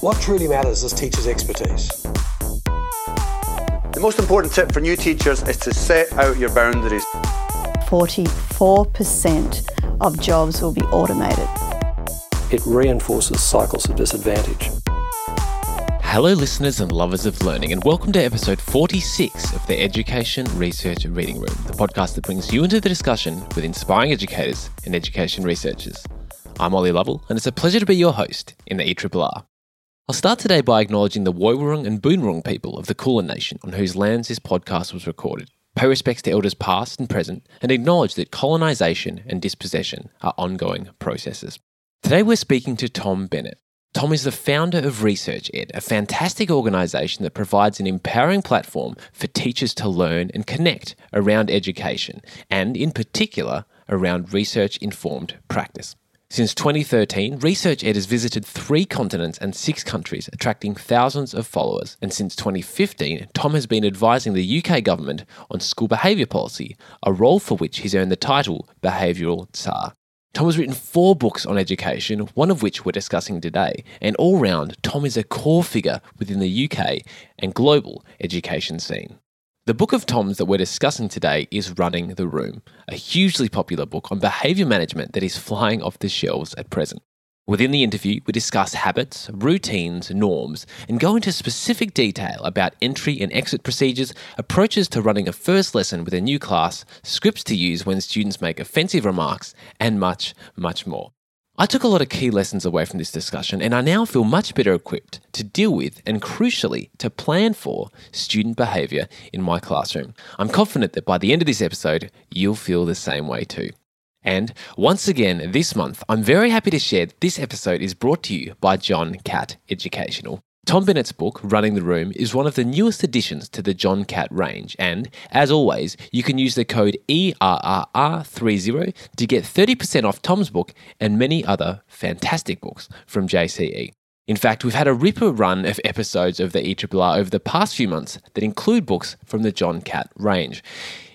What truly matters is teachers' expertise. The most important tip for new teachers is to set out your boundaries. 44% of jobs will be automated. It reinforces cycles of disadvantage. Hello, listeners and lovers of learning, and welcome to episode 46 of the Education Research Reading Room, the podcast that brings you into the discussion with inspiring educators and education researchers. I'm Ollie Lovell, and it's a pleasure to be your host in the ERRR. I'll start today by acknowledging the Woiwurrung and Boonwurrung people of the Kulin Nation on whose lands this podcast was recorded. Pay respects to elders past and present, and acknowledge that colonisation and dispossession are ongoing processes. Today we're speaking to Tom Bennett. Tom is the founder of Research Ed, a fantastic organisation that provides an empowering platform for teachers to learn and connect around education, and in particular, around research informed practice. Since 2013, Research Ed has visited three continents and six countries, attracting thousands of followers. And since 2015, Tom has been advising the UK government on school behaviour policy, a role for which he's earned the title Behavioural Tsar. Tom has written four books on education, one of which we're discussing today, and all round, Tom is a core figure within the UK and global education scene. The book of Tom's that we're discussing today is Running the Room, a hugely popular book on behaviour management that is flying off the shelves at present. Within the interview, we discuss habits, routines, norms, and go into specific detail about entry and exit procedures, approaches to running a first lesson with a new class, scripts to use when students make offensive remarks, and much, much more. I took a lot of key lessons away from this discussion, and I now feel much better equipped to deal with and crucially to plan for student behaviour in my classroom. I'm confident that by the end of this episode, you'll feel the same way too. And once again, this month, I'm very happy to share that this episode is brought to you by John Catt Educational. Tom Bennett's book, Running the Room, is one of the newest additions to the John Catt range, and as always, you can use the code ERRR30 to get 30% off Tom's book and many other fantastic books from JCE. In fact, we've had a ripper run of episodes of the ERRR over the past few months that include books from the John Catt range.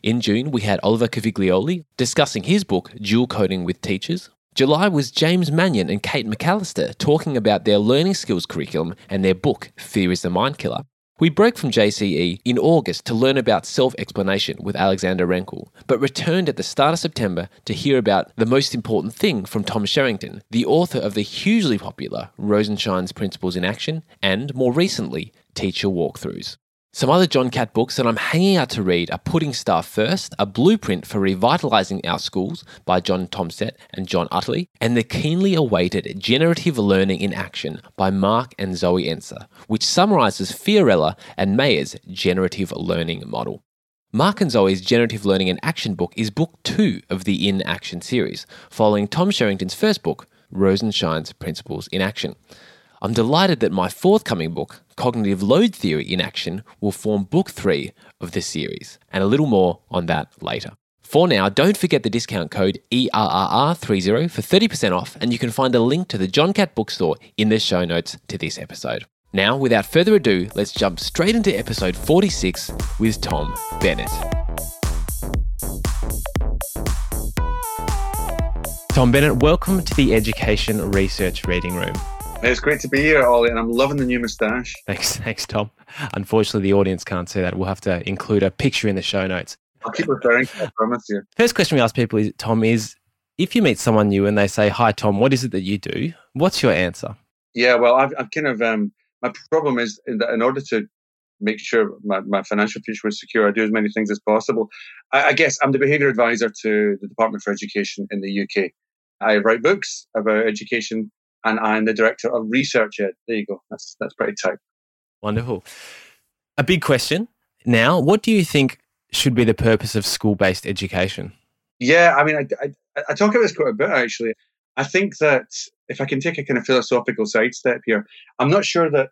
In June, we had Oliver Caviglioli discussing his book, Dual Coding with Teachers. July was James Mannion and Kate McAllister talking about their learning skills curriculum and their book, Fear is the Mind Killer. We broke from JCE in August to learn about self explanation with Alexander Renkl, but returned at the start of September to hear about the most important thing from Tom Sherrington, the author of the hugely popular Rosenshine's Principles in Action and, more recently, Teacher Walkthroughs. Some other John Catt books that I'm hanging out to read are Putting Staff First, A Blueprint for Revitalising Our Schools by John Tomsett and John Uttley, and the keenly awaited Generative Learning in Action by Mark and Zoe Enser, which summarises Fiorella and Mayer's generative learning model. Mark and Zoe's Generative Learning in Action book is book two of the In Action series, following Tom Sherrington's first book, Rosenshine's Principles in Action. I'm delighted that my forthcoming book, Cognitive Load Theory in Action, will form book three of the series, and a little more on that later. For now, don't forget the discount code ERRR30 for 30% off, and you can find a link to the John Catt bookstore in the show notes to this episode. Now, without further ado, let's jump straight into episode 46 with Tom Bennett. Tom Bennett, welcome to the Education Research Reading Room. It's great to be here, Ollie, and I'm loving the new moustache. Thanks, thanks, Tom. Unfortunately, the audience can't see that. We'll have to include a picture in the show notes. I'll keep referring to it, I promise you. First question we ask people is, Tom, is if you meet someone new and they say, "Hi, Tom, what is it that you do?" What's your answer? Yeah, well, I've, I've kind of um, my problem is that in order to make sure my, my financial future was secure, I do as many things as possible. I, I guess I'm the behaviour advisor to the Department for Education in the UK. I write books about education and I'm the director of research Ed. There you go. That's that's pretty tight. Wonderful. A big question now. What do you think should be the purpose of school-based education? Yeah, I mean, I, I, I talk about this quite a bit actually. I think that if I can take a kind of philosophical sidestep here, I'm not sure that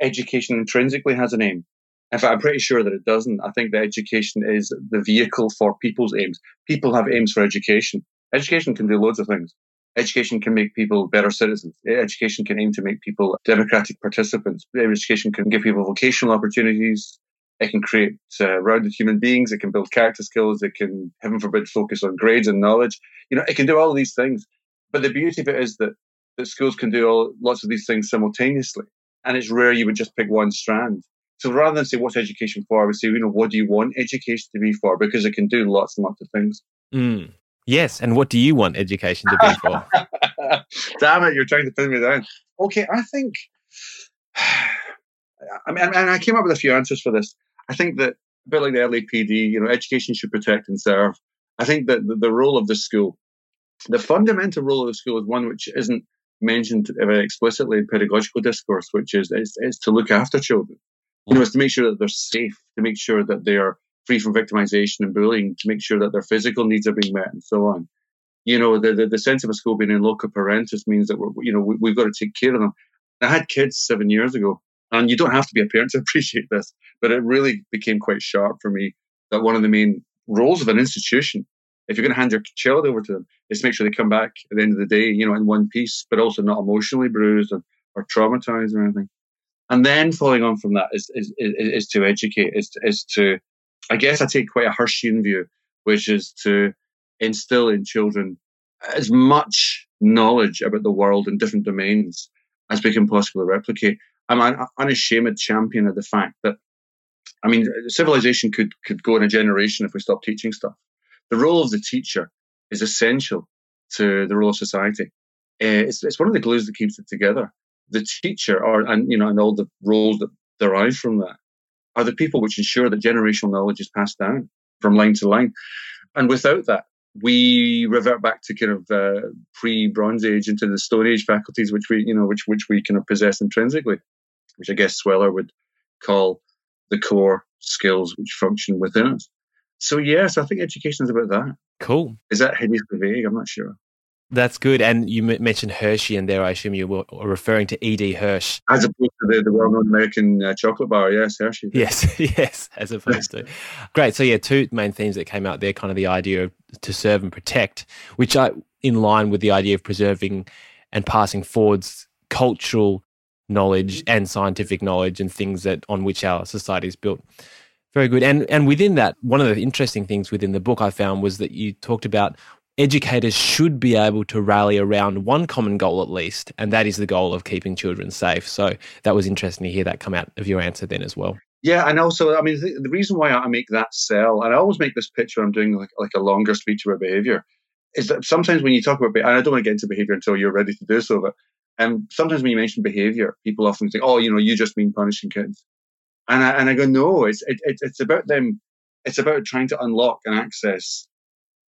education intrinsically has an aim. In fact, I'm pretty sure that it doesn't. I think that education is the vehicle for people's aims. People have aims for education. Education can do loads of things. Education can make people better citizens. Education can aim to make people democratic participants. Education can give people vocational opportunities. It can create uh, rounded human beings. It can build character skills. It can, heaven forbid, focus on grades and knowledge. You know, it can do all these things. But the beauty of it is that, that schools can do all, lots of these things simultaneously. And it's rare you would just pick one strand. So rather than say what's education for, I would say, you know, what do you want education to be for? Because it can do lots and lots of things. Mm. Yes, and what do you want education to be for? Damn it, you're trying to pin me down. Okay, I think. I mean, and I came up with a few answers for this. I think that a bit like the LAPD, you know, education should protect and serve. I think that the, role of the school, the fundamental role of the school, is one which isn't mentioned very explicitly in pedagogical discourse, which is, it's, is to look after children. You know, it's to make sure that they're safe, to make sure that they are free from victimization and bullying, to make sure that their physical needs are being met, and so on. You know, the, the, the sense of a school being in loco parentis means that we're, you know, we, we've got to take care of them. I had kids seven years ago, and you don't have to be a parent to appreciate this, but it really became quite sharp for me that one of the main roles of an institution, if you're going to hand your child over to them, is to make sure they come back at the end of the day, you know, in one piece, but also not emotionally bruised or, or traumatized or anything. And then following on from that is, is, is, is to educate, is, is to, I guess I take quite a Hirschian view, which is to instill in children as much knowledge about the world in different domains as we can possibly replicate. I'm an unashamed champion of the fact that, I mean, civilization could, could go in a generation if we stop teaching stuff. The role of the teacher is essential to the role of society. Uh, it's, it's one of the glues that keeps it together the teacher or and you know and all the roles that derive from that are the people which ensure that generational knowledge is passed down from line to line. And without that we revert back to kind of uh, pre-bronze age into the stone age faculties which we you know which which we kind of possess intrinsically which i guess sweller would call the core skills which function within us. So yes i think education is about that. Cool. Is that hideously vague? I'm not sure that's good. And you mentioned Hershey, and there I assume you were referring to E.D. Hirsch. As opposed to the, the well known American uh, chocolate bar, yes, Hershey. Yes, yes, as opposed to. Great. So, yeah, two main themes that came out there kind of the idea of to serve and protect, which are in line with the idea of preserving and passing forwards cultural knowledge and scientific knowledge and things that on which our society is built. Very good. And and within that, one of the interesting things within the book I found was that you talked about educators should be able to rally around one common goal at least, and that is the goal of keeping children safe. So that was interesting to hear that come out of your answer then as well. Yeah, and also, I mean, the, the reason why I make that sell, and I always make this pitch when I'm doing like, like a longer speech about behavior, is that sometimes when you talk about, and I don't want to get into behavior until you're ready to do so, but and sometimes when you mention behavior, people often think, oh, you know, you just mean punishing kids. And I, and I go, no, it's, it, it's about them, it's about trying to unlock and access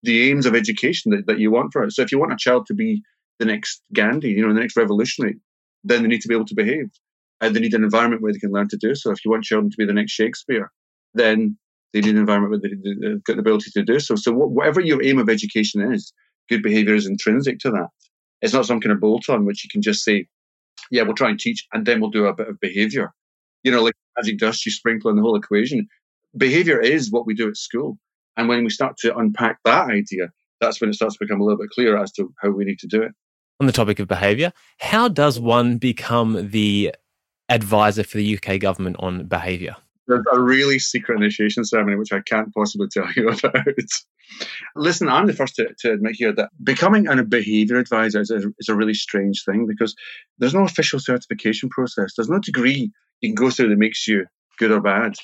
the aims of education that, that you want for it. So if you want a child to be the next Gandhi, you know, the next revolutionary, then they need to be able to behave. And they need an environment where they can learn to do so. If you want children to be the next Shakespeare, then they need an environment where they've got the ability to do so. So whatever your aim of education is, good behavior is intrinsic to that. It's not some kind of bolt on which you can just say, yeah, we'll try and teach and then we'll do a bit of behavior. You know, like magic dust, you sprinkle in the whole equation. Behavior is what we do at school. And when we start to unpack that idea, that's when it starts to become a little bit clearer as to how we need to do it. On the topic of behaviour, how does one become the advisor for the UK government on behaviour? There's a really secret initiation ceremony which I can't possibly tell you about. Listen, I'm the first to, to admit here that becoming a behaviour advisor is a, is a really strange thing because there's no official certification process. There's no degree you can go through that makes you good or bad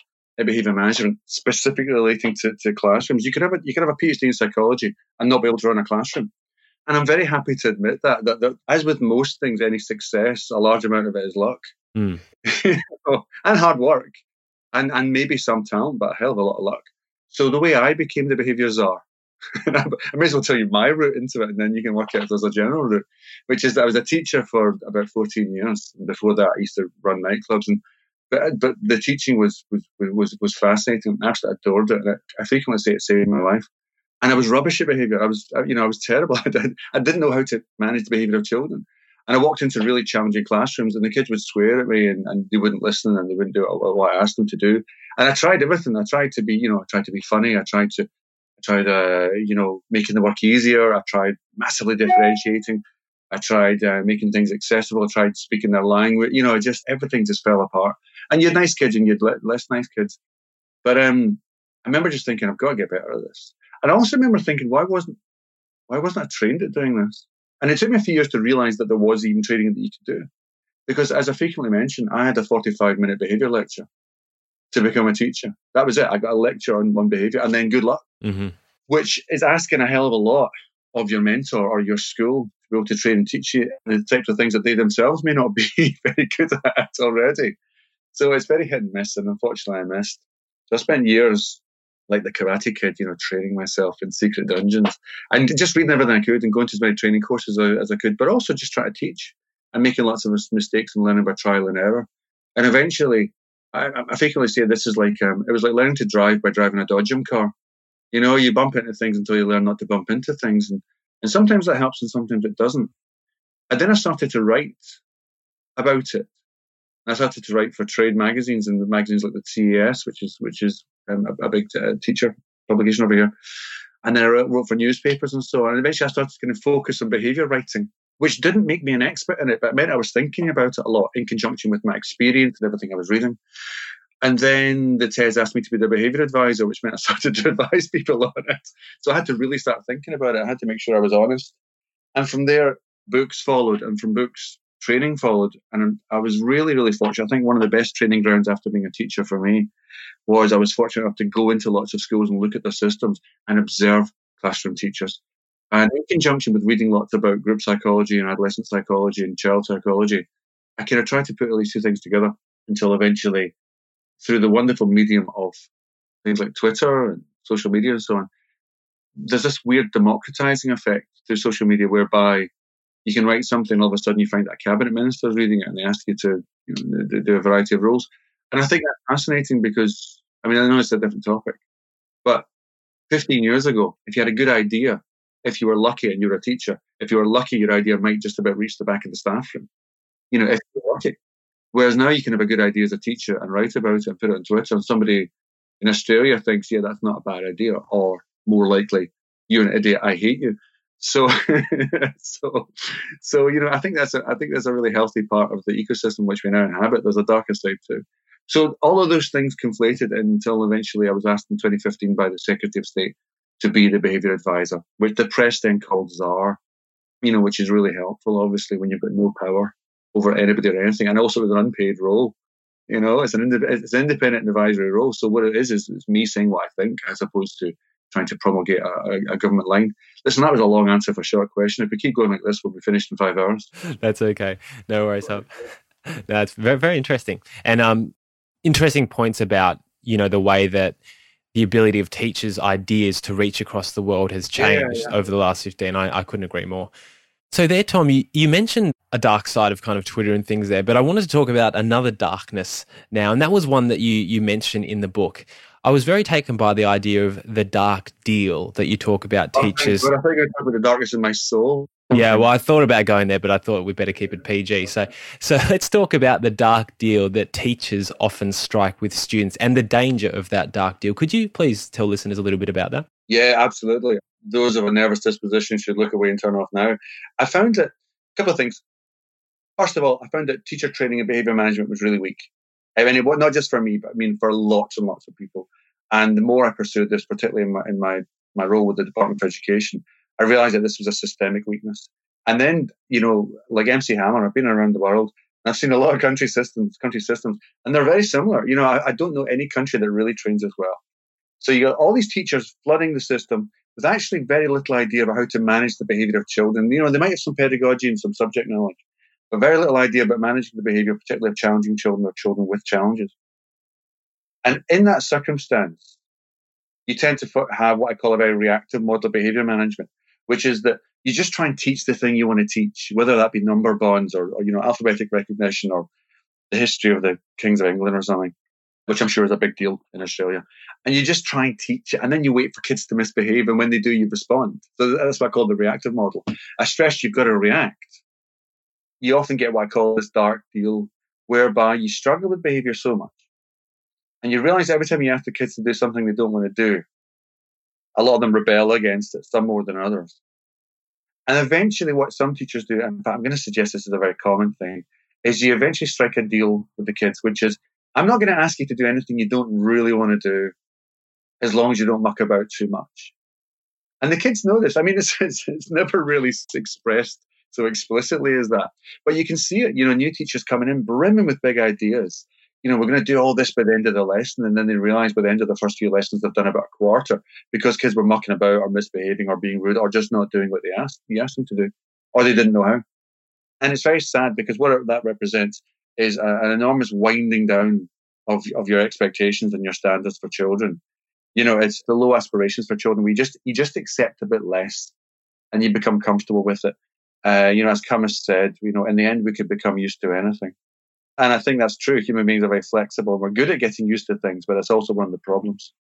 behavior management specifically relating to, to classrooms. You could have a you could have a PhD in psychology and not be able to run a classroom. And I'm very happy to admit that, that, that as with most things, any success, a large amount of it is luck mm. and hard work and, and maybe some talent, but a hell of a lot of luck. So the way I became the behavior czar, I may as well tell you my route into it, and then you can work out if there's a general route, which is that I was a teacher for about 14 years. Before that, I used to run nightclubs, and but but the teaching was was was was fascinating. I absolutely adored it. I I frequently say it saved my life. And I was rubbish at behaviour. I was, you know, I was terrible. I didn't know how to manage the behaviour of children. And I walked into really challenging classrooms, and the kids would swear at me, and, and they wouldn't listen, and they wouldn't do what I asked them to do. And I tried everything. I tried to be, you know, I tried to be funny. I tried to, I tried, uh, you know, making the work easier. I tried massively differentiating. I tried uh, making things accessible. I tried speaking their language. You know, just everything just fell apart. And you had nice kids and you had less nice kids. But um, I remember just thinking, I've got to get better at this. And I also remember thinking, why wasn't why wasn't I trained at doing this? And it took me a few years to realize that there was even training that you could do. Because as I frequently mention, I had a 45 minute behavior lecture to become a teacher. That was it. I got a lecture on one behavior and then good luck, Mm-hmm. which is asking a hell of a lot of your mentor or your school to be able to train and teach you the types of things that they themselves may not be very good at already. So it's very hit and miss, and unfortunately, I missed. So I spent years like the Karate Kid, you know, training myself in secret dungeons and just reading everything I could and going to as many training courses as I, could, but also just trying to teach and making lots of mistakes and learning by trial and error. And eventually, I, I frequently say this is like um, it was like learning to drive by driving a dodgem car. You know, you bump into things until you learn not to bump into things, and and sometimes that helps and sometimes it doesn't. And then I started to write about it. I started to write for trade magazines and the magazines like the TES, which is which is um, a, a, big uh, teacher publication over here. And then I wrote, wrote for newspapers and so on. And eventually I started to kind of focus on behaviour writing, which didn't make me an expert in it, but it meant I was thinking about it a lot in conjunction with my experience and everything I was reading. And then the TES asked me to be their behaviour advisor, which meant I started to advise people on it. So I had to really start thinking about it. I had to make sure I was honest. And from there, books followed. And from books, training followed. And I was really, really fortunate. I think one of the best training grounds after being a teacher for me was I was fortunate enough to go into lots of schools and look at their systems and observe classroom teachers. And in conjunction with reading lots about group psychology and adolescent psychology and child psychology, I kind of tried to put all these two things together until eventually, through the wonderful medium of things like Twitter and social media and so on, there's this weird democratizing effect through social media whereby you can write something, all of a sudden you find that a cabinet minister is reading it and they ask you to you know, do a variety of roles. And I think that's fascinating because, I mean, I know it's a different topic, but 15 years ago, if you had a good idea, if you were lucky and you were a teacher, if you were lucky, your idea might just about reach the back of the staff room. You know, if you're lucky. Whereas now you can have a good idea as a teacher and write about it and put it on Twitter, and somebody in Australia thinks, yeah, that's not a bad idea, or more likely, you're an idiot, I hate you. So, so, so you know, I think that's a, I think that's a really healthy part of the ecosystem which we now inhabit. There's a darker side too. So all of those things conflated until eventually I was asked in 2015 by the Secretary of State to be the behaviour advisor, which the press then called czar, you know, which is really helpful, obviously, when you've got no power over anybody or anything, and also with an unpaid role. You know, it's an it's an independent advisory role. So what it is is it's me saying what I think, as opposed to trying to promulgate a, a, government line. Listen, that was a long answer for a short question. If we keep going like this, we'll be finished in five hours. That's okay. No worries. Right. That's very very interesting, and um, interesting points about you know the way that the ability of teachers' ideas to reach across the world has changed yeah, yeah. over the last 15. I, I couldn't agree more. So there, Tom, you, you mentioned a dark side of kind of Twitter and things there, but I wanted to talk about another darkness now, and that was one that you you mentioned in the book. I was very taken by the idea of the dark deal that you talk about oh, teachers. But I think I talk about the darkness in my soul. Yeah, well, I thought about going there, but I thought we'd better keep it PG. So, so let's talk about the dark deal that teachers often strike with students and the danger of that dark deal. Could you please tell listeners a little bit about that? Yeah, absolutely. Those of a nervous disposition should look away and turn off now. I found that a couple of things. First of all, I found that teacher training and behavior management was really weak. I mean, it, not just for me, but I mean for lots and lots of people. And the more I pursued this, particularly in my in my, my role with the Department of Education, I realized that this was a systemic weakness. And then, you know, like MC Hammer, I've been around the world and I've seen a lot of country systems, country systems, and they're very similar. You know, I, I don't know any country that really trains as well. So you got all these teachers flooding the system with actually very little idea about how to manage the behavior of children. You know, they might have some pedagogy and some subject knowledge, but very little idea about managing the behavior, particularly of challenging children or children with challenges. And in that circumstance, you tend to have what I call a very reactive model of behavior management, which is that you just try and teach the thing you want to teach, whether that be number bonds or, or you know alphabetic recognition or the history of the kings of England or something, which I'm sure is a big deal in Australia. And you just try and teach it, and then you wait for kids to misbehave, and when they do, you respond. So that's what I call the reactive model. I stress you've got to react. You often get what I call this dark deal, whereby you struggle with behavior so much, and you realize every time you ask the kids to do something they don't want to do, a lot of them rebel against it, some more than others. And eventually, what some teachers do, in fact, I'm going to suggest this is a very common thing, is you eventually strike a deal with the kids, which is, I'm not going to ask you to do anything you don't really want to do, as long as you don't muck about too much. And the kids know this. I mean, it's, it's, it's never really expressed so explicitly as that. But you can see it, you know, new teachers coming in brimming with big ideas. You know, we're going to do all this by the end of the lesson. And then they realize by the end of the first few lessons, they've done about a quarter because kids were mucking about or misbehaving or being rude or just not doing what they asked, you asked them to do, or they didn't know how. And it's very sad because what that represents is a, an enormous winding down of, of your expectations and your standards for children. You know, it's the low aspirations for children. We just, you just accept a bit less and you become comfortable with it. Uh, you know, as Camus said, you know, in the end, we could become used to anything. And I think that's true. Human beings are very flexible. We're good at getting used to things, but it's also one of the problems.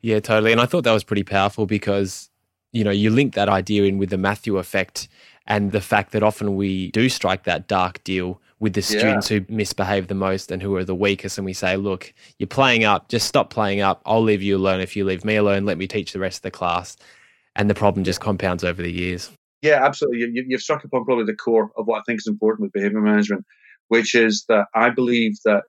Yeah, totally. And I thought that was pretty powerful because, you know, you link that idea in with the Matthew effect and the fact that often we do strike that dark deal with the students yeah. who misbehave the most and who are the weakest. And we say, look, you're playing up, just stop playing up. I'll leave you alone if you leave me alone. Let me teach the rest of the class. And the problem just compounds over the years. Yeah, absolutely. You, you've struck upon probably the core of what I think is important with behavior management, which is that I believe that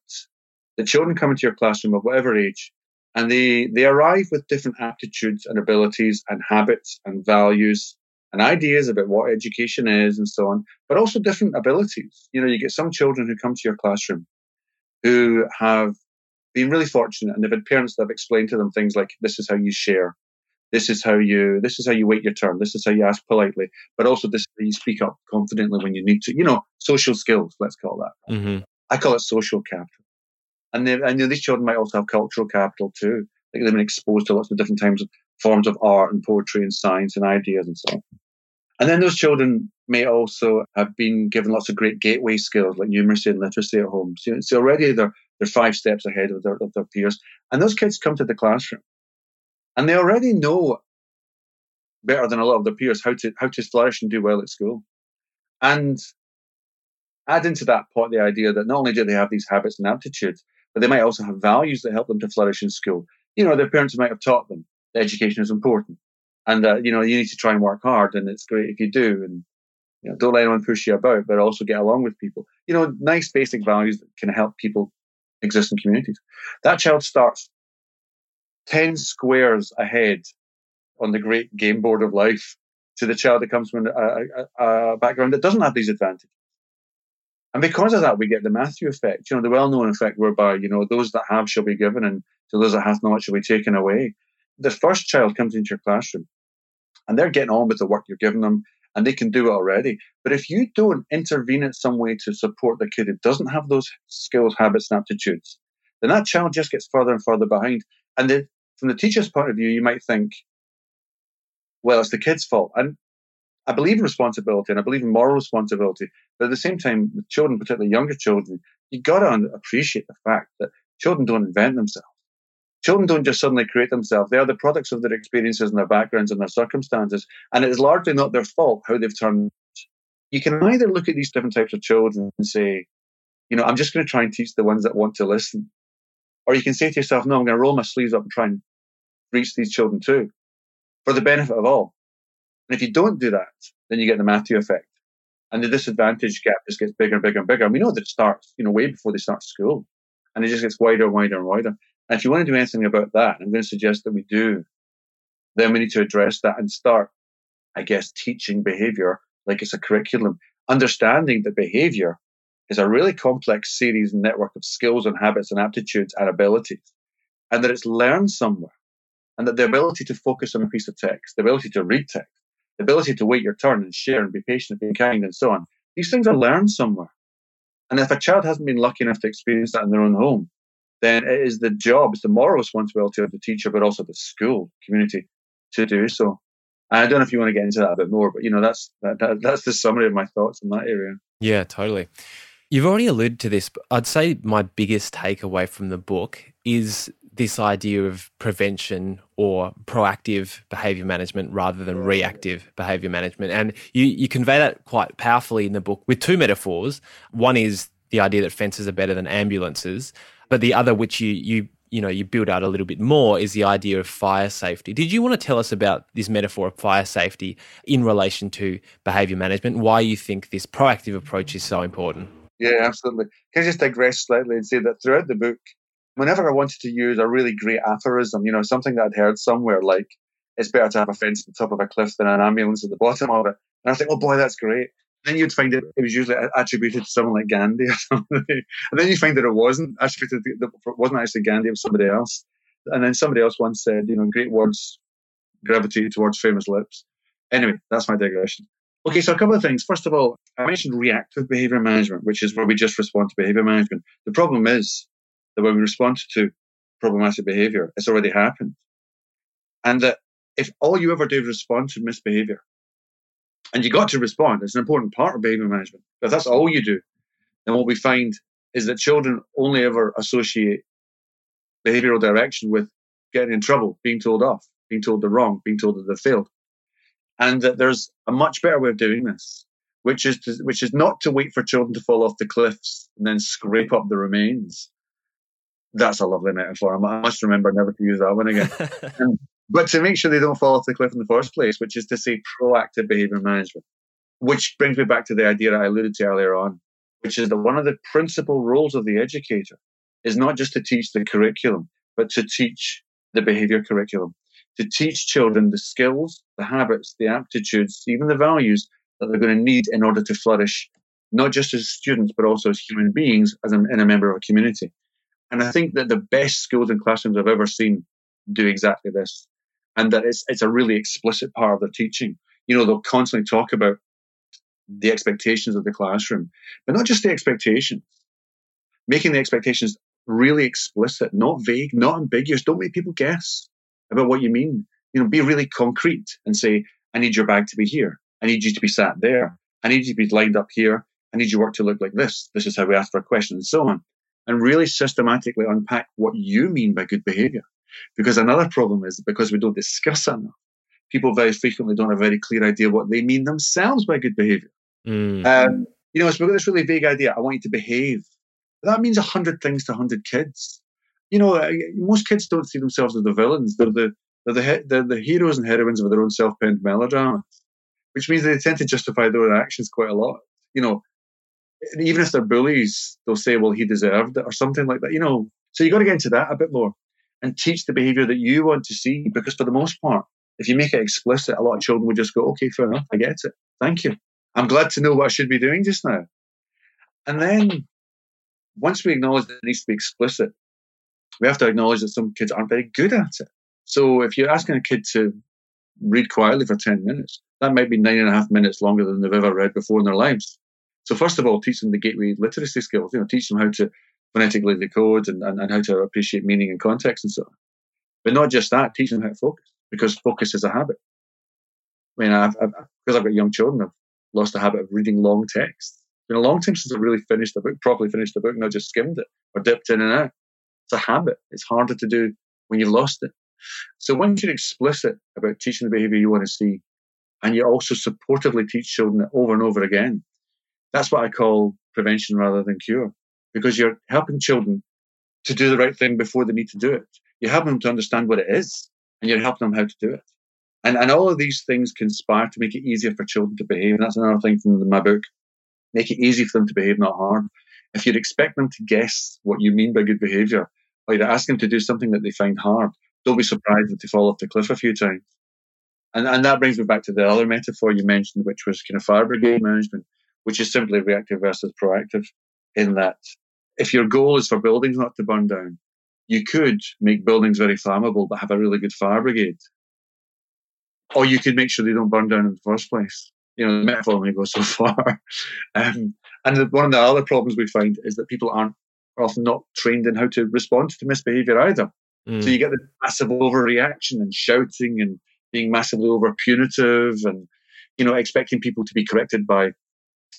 the children come into your classroom of whatever age and they, they arrive with different aptitudes and abilities and habits and values and ideas about what education is and so on, but also different abilities. You know, you get some children who come to your classroom who have been really fortunate and they've had parents that have explained to them things like this is how you share, this is how you this is how you wait your turn, this is how you ask politely, but also this is how you speak up confidently when you need to. You know, social skills, let's call that. Mm-hmm. I call it social capital. And, they, and you know, these children might also have cultural capital too. Like they've been exposed to lots of different types of forms of art and poetry and science and ideas and so on. And then those children may also have been given lots of great gateway skills like numeracy and literacy at home. So, so already they're, they're five steps ahead of their, of their peers. And those kids come to the classroom and they already know better than a lot of their peers how to, how to flourish and do well at school. And add into that pot the idea that not only do they have these habits and aptitudes, but they might also have values that help them to flourish in school. You know, their parents might have taught them that education is important and uh, you know you need to try and work hard and it's great if you do and you know don't let anyone push you about but also get along with people you know nice basic values that can help people exist in communities that child starts 10 squares ahead on the great game board of life to the child that comes from a, a, a background that doesn't have these advantages and because of that, we get the Matthew effect, you know, the well-known effect whereby, you know, those that have shall be given and to those that have not shall be taken away. The first child comes into your classroom and they're getting on with the work you're giving them and they can do it already. But if you don't intervene in some way to support the kid who doesn't have those skills, habits, and aptitudes, then that child just gets further and further behind. And then from the teacher's point of view, you might think, well, it's the kid's fault. And I believe in responsibility and I believe in moral responsibility. But at the same time, with children, particularly younger children, you got to appreciate the fact that children don't invent themselves. Children don't just suddenly create themselves. They are the products of their experiences and their backgrounds and their circumstances. And it is largely not their fault how they've turned. You can either look at these different types of children and say, you know, I'm just going to try and teach the ones that want to listen. Or you can say to yourself, no, I'm going to roll my sleeves up and try and reach these children too for the benefit of all. And if you don't do that, then you get the Matthew effect. And the disadvantage gap just gets bigger and bigger and bigger. And we know that it starts, you know, way before they start school. And it just gets wider and wider and wider. And if you want to do anything about that, I'm going to suggest that we do. Then we need to address that and start, I guess, teaching behavior like it's a curriculum, understanding that behavior is a really complex series and network of skills and habits and aptitudes and abilities, and that it's learned somewhere. And that the hmm. ability to focus on a piece of text, the ability to read text, the ability to wait your turn and share and be patient and be kind and so on, these things are learned somewhere. And if a child hasn't been lucky enough to experience that in their own home, then it is the job, it's the moral responsibility of the teacher, but also the school community to do so. And I don't know if you want to get into that a bit more, but you know that's that, that, that's the summary of my thoughts in that area. Yeah, totally. You've already alluded to this, but I'd say my biggest takeaway from the book is this idea of prevention or proactive behavior management rather than reactive behavior management. And you, you convey that quite powerfully in the book with two metaphors. One is the idea that fences are better than ambulances, but the other, which you you you know you build out a little bit more, is the idea of fire safety. Did you want to tell us about this metaphor of fire safety in relation to behaviour management? Why you think this proactive approach is so important? Yeah, absolutely. Can I just digress slightly and say that throughout the book, whenever I wanted to use a really great aphorism, you know, something that I'd heard somewhere like, it's better to have a fence at the top of a cliff than an ambulance at the bottom of it. And I think, oh boy, that's great. Then you'd find it, it was usually attributed to someone like Gandhi or something. and then you find that it wasn't attributed, it wasn't actually Gandhi, it was somebody else. And then somebody else once said, you know, great words gravitate towards famous lips. Anyway, that's my digression. Okay, so a couple of things. First of all, I mentioned reactive behavior management, which is where we just respond to behavior management. The problem is that when we respond to problematic behavior, it's already happened. And that if all you ever do is respond to misbehavior, and you got to respond, it's an important part of behavior management. But if that's all you do, then what we find is that children only ever associate behavioral direction with getting in trouble, being told off, being told they're wrong, being told that they failed. And that there's a much better way of doing this, which is to, which is not to wait for children to fall off the cliffs and then scrape up the remains. That's a lovely metaphor. I must remember never to use that one again. and, um, but to make sure they don't fall off the cliff in the first place, which is to say proactive behavior management, which brings me back to the idea I alluded to earlier on, which is that one of the principal roles of the educator is not just to teach the curriculum, but to teach the behavior curriculum, to teach children the skills, the habits, the aptitudes, even the values that they're going to need in order to flourish, not just as students, but also as human beings, as a, in a member of a community. And I think that the best schools and classrooms I've ever seen do exactly this and that it's, it's a really explicit part of their teaching. You know, they'll constantly talk about the expectations of the classroom, but not just the expectations, making the expectations really explicit, not vague, not ambiguous. Don't make people guess about what you mean. You know, be really concrete and say, I need your bag to be here. I need you to be sat there. I need you to be lined up here. I need your work to look like this. This is how we ask for a question and so on. And really systematically unpack what you mean by good behavior. Because another problem is because we don't discuss enough, people very frequently don't have a very clear idea what they mean themselves by good behavior. Mm. Um, you know, so we've got this really vague idea. I want you to behave. That means a hundred things to a hundred kids. You know, uh, most kids don't see themselves as the villains. They're the they're the, they're the heroes and heroines of their own self-penned melodramas, which means they tend to justify their own actions quite a lot. You know, even if they're bullies, they'll say, "Well, he deserved it," or something like that. You know, so you got to get into that a bit more and teach the behavior that you want to see. Because for the most part, if you make it explicit, a lot of children will just go, okay, fair enough, I get it. Thank you. I'm glad to know what I should be doing just now. And then once we acknowledge that it needs to be explicit, we have to acknowledge that some kids aren't very good at it. So if you're asking a kid to read quietly for 10 minutes, that might be nine and a half minutes longer than they've ever read before in their lives. So first of all, teach them the gateway literacy skills. You know, teach them how to phonetically decode and, and, and how to appreciate meaning and context and so on. But not just that, teach them how to focus because focus is a habit. I mean, I've, I've, because I've got young children, I've lost the habit of reading long texts. It's been a long time since I've really finished a book, properly finished a book, not just skimmed it or dipped in and out. It's a habit. It's harder to do when you've lost it. So once you're explicit about teaching the behavior you want to see, and you also supportively teach children it over and over again, that's what I call prevention rather than cure because you're helping children to do the right thing before they need to do it. You're helping them to understand what it is and you're helping them how to do it. And, and all of these things conspire to make it easier for children to behave. And that's another thing from my book. Make it easy for them to behave, not hard. If you'd expect them to guess what you mean by good behavior, or you'd ask them to do something that they find hard, don't be surprised if they fall off the cliff a few times. And, and that brings me back to the other metaphor you mentioned, which was kind of fire brigade management, which is simply reactive versus proactive in that if your goal is for buildings not to burn down, you could make buildings very flammable but have a really good fire brigade. Or you could make sure they don't burn down in the first place. You know, the metaphor only goes so far. um, and one of the other problems we find is that people aren't often not trained in how to respond to misbehavior either. Mm. So you get the massive overreaction and shouting and being massively over punitive and, you know, expecting people to be corrected by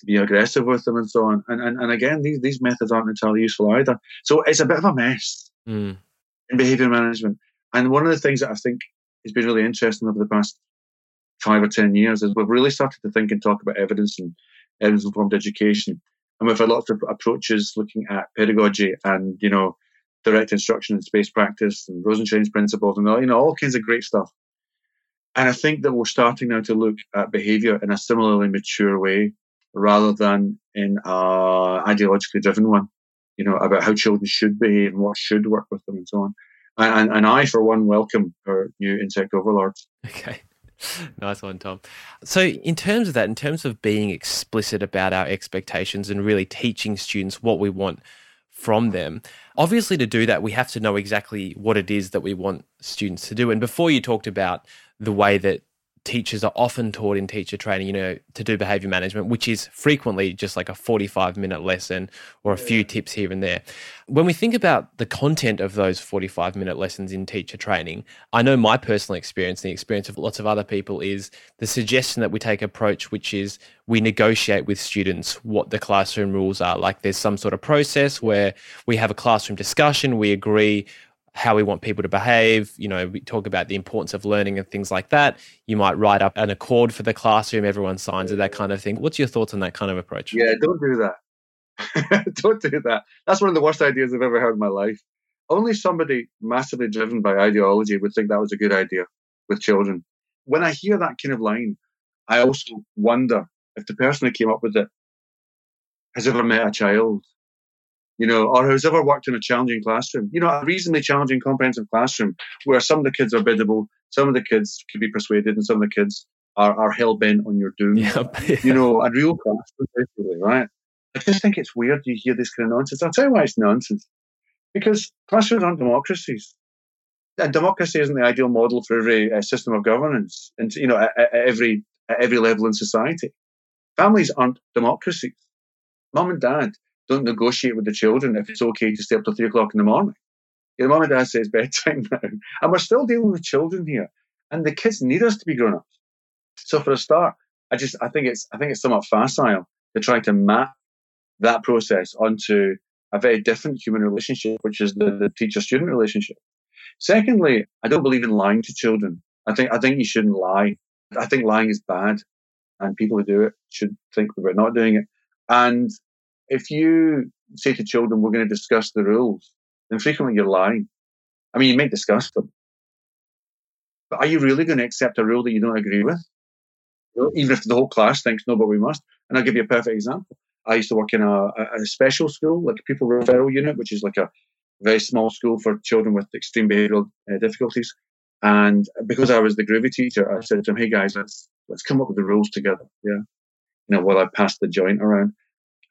being aggressive with them and so on. And, and, and again, these, these methods aren't entirely useful either. So it's a bit of a mess mm. in behavior management. And one of the things that I think has been really interesting over the past five or 10 years is we've really started to think and talk about evidence and evidence informed education. And we've had lots of approaches looking at pedagogy and, you know, direct instruction and space practice and Rosenshine's principles and all, you know, all kinds of great stuff. And I think that we're starting now to look at behavior in a similarly mature way rather than in a ideologically driven one, you know, about how children should behave and what should work with them and so on. And, and I, for one, welcome our new insect overlords. Okay. nice one, Tom. So, in terms of that, in terms of being explicit about our expectations and really teaching students what we want from them, obviously, to do that, we have to know exactly what it is that we want students to do. And before you talked about the way that teachers are often taught in teacher training, you know, to do behavior management, which is frequently just like a 45 minute lesson or a few tips here and there. When we think about the content of those 45 minute lessons in teacher training, I know my personal experience, and the experience of lots of other people is the suggestion that we take approach, which is we negotiate with students what the classroom rules are. Like there's some sort of process where we have a classroom discussion, we agree how we want people to behave. You know, we talk about the importance of learning and things like that. You might write up an accord for the classroom, everyone signs it, that kind of thing. What's your thoughts on that kind of approach? Yeah, don't do that. don't do that. That's one of the worst ideas I've ever heard in my life. Only somebody massively driven by ideology would think that was a good idea with children. When I hear that kind of line, I also wonder if the person who came up with it has ever met a child you know, or who's ever worked in a challenging classroom, you know, a reasonably challenging comprehensive classroom where some of the kids are biddable, some of the kids can be persuaded, and some of the kids are, are hell bent on your doom. Yep. you know, a real classroom, basically, right? I just think it's weird you hear this kind of nonsense. I'll tell you why it's nonsense. Because classrooms aren't democracies. And democracy isn't the ideal model for every uh, system of governance and, you know, at, at, every, at every level in society. Families aren't democracies. Mum and dad don't negotiate with the children if it's okay to stay up till three o'clock in the morning. Your mum and dad says bedtime now. And we're still dealing with children here. And the kids need us to be grown ups. So for a start, I just I think it's I think it's somewhat facile to try to map that process onto a very different human relationship, which is the, the teacher student relationship. Secondly, I don't believe in lying to children. I think I think you shouldn't lie. I think lying is bad, and people who do it should think about not doing it. And if you say to children, we're going to discuss the rules, then frequently you're lying. I mean, you might discuss them. But are you really going to accept a rule that you don't agree with? Even if the whole class thinks, no, but we must. And I'll give you a perfect example. I used to work in a, a special school, like a pupil referral unit, which is like a very small school for children with extreme behavioural uh, difficulties. And because I was the groovy teacher, I said to them, "Hey guys, let's let's come up with the rules together." Yeah, you know, while I passed the joint around.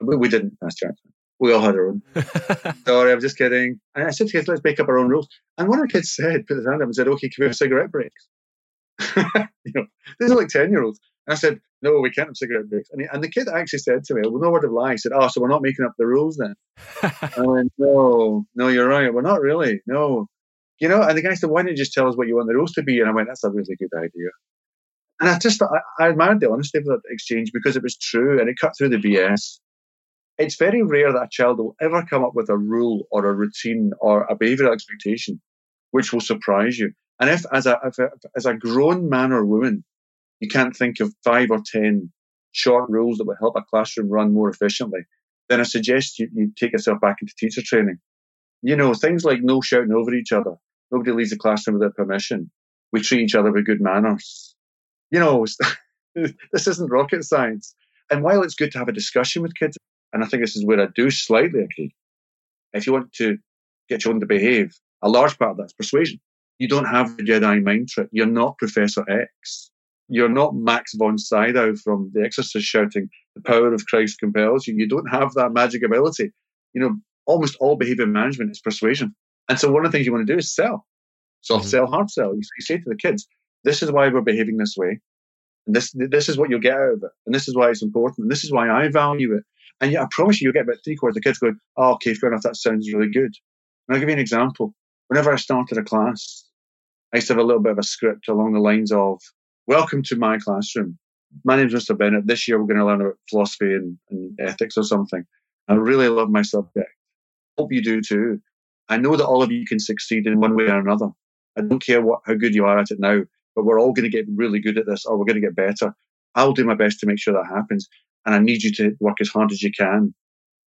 We, we didn't, Mass Johnson. We all had our own. Sorry, I'm just kidding. And I said to kids, let's make up our own rules. And one of the kids said, put his hand up and said, okay, can we have cigarette breaks? you know, these are like 10 year olds. And I said, no, we can't have cigarette breaks. And, he, and the kid actually said to me, well, no word of lie. He said, oh, so we're not making up the rules then? I went, no, no, you're right. We're not really. No. You know, and the guy said, why don't you just tell us what you want the rules to be? And I went, that's a really good idea. And I just, I, I admired the honesty of that exchange because it was true and it cut through the BS it's very rare that a child will ever come up with a rule or a routine or a behavioral expectation which will surprise you. And if, as a, if, as a grown man or woman, you can't think of five or ten short rules that would help a classroom run more efficiently, then I suggest you, you take yourself back into teacher training. You know, things like no shouting over each other. Nobody leaves the classroom without permission. We treat each other with good manners. You know, this isn't rocket science. And while it's good to have a discussion with kids, and I think this is where I do slightly agree. If you want to get children to behave, a large part of that's persuasion. You don't have the Jedi mind trick. You're not Professor X. You're not Max von Sydow from The Exorcist shouting, the power of Christ compels you. You don't have that magic ability. You know, almost all behavior management is persuasion. And so one of the things you want to do is sell. Soft mm-hmm. sell, hard sell. You, you say to the kids, this is why we're behaving this way. And this, this is what you'll get out of it. And this is why it's important. And this is why I value it. And yet, I promise you, you'll get about three quarters of the kids going, oh, okay, fair enough, that sounds really good. And I'll give you an example. Whenever I started a class, I used to have a little bit of a script along the lines of, welcome to my classroom. My name's Mr. Bennett. This year we're going to learn about philosophy and, and ethics or something. I really love my subject. Hope you do too. I know that all of you can succeed in one way or another. I don't care what how good you are at it now, but we're all going to get really good at this or we're going to get better. I'll do my best to make sure that happens and I need you to work as hard as you can.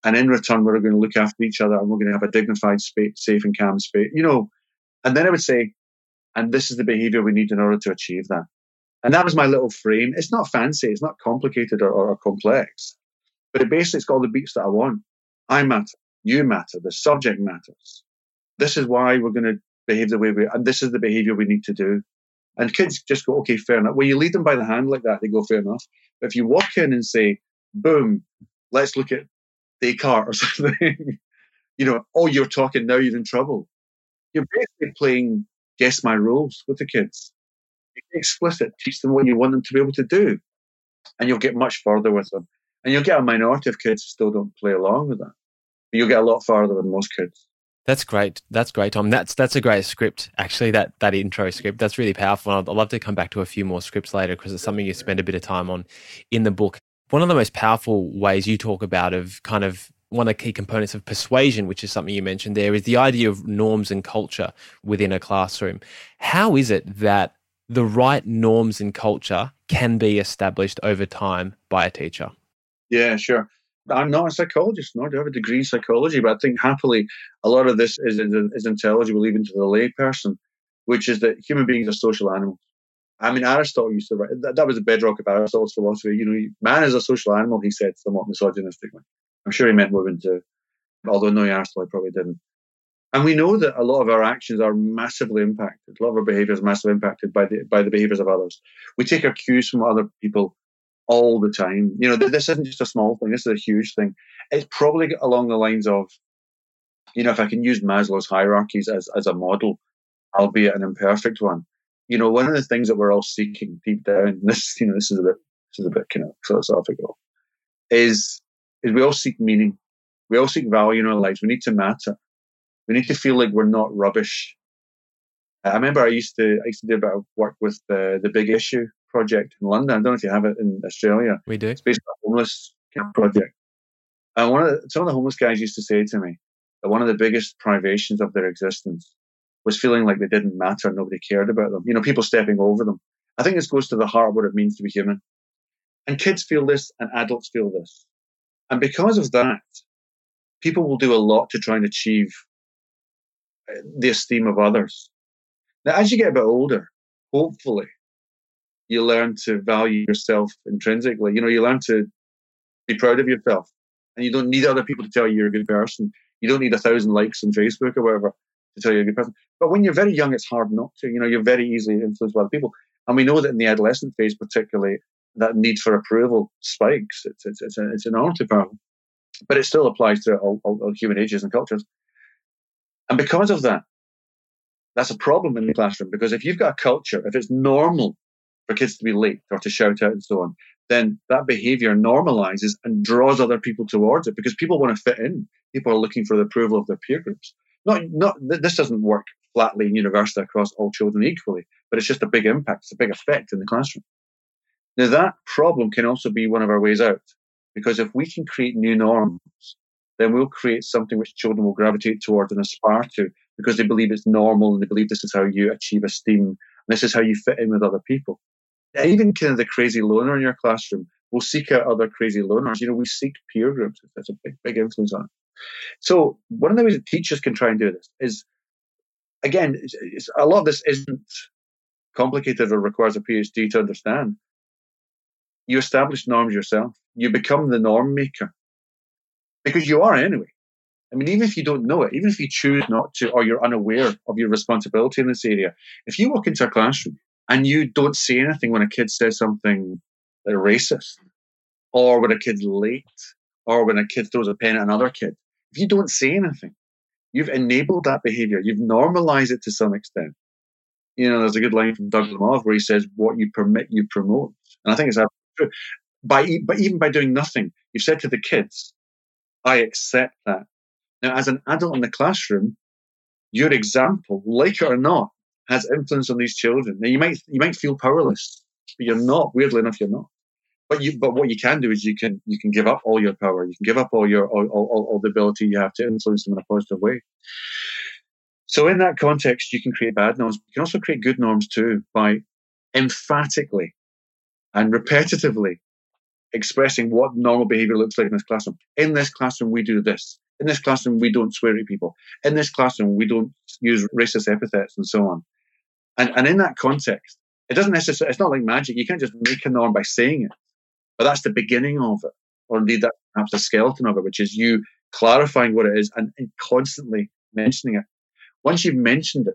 And in return, we're going to look after each other and we're going to have a dignified, space, safe and calm space, you know. And then I would say, and this is the behavior we need in order to achieve that. And that was my little frame. It's not fancy, it's not complicated or, or complex, but it basically it's got all the beats that I want. I matter, you matter, the subject matters. This is why we're going to behave the way we, and this is the behavior we need to do. And kids just go, okay, fair enough. When you lead them by the hand like that, they go, fair enough. But if you walk in and say, boom, let's look at Descartes or something, you know, oh, you're talking now, you're in trouble. You're basically playing guess my rules with the kids. Be explicit, teach them what you want them to be able to do, and you'll get much further with them. And you'll get a minority of kids who still don't play along with that. But you'll get a lot farther with most kids. That's great. That's great, Tom. That's that's a great script. Actually, that that intro script that's really powerful. I'd, I'd love to come back to a few more scripts later because it's something you spend a bit of time on in the book. One of the most powerful ways you talk about of kind of one of the key components of persuasion, which is something you mentioned there, is the idea of norms and culture within a classroom. How is it that the right norms and culture can be established over time by a teacher? Yeah, sure. I'm not a psychologist, nor do I have a degree in psychology, but I think happily a lot of this is, is intelligible even to the layperson, which is that human beings are social animals. I mean, Aristotle used to write, that, that was the bedrock of Aristotle's philosophy. You know, man is a social animal, he said somewhat misogynistically. I'm sure he meant women too, although no, Aristotle probably didn't. And we know that a lot of our actions are massively impacted. A lot of our behavior is massively impacted by the by the behaviors of others. We take our cues from other people all the time. You know, this isn't just a small thing, this is a huge thing. It's probably along the lines of, you know, if I can use Maslow's hierarchies as, as a model, albeit an imperfect one. You know, one of the things that we're all seeking deep down, this, you know, this is a bit this is a bit kind of philosophical, is is we all seek meaning. We all seek value in our lives. We need to matter. We need to feel like we're not rubbish. I remember I used to I used to do a bit of work with the the big issue project in London. I don't know if you have it in Australia. We do. It's based on a homeless project. And one of the, some of the homeless guys used to say to me that one of the biggest privations of their existence was feeling like they didn't matter, nobody cared about them. You know, people stepping over them. I think this goes to the heart of what it means to be human. And kids feel this, and adults feel this. And because of that, people will do a lot to try and achieve uh, the esteem of others. Now, as you get a bit older, hopefully, you learn to value yourself intrinsically. You know, you learn to be proud of yourself. And you don't need other people to tell you you're a good person. You don't need a thousand likes on Facebook or whatever tell you you're a good person. But when you're very young, it's hard not to. You know, you're very easily influenced by other people. And we know that in the adolescent phase, particularly, that need for approval spikes. It's, it's, it's, a, it's an enormously powerful. But it still applies to all, all, all human ages and cultures. And because of that, that's a problem in the classroom because if you've got a culture, if it's normal for kids to be late or to shout out and so on, then that behavior normalizes and draws other people towards it because people want to fit in. People are looking for the approval of their peer groups. Not, not, this doesn't work flatly and universally across all children equally, but it's just a big impact, it's a big effect in the classroom. Now, that problem can also be one of our ways out because if we can create new norms, then we'll create something which children will gravitate towards and aspire to because they believe it's normal and they believe this is how you achieve esteem and this is how you fit in with other people even kind of the crazy loner in your classroom will seek out other crazy loners. You know, we seek peer groups. That's a big, big influence on it. So one of the ways that teachers can try and do this is, again, it's, it's, a lot of this isn't complicated or requires a PhD to understand. You establish norms yourself. You become the norm maker because you are anyway. I mean, even if you don't know it, even if you choose not to, or you're unaware of your responsibility in this area, if you walk into a classroom and you don't say anything when a kid says something racist, or when a kid's late, or when a kid throws a pen at another kid. If you don't say anything, you've enabled that behavior. You've normalized it to some extent. You know, there's a good line from Douglas mm. Moth where he says, "What you permit, you promote," and I think it's absolutely true. By but even by doing nothing, you've said to the kids, "I accept that." Now, as an adult in the classroom, your example, like it or not, has influence on these children. Now you might you might feel powerless, but you're not. Weirdly enough, you're not. But you but what you can do is you can you can give up all your power. You can give up all your all, all, all the ability you have to influence them in a positive way. So in that context, you can create bad norms. You can also create good norms too by emphatically and repetitively expressing what normal behavior looks like in this classroom. In this classroom, we do this. In this classroom, we don't swear at people. In this classroom, we don't use racist epithets and so on. And, and in that context, it doesn't necessarily, it's not like magic. You can't just make a norm by saying it, but that's the beginning of it. Or indeed, that's perhaps the skeleton of it, which is you clarifying what it is and, and constantly mentioning it. Once you've mentioned it,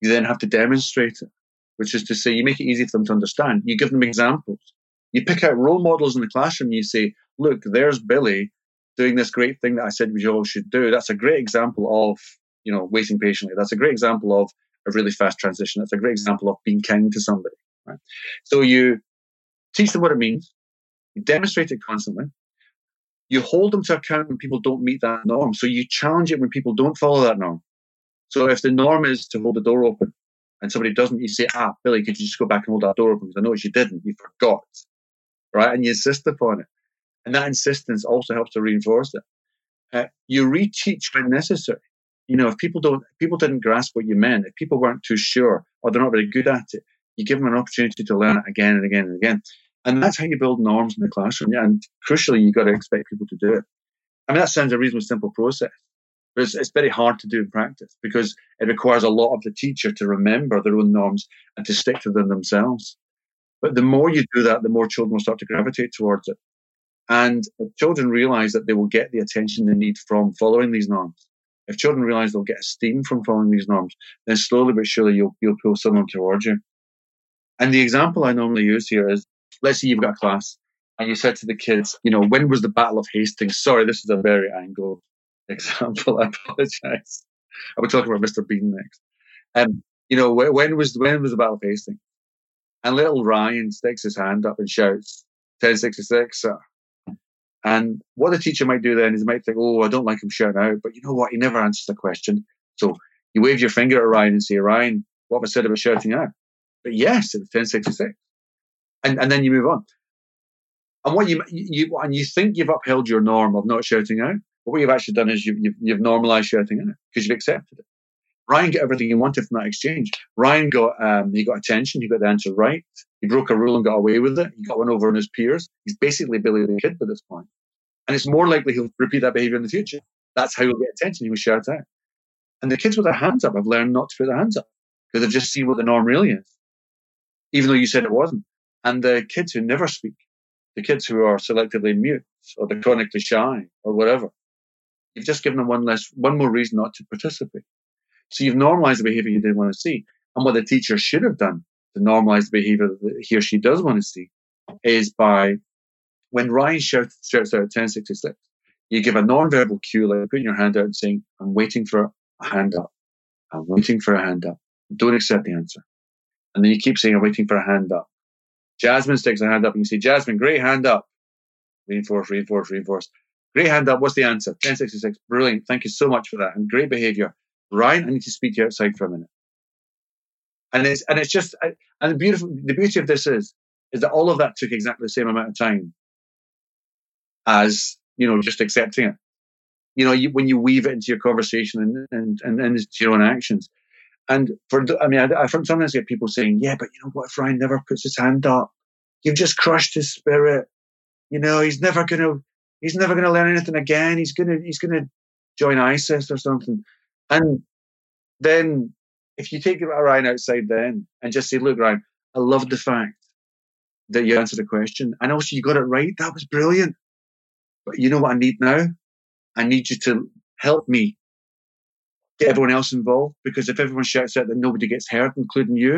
You then have to demonstrate it, which is to say, you make it easy for them to understand. You give them examples. You pick out role models in the classroom. You say, look, there's Billy doing this great thing that I said we all should do. That's a great example of, you know, waiting patiently. That's a great example of a really fast transition. That's a great example of being kind to somebody. Right? So you teach them what it means. You demonstrate it constantly. You hold them to account when people don't meet that norm. So you challenge it when people don't follow that norm. So if the norm is to hold the door open and somebody doesn't, you say, ah, Billy, could you just go back and hold that door open? Because I noticed you didn't. You forgot. Right? And you insist upon it. And that insistence also helps to reinforce it. Uh, you reteach when necessary. You know, if people don't, people didn't grasp what you meant, if people weren't too sure or they're not very good at it, you give them an opportunity to learn it again and again and again. And that's how you build norms in the classroom. Yeah, and crucially, you've got to expect people to do it. I mean, that sounds a reasonably simple process, but it's, it's very hard to do in practice because it requires a lot of the teacher to remember their own norms and to stick to them themselves. But the more you do that, the more children will start to gravitate towards it. And if children realize that they will get the attention they need from following these norms, if children realize they'll get esteem from following these norms, then slowly but surely you'll, you'll pull someone towards you. And the example I normally use here is let's say you've got a class and you said to the kids, you know, when was the Battle of Hastings? Sorry, this is a very Anglo example. I apologize. I will talking about Mr. Bean next. Um, you know, when was when was the Battle of Hastings? And little Ryan sticks his hand up and shouts, 1066, sir. And what the teacher might do then is might think, oh, I don't like him shouting out, but you know what? He never answers the question. So you wave your finger at Ryan and say, Ryan, what I said about shouting out? But yes, was 1066. And, and then you move on. And what you, you, and you think you've upheld your norm of not shouting out, but what you've actually done is you've, you've, you've normalized shouting out because you've accepted it. Ryan got everything he wanted from that exchange. Ryan got um, he got attention. He got the answer right. He broke a rule and got away with it. He got one over on his peers. He's basically Billy the Kid by this point, and it's more likely he'll repeat that behavior in the future. That's how he'll get attention. He will shout out. And the kids with their hands up have learned not to put their hands up because they've just seen what the norm really is, even though you said it wasn't. And the kids who never speak, the kids who are selectively mute or they're chronically shy or whatever, you've just given them one less, one more reason not to participate. So you've normalized the behavior you didn't want to see. And what the teacher should have done to normalize the behavior that he or she does want to see is by when Ryan shouts, shouts out at 1066, you give a non-verbal cue like putting your hand out and saying, I'm waiting for a hand up. I'm waiting for a hand up. Don't accept the answer. And then you keep saying, I'm waiting for a hand up. Jasmine sticks a hand up and you say, Jasmine, great hand up. Reinforce, reinforce, reinforce. Great hand up. What's the answer? 1066. Brilliant. Thank you so much for that. And great behavior. Ryan, I need to speak to you outside for a minute. And it's and it's just and the beautiful the beauty of this is is that all of that took exactly the same amount of time as you know just accepting it. You know, you, when you weave it into your conversation and and and, and into your own actions. And for I mean, I, I sometimes get people saying, "Yeah, but you know what? If Ryan never puts his hand up, you've just crushed his spirit. You know, he's never gonna he's never gonna learn anything again. He's gonna he's gonna join ISIS or something." And then if you take Ryan outside then and just say, look, Ryan, I love the fact that you answered the question. And also you got it right. That was brilliant. But you know what I need now? I need you to help me get everyone else involved because if everyone shouts out that nobody gets heard, including you,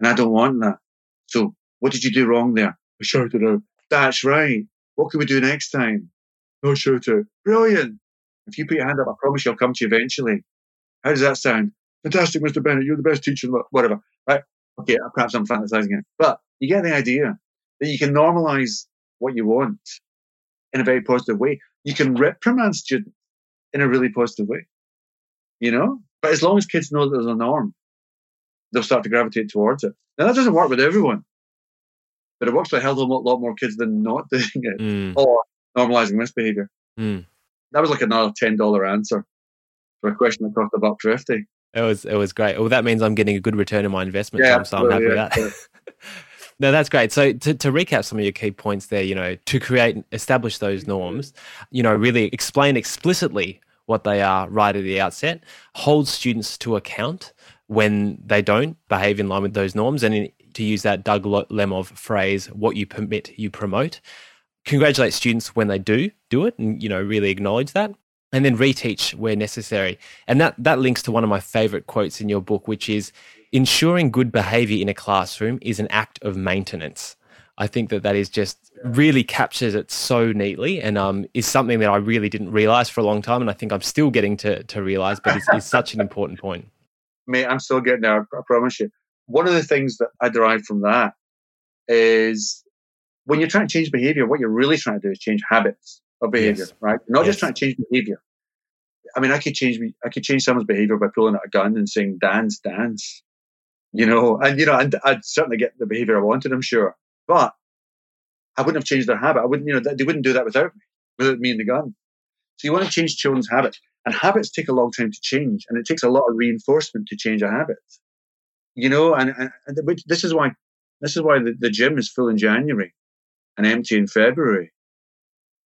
and I don't want that. So what did you do wrong there? I shouted out. That's right. What can we do next time? No shout out. Brilliant. If you put your hand up, I promise you I'll come to you eventually. How does that sound? Fantastic, Mr. Bennett. You're the best teacher, whatever. Right? Okay, perhaps I'm fantasizing it. But you get the idea that you can normalize what you want in a very positive way. You can reprimand students in a really positive way. You know? But as long as kids know that there's a norm, they'll start to gravitate towards it. Now, that doesn't work with everyone, but it works for a hell of a lot more kids than not doing it mm. or normalizing misbehavior. Mm. That was like another $10 answer for a question that cost a buck fifty. It was it was great. Well, that means I'm getting a good return on my investment, yeah, so I'm happy yeah, with that. no, that's great. So to, to recap some of your key points there, you know, to create establish those norms, you know, really explain explicitly what they are right at the outset, hold students to account when they don't behave in line with those norms, and in, to use that Doug Lemov phrase, "What you permit, you promote." Congratulate students when they do do it, and you know, really acknowledge that and then reteach where necessary. And that, that links to one of my favorite quotes in your book, which is ensuring good behavior in a classroom is an act of maintenance. I think that that is just really captures it so neatly and um, is something that I really didn't realize for a long time. And I think I'm still getting to, to realize, but it's, it's such an important point. Mate, I'm still getting there, I promise you. One of the things that I derive from that is when you're trying to change behavior, what you're really trying to do is change habits of behavior, yes. right? You're not yes. just trying to change behavior. I mean, I could change I could change someone's behavior by pulling out a gun and saying dance, dance, you know, and you know, and I'd certainly get the behavior I wanted, I'm sure, but I wouldn't have changed their habit. I wouldn't, you know, they wouldn't do that without me, without me and the gun. So you want to change children's habits, and habits take a long time to change, and it takes a lot of reinforcement to change a habit. You know, and, and, and this is why this is why the, the gym is full in January and empty in February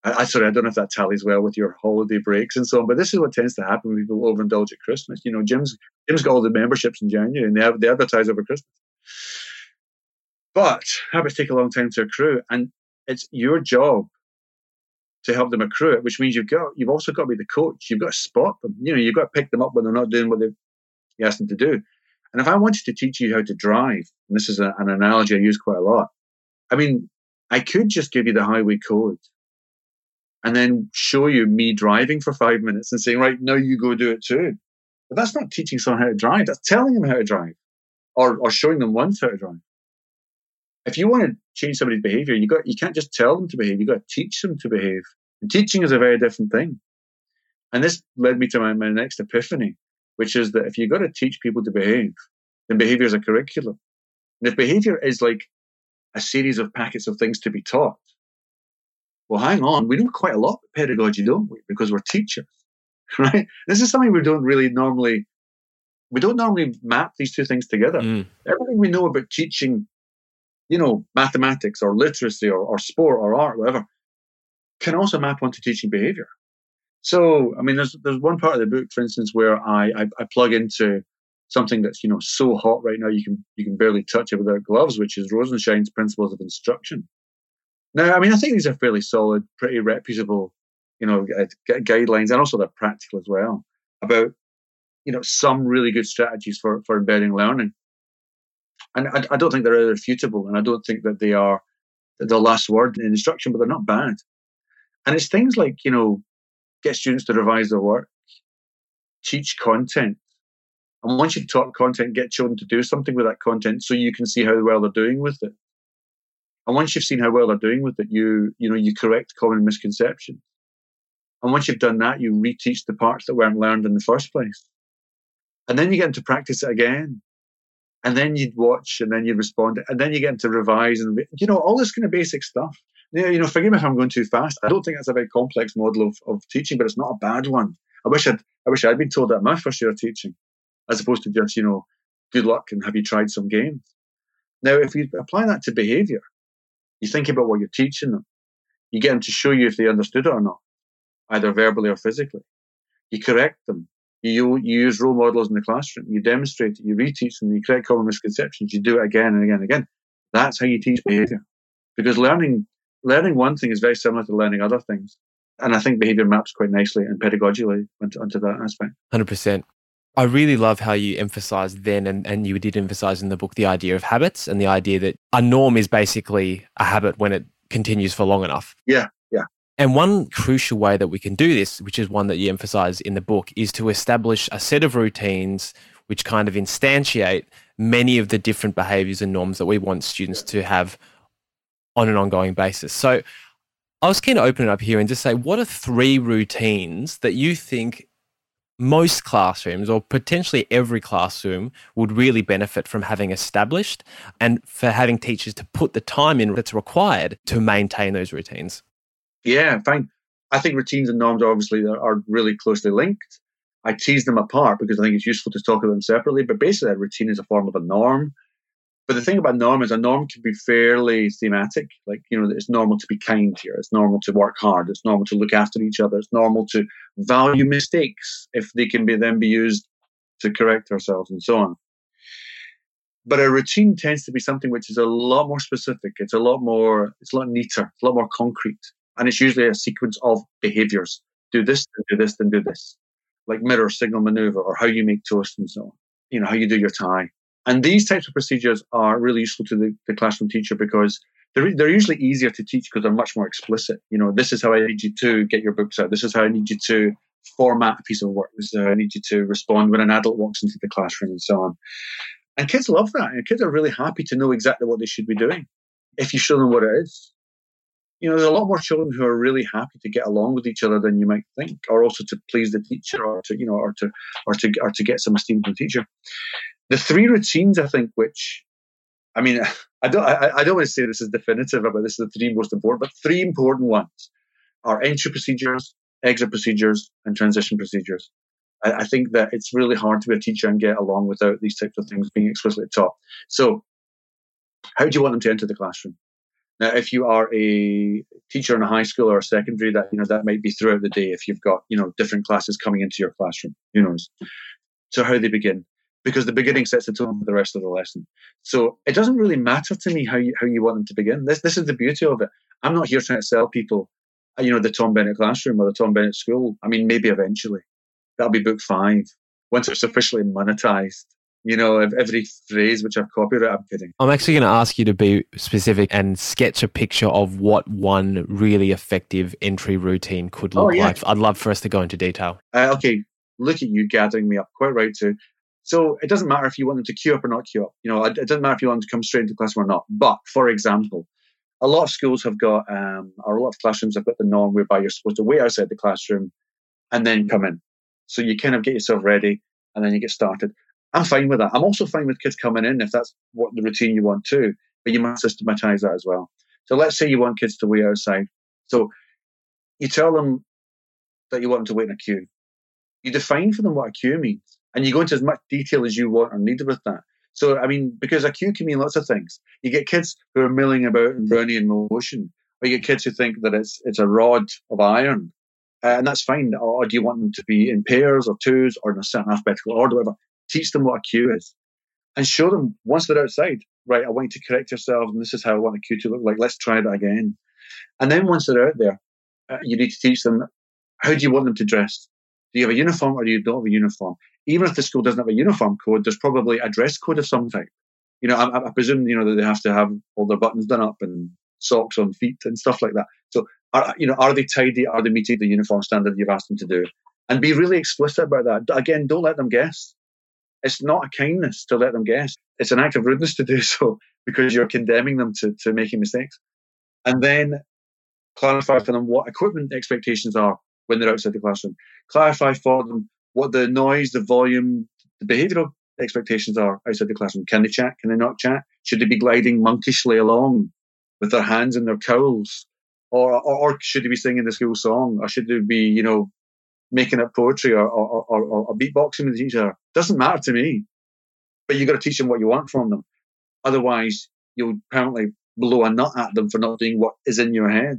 I, I sorry, I don't know if that tallies well with your holiday breaks and so on, but this is what tends to happen when people overindulge at Christmas. You know, gym's gym's got all the memberships in January and they, have, they advertise over Christmas. But habits take a long time to accrue, and it's your job to help them accrue it, which means you've got you've also got to be the coach. You've got to spot them. You know, you've got to pick them up when they're not doing what they you asked them to do. And if I wanted to teach you how to drive, and this is a, an analogy I use quite a lot, I mean, I could just give you the highway code and then show you me driving for five minutes and saying, right, now you go do it too. But that's not teaching someone how to drive. That's telling them how to drive or, or showing them once how to drive. If you want to change somebody's behavior, you got, you can't just tell them to behave. You got to teach them to behave. And teaching is a very different thing. And this led me to my, my next epiphany, which is that if you've got to teach people to behave, then behavior is a curriculum. And if behavior is like a series of packets of things to be taught, well, hang on, we know quite a lot about pedagogy, don't we? Because we're teachers, right? This is something we don't really normally, we don't normally map these two things together. Mm. Everything we know about teaching, you know, mathematics or literacy or, or sport or art, whatever, can also map onto teaching behavior. So, I mean, there's there's one part of the book, for instance, where I, I, I plug into something that's you know so hot right now you can you can barely touch it without gloves, which is Rosenshine's principles of instruction. Now, I mean, I think these are fairly solid, pretty reputable, you know, guidelines, and also they're practical as well about, you know, some really good strategies for for embedding learning. And I, I don't think they're irrefutable, and I don't think that they are the last word in instruction, but they're not bad. And it's things like, you know, get students to revise their work, teach content. And once you've taught content, get children to do something with that content so you can see how well they're doing with it. And once you've seen how well they're doing with it, you you know you correct common misconceptions. And once you've done that, you reteach the parts that weren't learned in the first place. And then you get into practice it again. And then you'd watch and then you'd respond. And then you get into revise and, you know, all this kind of basic stuff. Yeah, you know, forgive me if I'm going too fast. I don't think that's a very complex model of, of teaching, but it's not a bad one. I wish I'd, I wish I'd been told that my first year of teaching, as opposed to just, you know, good luck and have you tried some games. Now, if you apply that to behavior, you think about what you're teaching them. You get them to show you if they understood it or not, either verbally or physically. You correct them. You, you use role models in the classroom. You demonstrate it. You reteach them. You correct common misconceptions. You do it again and again and again. That's how you teach behavior. Because learning, learning one thing is very similar to learning other things. And I think behavior maps quite nicely and pedagogically onto, onto that aspect. 100%. I really love how you emphasized then, and, and you did emphasize in the book, the idea of habits and the idea that a norm is basically a habit when it continues for long enough. Yeah, yeah. And one crucial way that we can do this, which is one that you emphasize in the book, is to establish a set of routines which kind of instantiate many of the different behaviors and norms that we want students to have on an ongoing basis. So I was keen to open it up here and just say, what are three routines that you think most classrooms, or potentially every classroom, would really benefit from having established and for having teachers to put the time in that's required to maintain those routines. Yeah, fine. I think routines and norms obviously are really closely linked. I tease them apart because I think it's useful to talk about them separately. But basically, a routine is a form of a norm. But the thing about norm is a norm can be fairly thematic. Like, you know, it's normal to be kind here. It's normal to work hard. It's normal to look after each other. It's normal to value mistakes if they can be then be used to correct ourselves and so on. But a routine tends to be something which is a lot more specific. It's a lot more, it's a lot neater, it's a lot more concrete. And it's usually a sequence of behaviors do this, then do this, then do this, like mirror signal maneuver, or how you make toast and so on. You know, how you do your tie. And these types of procedures are really useful to the, the classroom teacher because they're, they're usually easier to teach because they're much more explicit. You know, this is how I need you to get your books out. This is how I need you to format a piece of work. This is how I need you to respond when an adult walks into the classroom and so on. And kids love that. And kids are really happy to know exactly what they should be doing if you show them what it is. You know, there's a lot more children who are really happy to get along with each other than you might think, or also to please the teacher, or to you know, or to or to or to get some esteem from the teacher. The three routines, I think, which I mean, I don't I, I don't want to say this is definitive about this is the three most important, but three important ones are entry procedures, exit procedures, and transition procedures. I, I think that it's really hard to be a teacher and get along without these types of things being explicitly taught. So, how do you want them to enter the classroom? Now, if you are a teacher in a high school or a secondary, that you know that might be throughout the day. If you've got you know different classes coming into your classroom, who knows? So how they begin, because the beginning sets the tone for the rest of the lesson. So it doesn't really matter to me how you how you want them to begin. This this is the beauty of it. I'm not here trying to sell people, uh, you know, the Tom Bennett classroom or the Tom Bennett school. I mean, maybe eventually that'll be book five once it's officially monetized you know, every phrase which I've copyrighted. I'm kidding. I'm actually going to ask you to be specific and sketch a picture of what one really effective entry routine could oh, look oh, yeah. like. I'd love for us to go into detail. Uh, okay, look at you gathering me up. Quite right too. So it doesn't matter if you want them to queue up or not queue up. You know, it doesn't matter if you want them to come straight into classroom or not. But for example, a lot of schools have got, um, or a lot of classrooms have got the norm whereby you're supposed to wait outside the classroom and then come in. So you kind of get yourself ready and then you get started. I'm fine with that. I'm also fine with kids coming in if that's what the routine you want to, but you must systematize that as well. So let's say you want kids to wait outside. So you tell them that you want them to wait in a queue. You define for them what a queue means, and you go into as much detail as you want or need with that. So, I mean, because a queue can mean lots of things. You get kids who are milling about in motion, or you get kids who think that it's it's a rod of iron, uh, and that's fine. Or, do you want them to be in pairs or twos or in a certain alphabetical order, whatever? Teach them what a queue is, and show them once they're outside. Right, I want you to correct yourself, and this is how I want a queue to look like. Let's try that again. And then once they're out there, uh, you need to teach them how do you want them to dress. Do you have a uniform or do you don't have a uniform? Even if the school doesn't have a uniform code, there's probably a dress code of some type. You know, I, I presume you know that they have to have all their buttons done up and socks on feet and stuff like that. So, are, you know, are they tidy? Are they meeting the uniform standard you've asked them to do? And be really explicit about that. Again, don't let them guess. It's not a kindness to let them guess. It's an act of rudeness to do so because you're condemning them to, to making mistakes. And then clarify for them what equipment expectations are when they're outside the classroom. Clarify for them what the noise, the volume, the behavioural expectations are outside the classroom. Can they chat? Can they not chat? Should they be gliding monkishly along with their hands in their cowls? Or, or, or should they be singing the school song? Or should they be, you know, making up poetry or, or, or, or beatboxing with each other. Doesn't matter to me. But you've got to teach them what you want from them. Otherwise, you'll apparently blow a nut at them for not doing what is in your head.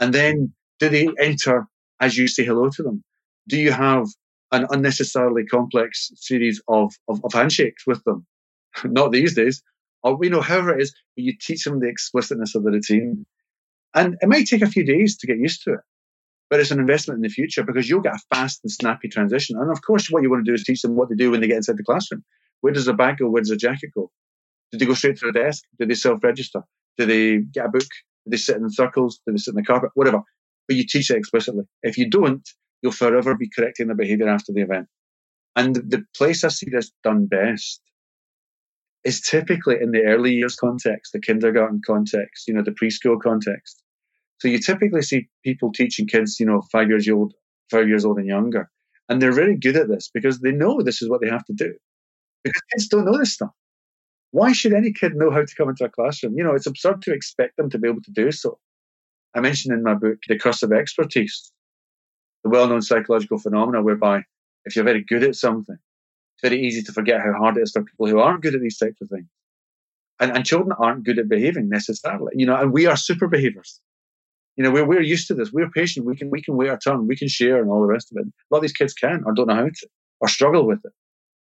And then do they enter as you say hello to them? Do you have an unnecessarily complex series of, of, of handshakes with them? not these days. Or, you know, however it is, but you teach them the explicitness of the routine. And it might take a few days to get used to it but it's an investment in the future because you'll get a fast and snappy transition. And of course, what you want to do is teach them what to do when they get inside the classroom. Where does the bag go? Where does the jacket go? Do they go straight to the desk? Do they self-register? Do they get a book? Do they sit in circles? Do they sit in the carpet? Whatever. But you teach it explicitly. If you don't, you'll forever be correcting their behavior after the event. And the place I see this done best is typically in the early years context, the kindergarten context, you know, the preschool context. So you typically see people teaching kids, you know, five years old, five years old and younger, and they're very good at this because they know this is what they have to do. Because kids don't know this stuff. Why should any kid know how to come into a classroom? You know, it's absurd to expect them to be able to do so. I mentioned in my book the curse of expertise, the well-known psychological phenomena whereby if you're very good at something, it's very easy to forget how hard it is for people who aren't good at these types of things. And, and children aren't good at behaving necessarily, you know, and we are super behaviors. You know, we're, we're used to this. We're patient. We can, we can wait our turn. We can share and all the rest of it. A lot of these kids can or don't know how to or struggle with it.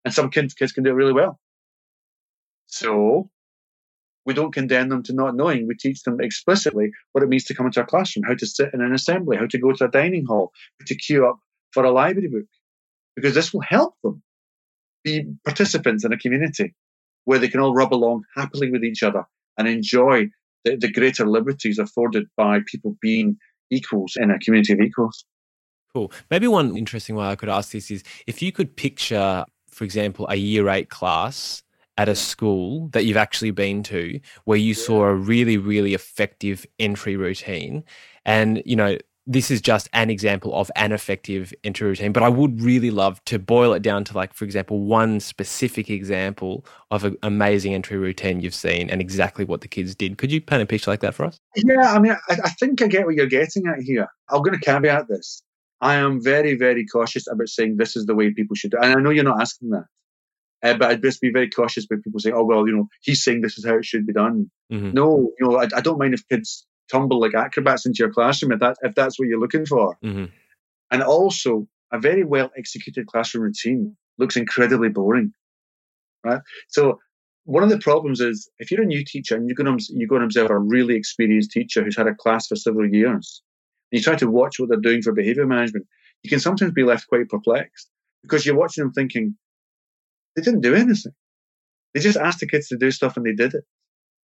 And some kids, kids can do it really well. So we don't condemn them to not knowing. We teach them explicitly what it means to come into a classroom, how to sit in an assembly, how to go to a dining hall, to queue up for a library book, because this will help them be participants in a community where they can all rub along happily with each other and enjoy the, the greater liberties afforded by people being equals in a community of equals. Cool. Maybe one interesting way I could ask this is if you could picture, for example, a year eight class at a school that you've actually been to where you saw a really, really effective entry routine. And, you know, this is just an example of an effective entry routine, but I would really love to boil it down to, like, for example, one specific example of an amazing entry routine you've seen and exactly what the kids did. Could you paint a picture like that for us? Yeah, I mean, I, I think I get what you're getting at here. I'm going to caveat this. I am very, very cautious about saying this is the way people should do. And I know you're not asking that. Uh, but I'd just be very cautious when people say, "Oh well, you know, he's saying this is how it should be done." Mm-hmm. No, you know, I, I, don't mind if kids tumble like acrobats into your classroom if that if that's what you're looking for. Mm-hmm. And also, a very well executed classroom routine looks incredibly boring, right? So one of the problems is if you're a new teacher and you're going to you go and observe a really experienced teacher who's had a class for several years, and you try to watch what they're doing for behaviour management, you can sometimes be left quite perplexed because you're watching them thinking, they didn't do anything. They just asked the kids to do stuff and they did it.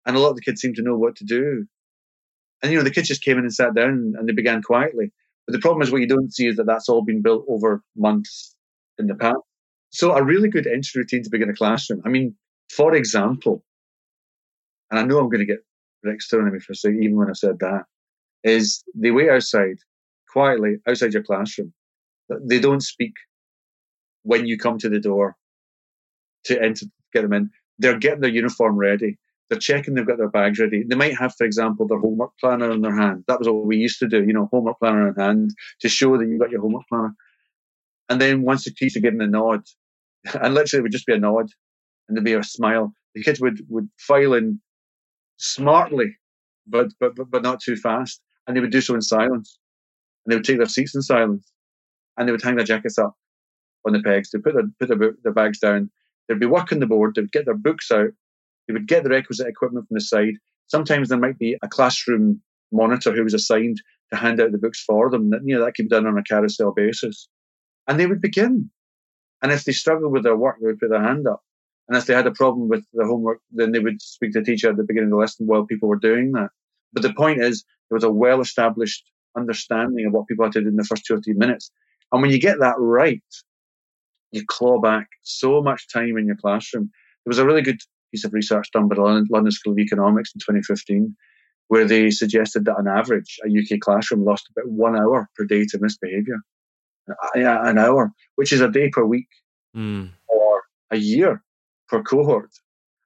And a lot of the kids seem to know what to do. And, you know, the kids just came in and sat down and they began quietly. But the problem is what you don't see is that that's all been built over months in the past. So a really good entry routine to begin a classroom. I mean, for example, and I know I'm going to get Rex thrown at me for saying, even when I said that, is they wait outside, quietly, outside your classroom. They don't speak when you come to the door to enter, get them in. They're getting their uniform ready. They're checking they've got their bags ready. They might have, for example, their homework planner in their hand. That was what we used to do, you know, homework planner in hand to show that you've got your homework planner. And then once the teacher gave them the nod, and literally it would just be a nod and there'd be a smile, the kids would, would file in smartly, but, but, but, not too fast. And they would do so in silence. And they would take their seats in silence. And they would hang their jackets up on the pegs. They put their, put their, their bags down They'd be working the board, they'd get their books out, they would get the requisite equipment from the side. Sometimes there might be a classroom monitor who was assigned to hand out the books for them. You know, that could be done on a carousel basis. And they would begin. And if they struggled with their work, they would put their hand up. And if they had a problem with the homework, then they would speak to the teacher at the beginning of the lesson while people were doing that. But the point is, there was a well established understanding of what people had to do in the first two or three minutes. And when you get that right, you claw back so much time in your classroom. There was a really good piece of research done by the London School of Economics in 2015 where they suggested that on average a UK classroom lost about one hour per day to misbehaviour. Yeah, an hour, which is a day per week mm. or a year per cohort.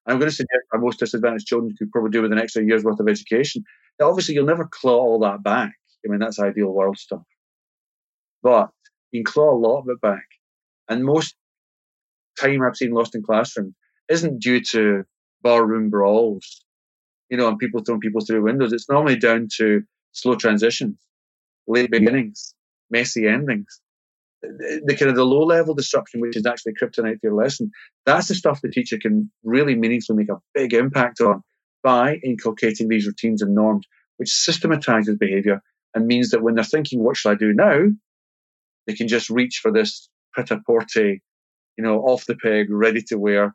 I'm going to suggest our most disadvantaged children could probably do with an extra year's worth of education. Now, obviously, you'll never claw all that back. I mean, that's ideal world stuff. But you can claw a lot of it back. And most time I've seen lost in classroom isn't due to barroom brawls, you know, and people throwing people through windows. It's normally down to slow transitions, late beginnings, messy endings. The, kind of the low level disruption, which is actually kryptonite to your lesson, that's the stuff the teacher can really meaningfully make a big impact on by inculcating these routines and norms, which systematizes behavior and means that when they're thinking, what should I do now? They can just reach for this pret-a-porter, you know, off the peg, ready to wear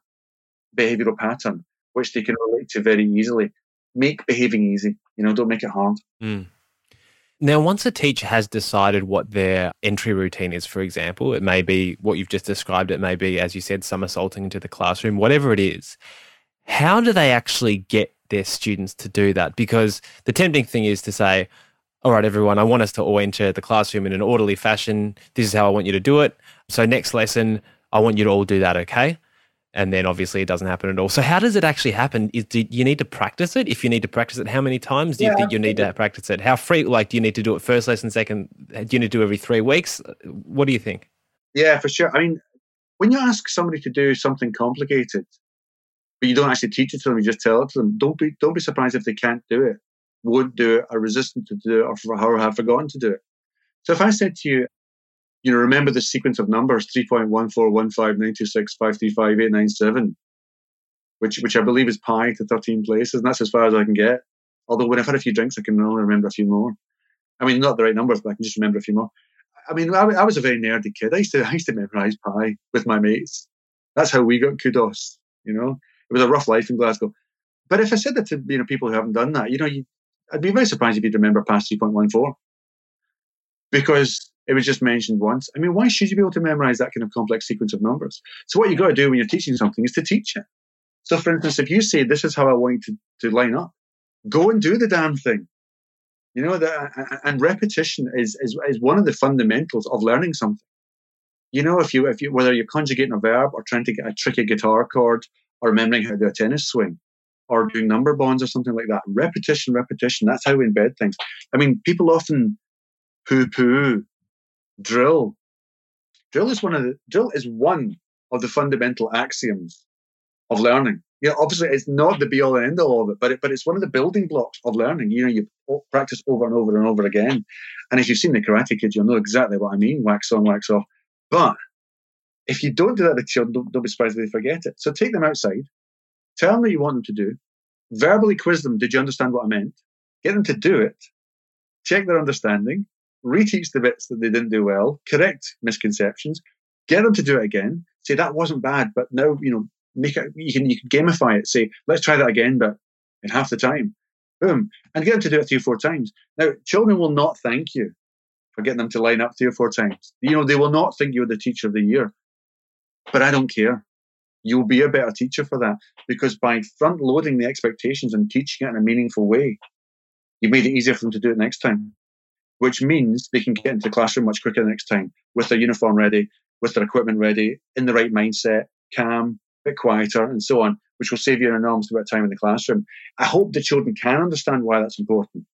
behavioral pattern, which they can relate to very easily. Make behaving easy, you know, don't make it hard. Mm. Now, once a teacher has decided what their entry routine is, for example, it may be what you've just described, it may be, as you said, somersaulting into the classroom, whatever it is, how do they actually get their students to do that? Because the tempting thing is to say, all right, everyone, I want us to all enter the classroom in an orderly fashion. This is how I want you to do it. So, next lesson, I want you to all do that, okay? And then obviously it doesn't happen at all. So, how does it actually happen? Is, do you need to practice it? If you need to practice it, how many times do you yeah, think you need to practice it? How free, like, do you need to do it first lesson, second? Do you need to do every three weeks? What do you think? Yeah, for sure. I mean, when you ask somebody to do something complicated, but you don't actually teach it to them, you just tell it to them, don't be, don't be surprised if they can't do it won't do it, are resistant to do it, or have forgotten to do it. So if I said to you, you know, remember the sequence of numbers 3.1415926535897, which which I believe is pi to 13 places, and that's as far as I can get. Although when I've had a few drinks, I can only remember a few more. I mean, not the right numbers, but I can just remember a few more. I mean, I, I was a very nerdy kid. I used to I used to memorize pi with my mates. That's how we got kudos. You know, it was a rough life in Glasgow. But if I said that to you know people who haven't done that, you know, you, I'd be very surprised if you'd remember past 3.14 because it was just mentioned once. I mean, why should you be able to memorize that kind of complex sequence of numbers? So what you got to do when you're teaching something is to teach it. So, for instance, if you say this is how I want you to, to line up, go and do the damn thing. You know that, and repetition is, is is one of the fundamentals of learning something. You know, if you if you whether you're conjugating a verb or trying to get a tricky guitar chord or remembering how to do a tennis swing or doing number bonds or something like that, repetition, repetition. That's how we embed things. I mean, people often poo-poo drill. Drill is one of the drill is one of the fundamental axioms of learning. You know, obviously it's not the be all and end all of it, but it, but it's one of the building blocks of learning. You know, you practice over and over and over again. And if you've seen the Karate Kid, you'll know exactly what I mean: wax on, wax off. But if you don't do that to children, don't, don't be surprised if they forget it. So take them outside, tell them what you want them to do, verbally quiz them. Did you understand what I meant? Get them to do it. Check their understanding. Reteach the bits that they didn't do well. Correct misconceptions. Get them to do it again. Say that wasn't bad, but now you know make it. You can you can gamify it. Say let's try that again, but in half the time. Boom, and get them to do it three or four times. Now, children will not thank you for getting them to line up three or four times. You know, they will not think you're the teacher of the year. But I don't care. You'll be a better teacher for that because by front loading the expectations and teaching it in a meaningful way, you made it easier for them to do it next time, which means they can get into the classroom much quicker the next time with their uniform ready, with their equipment ready, in the right mindset, calm, a bit quieter, and so on, which will save you an enormous amount of time in the classroom. I hope the children can understand why that's important.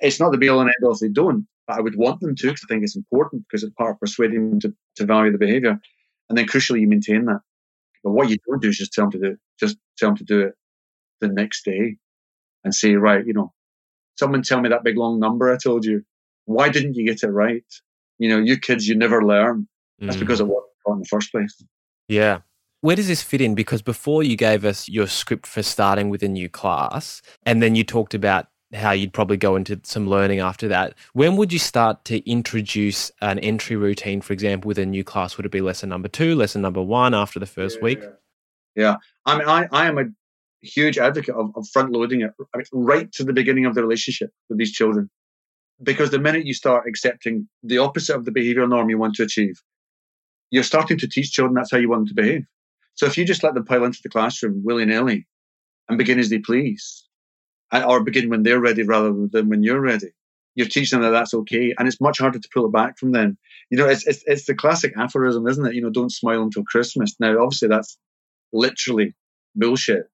It's not the be all and end all if they don't, but I would want them to because I think it's important because it's part of persuading them to, to value the behaviour. And then crucially, you maintain that. But what you don't do is just tell them to do it. Just tell them to do it the next day and say, right, you know, someone tell me that big long number I told you. Why didn't you get it right? You know, you kids, you never learn. That's mm. because of what in the first place. Yeah. Where does this fit in? Because before you gave us your script for starting with a new class, and then you talked about how you'd probably go into some learning after that. When would you start to introduce an entry routine, for example, with a new class? Would it be lesson number two, lesson number one after the first yeah, week? Yeah. yeah. I mean, I, I am a huge advocate of, of front loading it right to the beginning of the relationship with these children. Because the minute you start accepting the opposite of the behavioral norm you want to achieve, you're starting to teach children that's how you want them to behave. So if you just let them pile into the classroom willy nilly and begin as they please, or begin when they're ready rather than when you're ready. You're teaching them that that's okay, and it's much harder to pull it back from them. You know, it's it's, it's the classic aphorism, isn't it? You know, don't smile until Christmas. Now, obviously, that's literally bullshit,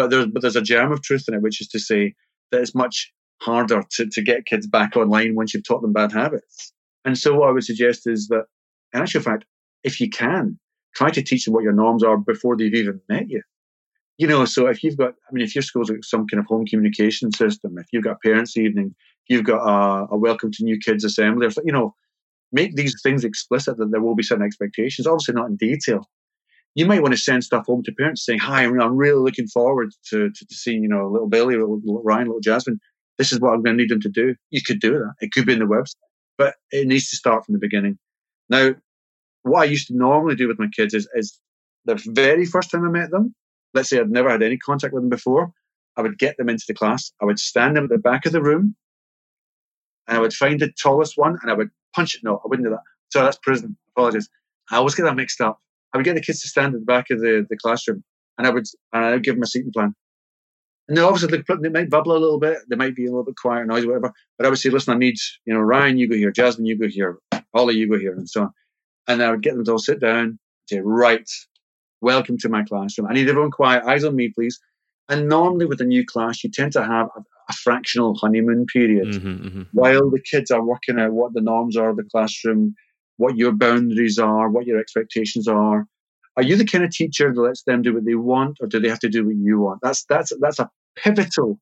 but there's but there's a germ of truth in it, which is to say that it's much harder to, to get kids back online once you've taught them bad habits. And so, what I would suggest is that, in actual fact, if you can, try to teach them what your norms are before they've even met you you know, so if you've got, I mean, if your school's got some kind of home communication system, if you've got parents' evening, you've got a, a welcome to new kids assembly, or you know, make these things explicit that there will be certain expectations. Obviously, not in detail. You might want to send stuff home to parents saying, "Hi, I'm really looking forward to, to, to seeing you know little Billy, little, Ryan, little Jasmine. This is what I'm going to need them to do." You could do that. It could be in the website, but it needs to start from the beginning. Now, what I used to normally do with my kids is, is the very first time I met them, let's say I'd never had any contact with them before, I would get them into the class. I would stand them at the back of the room and I would find the tallest one and I would punch it. No, I wouldn't do that. So that's prison. Apologies. I always get that mixed up. I would get the kids to stand at the back of the, the classroom and I would and I would give them a seating plan. And they obviously they, they might bubble a little bit, they might be a little bit quiet, noise, whatever. But I would say, listen, I need, you know, Ryan, you go here, Jasmine, you go here, Holly, you go here, and so on. And I would get them to all sit down, say, right, welcome to my classroom. I need everyone quiet, eyes on me, please. And normally with a new class, you tend to have a, a fractional honeymoon period mm-hmm, mm-hmm. while the kids are working out what the norms are of the classroom, what your boundaries are, what your expectations are. Are you the kind of teacher that lets them do what they want, or do they have to do what you want? That's that's that's a pivotal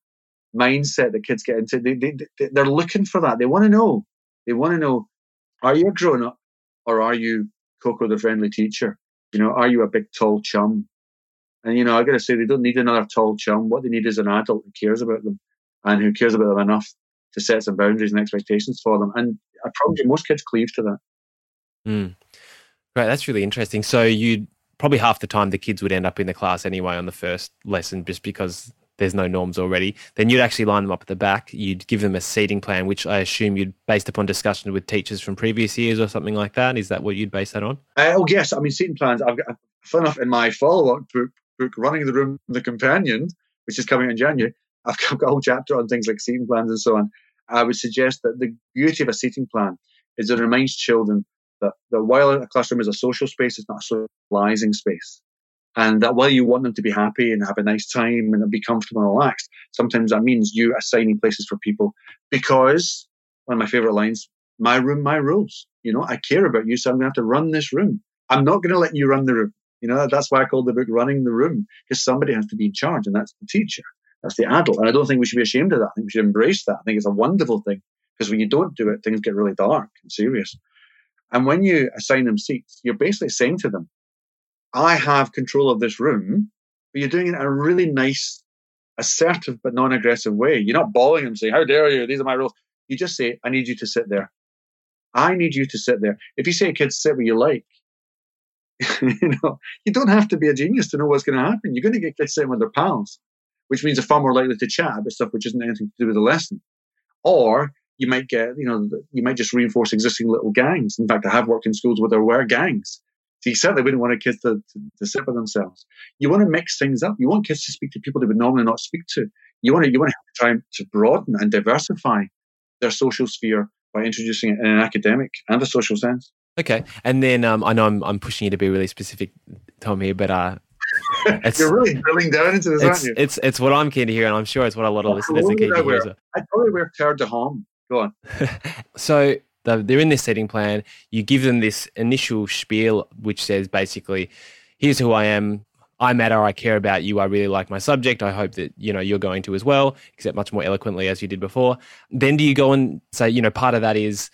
mindset that kids get into. They, they, they're looking for that. They want to know. They want to know: Are you a grown up, or are you Coco the friendly teacher? You know, are you a big tall chum? And you know, I got to say, they don't need another tall chum. What they need is an adult who cares about them and who cares about them enough to set some boundaries and expectations for them. And I probably most kids cleave to that. Mm. Right, that's really interesting. So you probably half the time the kids would end up in the class anyway on the first lesson just because there's no norms already. Then you'd actually line them up at the back. You'd give them a seating plan, which I assume you'd based upon discussion with teachers from previous years or something like that. Is that what you'd base that on? Uh, oh yes, I mean seating plans. I've got fun enough in my follow-up book, book "Running the Room, the Companion," which is coming in January. I've got a whole chapter on things like seating plans and so on. I would suggest that the beauty of a seating plan is it reminds children that, that while a classroom is a social space, it's not a socializing space. And that while you want them to be happy and have a nice time and be comfortable and relaxed, sometimes that means you assigning places for people because one of my favorite lines, my room, my rules. You know, I care about you, so I'm going to have to run this room. I'm not going to let you run the room. You know, that's why I called the book Running the Room, because somebody has to be in charge, and that's the teacher. That's the adult. And I don't think we should be ashamed of that. I think we should embrace that. I think it's a wonderful thing because when you don't do it, things get really dark and serious. And when you assign them seats, you're basically saying to them, I have control of this room, but you're doing it in a really nice, assertive but non aggressive way. You're not bawling them saying, How dare you? These are my rules. You just say, I need you to sit there. I need you to sit there. If you say a kid sit where you like, you know, you don't have to be a genius to know what's going to happen. You're going to get kids sitting with their pals, which means they're far more likely to chat about stuff which isn't anything to do with the lesson. Or you might get, you know, you might just reinforce existing little gangs. In fact, I have worked in schools where there were gangs. So you certainly wouldn't want kids to, to, to sit with themselves. You want to mix things up. You want kids to speak to people they would normally not speak to. You want to, you want to try to broaden and diversify their social sphere by introducing it in an academic and a social sense. Okay, and then um, I know I'm, I'm pushing you to be really specific, Tom here, but uh, you're really drilling down into this, aren't you? It's it's what I'm keen to hear, and I'm sure it's what a lot of listeners are keen to hear. Well. I'd probably wear Terre de Homme. Go on. so they're in this setting plan. You give them this initial spiel, which says basically, "Here's who I am. I matter. I care about you. I really like my subject. I hope that you know you're going to as well, except much more eloquently as you did before." Then do you go and say, you know, part of that is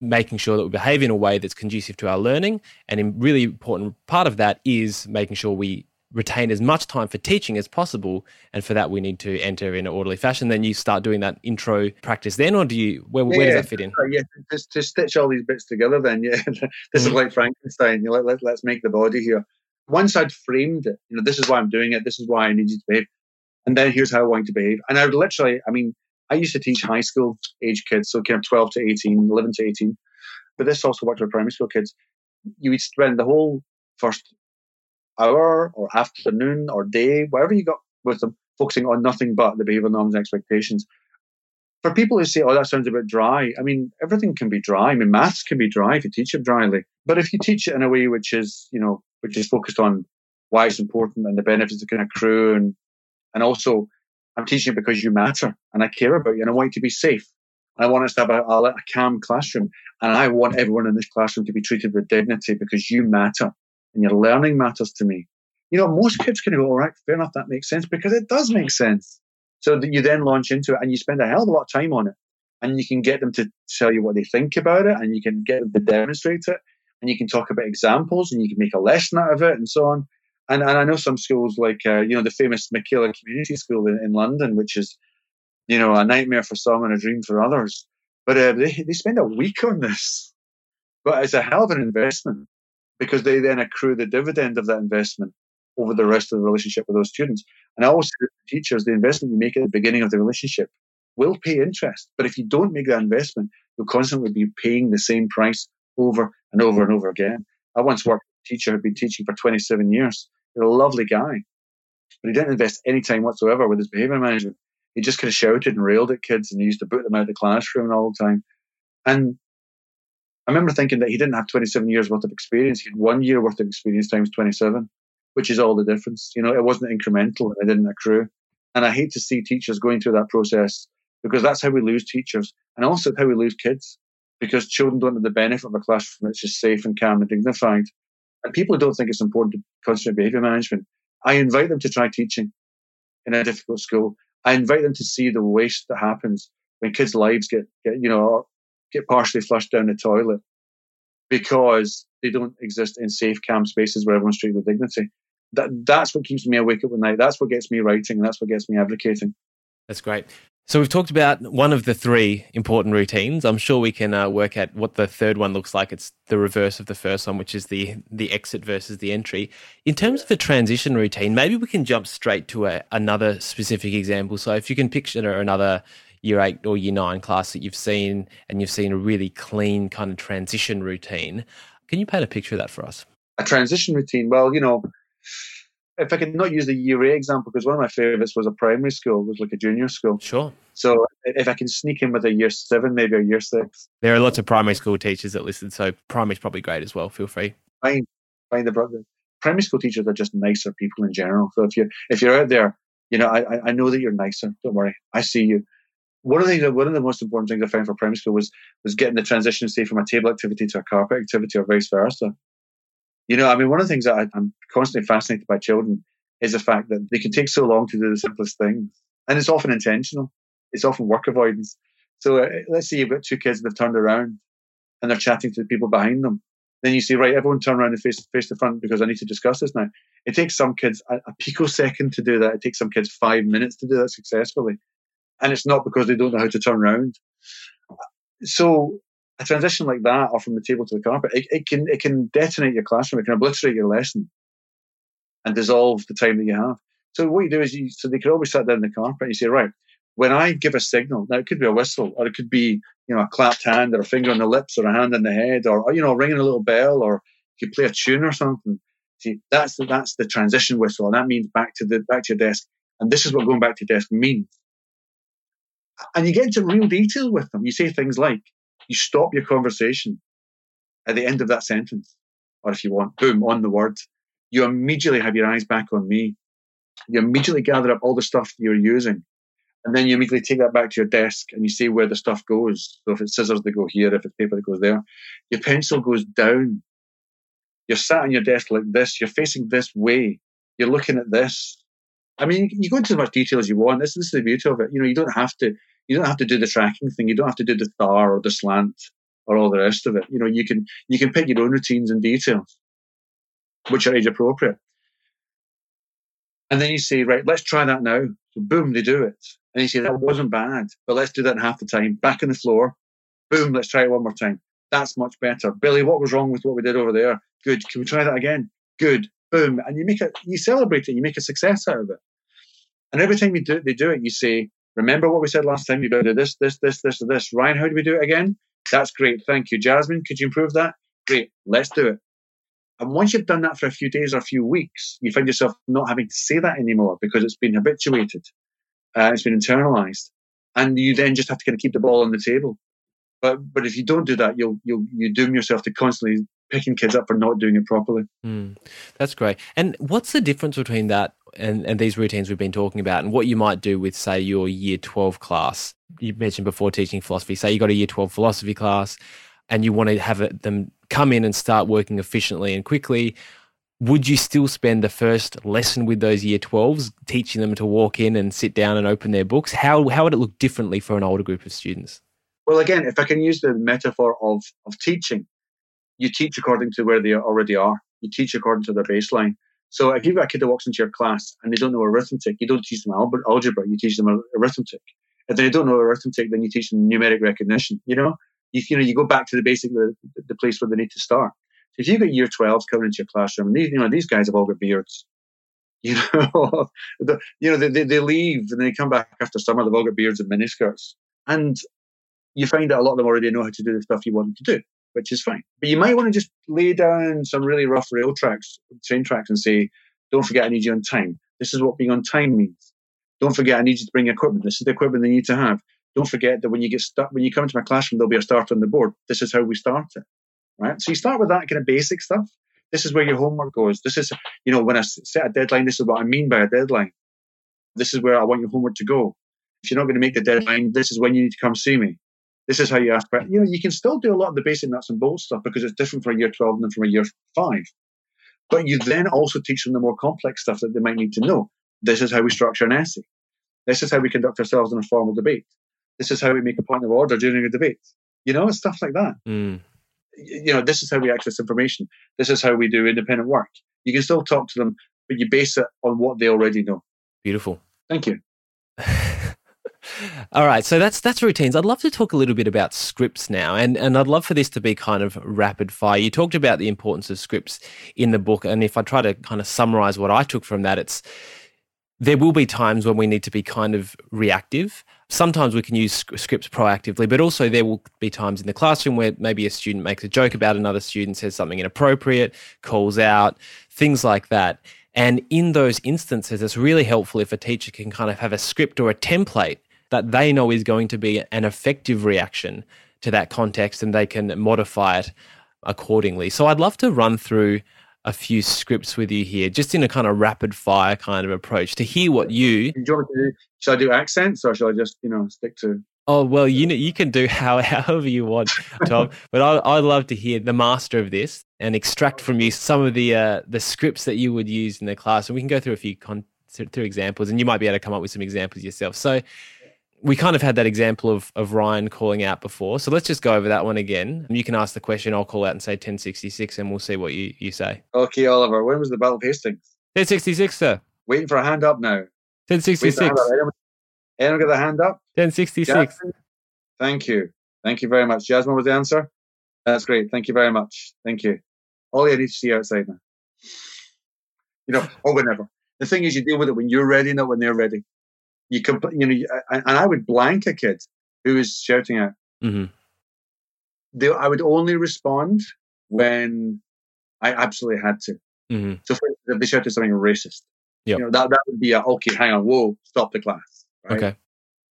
making sure that we behave in a way that's conducive to our learning. And a really important part of that is making sure we retain as much time for teaching as possible. And for that, we need to enter in an orderly fashion. Then you start doing that intro practice then, or do you, where, yeah, where does that fit in? Yeah, just to stitch all these bits together then, yeah. this mm-hmm. is like Frankenstein. You let, let, let's make the body here. Once I'd framed it, you know, this is why I'm doing it. This is why I need you to behave. And then here's how I want you to behave. And I would literally, I mean, I used to teach high school age kids, so kind of 12 to 18, 11 to 18. But this also worked with primary school kids. You would spend the whole first hour or afternoon or day, whatever you got with them, focusing on nothing but the behavior norms and expectations. For people who say, oh, that sounds a bit dry, I mean, everything can be dry. I mean, maths can be dry if you teach it dryly. But if you teach it in a way which is, you know, which is focused on why it's important and the benefits it can accrue and and also I'm teaching it because you matter and I care about you and I want you to be safe. I want us to have a, a calm classroom. And I want everyone in this classroom to be treated with dignity because you matter and your learning matters to me. You know, most kids can go, all right, fair enough, that makes sense because it does make sense. So you then launch into it and you spend a hell of a lot of time on it. And you can get them to tell you what they think about it and you can get them to demonstrate it and you can talk about examples and you can make a lesson out of it and so on. And, and I know some schools like, uh, you know, the famous Michaela Community School in, in, London, which is, you know, a nightmare for some and a dream for others. But uh, they, they spend a week on this. But it's a hell of an investment because they then accrue the dividend of that investment over the rest of the relationship with those students. And I always say to teachers, the investment you make at the beginning of the relationship will pay interest. But if you don't make that investment, you'll constantly be paying the same price over and over and over again. I once worked with a teacher who'd been teaching for 27 years He's a lovely guy, but he didn't invest any time whatsoever with his behavior management. He just kind of shouted and railed at kids and he used to boot them out of the classroom all the time. And I remember thinking that he didn't have 27 years worth of experience. He had one year worth of experience times 27, which is all the difference. You know, it wasn't incremental. It didn't accrue. And I hate to see teachers going through that process because that's how we lose teachers and also how we lose kids because children don't have the benefit of a classroom that's just safe and calm and dignified. And people who don't think it's important to concentrate behavior management, I invite them to try teaching in a difficult school. I invite them to see the waste that happens when kids' lives get, get you know, get partially flushed down the toilet because they don't exist in safe, calm spaces where everyone's treated with dignity. that that's what keeps me awake at night. That's what gets me writing. And That's what gets me advocating. That's great. So we've talked about one of the three important routines. I'm sure we can uh, work out what the third one looks like. It's the reverse of the first one, which is the the exit versus the entry. In terms of a transition routine, maybe we can jump straight to a, another specific example. So if you can picture another year eight or year nine class that you've seen and you've seen a really clean kind of transition routine, can you paint a picture of that for us? A transition routine. Well, you know, if I can not use the year eight example, because one of my favourites was a primary school, was like a junior school. Sure. So if I can sneak in with a year seven, maybe a year six. There are lots of primary school teachers that listen, so primary's probably great as well. Feel free. Fine, find the brother. Primary school teachers are just nicer people in general. So if you if you're out there, you know, I I know that you're nicer. Don't worry, I see you. One of the things, one of the most important things I found for primary school was was getting the transition, say, from a table activity to a carpet activity, or vice versa. You know, I mean, one of the things that I, I'm constantly fascinated by children is the fact that they can take so long to do the simplest things. And it's often intentional. It's often work avoidance. So uh, let's say you've got two kids that have turned around and they're chatting to the people behind them. Then you say, right, everyone turn around and face, face the front because I need to discuss this now. It takes some kids a, a picosecond to do that. It takes some kids five minutes to do that successfully. And it's not because they don't know how to turn around. So a transition like that or from the table to the carpet, it, it can it can detonate your classroom, it can obliterate your lesson and dissolve the time that you have. So what you do is you so they can always sit down the carpet and you say, right, when I give a signal, now it could be a whistle or it could be, you know, a clapped hand or a finger on the lips or a hand on the head or, you know, ringing a little bell or you could play a tune or something. See, that's the, that's the transition whistle. And that means back to the, back to your desk. And this is what going back to your desk means. And you get into real detail with them. You say things like, you stop your conversation at the end of that sentence. Or if you want, boom, on the word. You immediately have your eyes back on me. You immediately gather up all the stuff you're using. And then you immediately take that back to your desk and you see where the stuff goes. So if it's scissors, they go here. If it's paper, it goes there. Your pencil goes down. You're sat on your desk like this. You're facing this way. You're looking at this. I mean, you go into as much detail as you want. This, this is the beauty of it. You know, you don't have to you don't have to do the tracking thing. You don't have to do the star or the slant or all the rest of it. You know, you can you can pick your own routines and details, which are age appropriate. And then you say, right, let's try that now. So boom, they do it. And you say, that wasn't bad, but let's do that in half the time. Back on the floor. Boom, let's try it one more time. That's much better. Billy, what was wrong with what we did over there? Good. Can we try that again? Good. Boom. And you make it, you celebrate it, you make a success out of it. And every time you do, they do it, you say, Remember what we said last time? You better do this, this, this, this, this. Ryan, how do we do it again? That's great. Thank you. Jasmine, could you improve that? Great. Let's do it. And once you've done that for a few days or a few weeks, you find yourself not having to say that anymore because it's been habituated, uh, it's been internalized, and you then just have to kind of keep the ball on the table. But but if you don't do that, you'll you'll you doom yourself to constantly picking kids up for not doing it properly. Mm, that's great. And what's the difference between that and, and these routines we've been talking about and what you might do with, say, your year 12 class? You mentioned before teaching philosophy. Say you got a year 12 philosophy class and you want to have it, them come in and start working efficiently and quickly. Would you still spend the first lesson with those year 12s teaching them to walk in and sit down and open their books? How, how would it look differently for an older group of students? Well, again, if I can use the metaphor of, of teaching, you teach according to where they already are. You teach according to their baseline. So if you've got a kid that walks into your class and they don't know arithmetic, you don't teach them algebra, you teach them arithmetic. If they don't know arithmetic, then you teach them numeric recognition. You know, you, you know, you go back to the basic, the, the place where they need to start. So if you've got year 12s coming into your classroom, and these, you know, these guys have all got beards. You know, the, you know, they, they, leave and they come back after summer, they've all got beards and miniskirts. And you find that a lot of them already know how to do the stuff you want them to do which is fine. But you might want to just lay down some really rough rail tracks, train tracks, and say, don't forget, I need you on time. This is what being on time means. Don't forget, I need you to bring equipment. This is the equipment they need to have. Don't forget that when you get stuck, when you come into my classroom, there'll be a start on the board. This is how we start it, right? So you start with that kind of basic stuff. This is where your homework goes. This is, you know, when I set a deadline, this is what I mean by a deadline. This is where I want your homework to go. If you're not going to make the deadline, this is when you need to come see me this is how you ask questions. You know, you can still do a lot of the basic nuts and bolts stuff because it's different for a year 12 than from a year five. But you then also teach them the more complex stuff that they might need to know. This is how we structure an essay. This is how we conduct ourselves in a formal debate. This is how we make a point of order during a debate. You know, stuff like that. Mm. You know, this is how we access information. This is how we do independent work. You can still talk to them but you base it on what they already know. Beautiful. Thank you. All right, so that's that's routines. I'd love to talk a little bit about scripts now, and and I'd love for this to be kind of rapid fire. You talked about the importance of scripts in the book, and if I try to kind of summarize what I took from that, it's there will be times when we need to be kind of reactive. Sometimes we can use scripts proactively, but also there will be times in the classroom where maybe a student makes a joke about another student, says something inappropriate, calls out, things like that. And in those instances, it's really helpful if a teacher can kind of have a script or a template that they know is going to be an effective reaction to that context and they can modify it accordingly. So I'd love to run through a few scripts with you here, just in a kind of rapid fire kind of approach to hear what you. Do you do, I do accents or should I just, you know, stick to. Oh, well, you know, you can do how, however you want, Tom. but I, I'd love to hear the master of this and extract from you some of the uh, the scripts that you would use in the class. And we can go through a few con- through examples, and you might be able to come up with some examples yourself. So, we kind of had that example of of Ryan calling out before. So let's just go over that one again. You can ask the question, I'll call out and say 1066 and we'll see what you, you say. Okay, Oliver, when was the Battle of Hastings? 1066, sir. Waiting for a hand up now. 1066. Anyone, anyone got a hand up? 1066. Jasmine? Thank you. Thank you very much. Jasmine was the answer? That's great. Thank you very much. Thank you. All you need to see you outside now. You know, oh, or whenever. The thing is, you deal with it when you're ready, not when they're ready you could, you know, and I would blank a kid who was shouting out. Mm-hmm. They, I would only respond when I absolutely had to. Mm-hmm. So if they shouted something racist, yep. you know, that, that would be a, okay, hang on, whoa, stop the class. Right? Okay.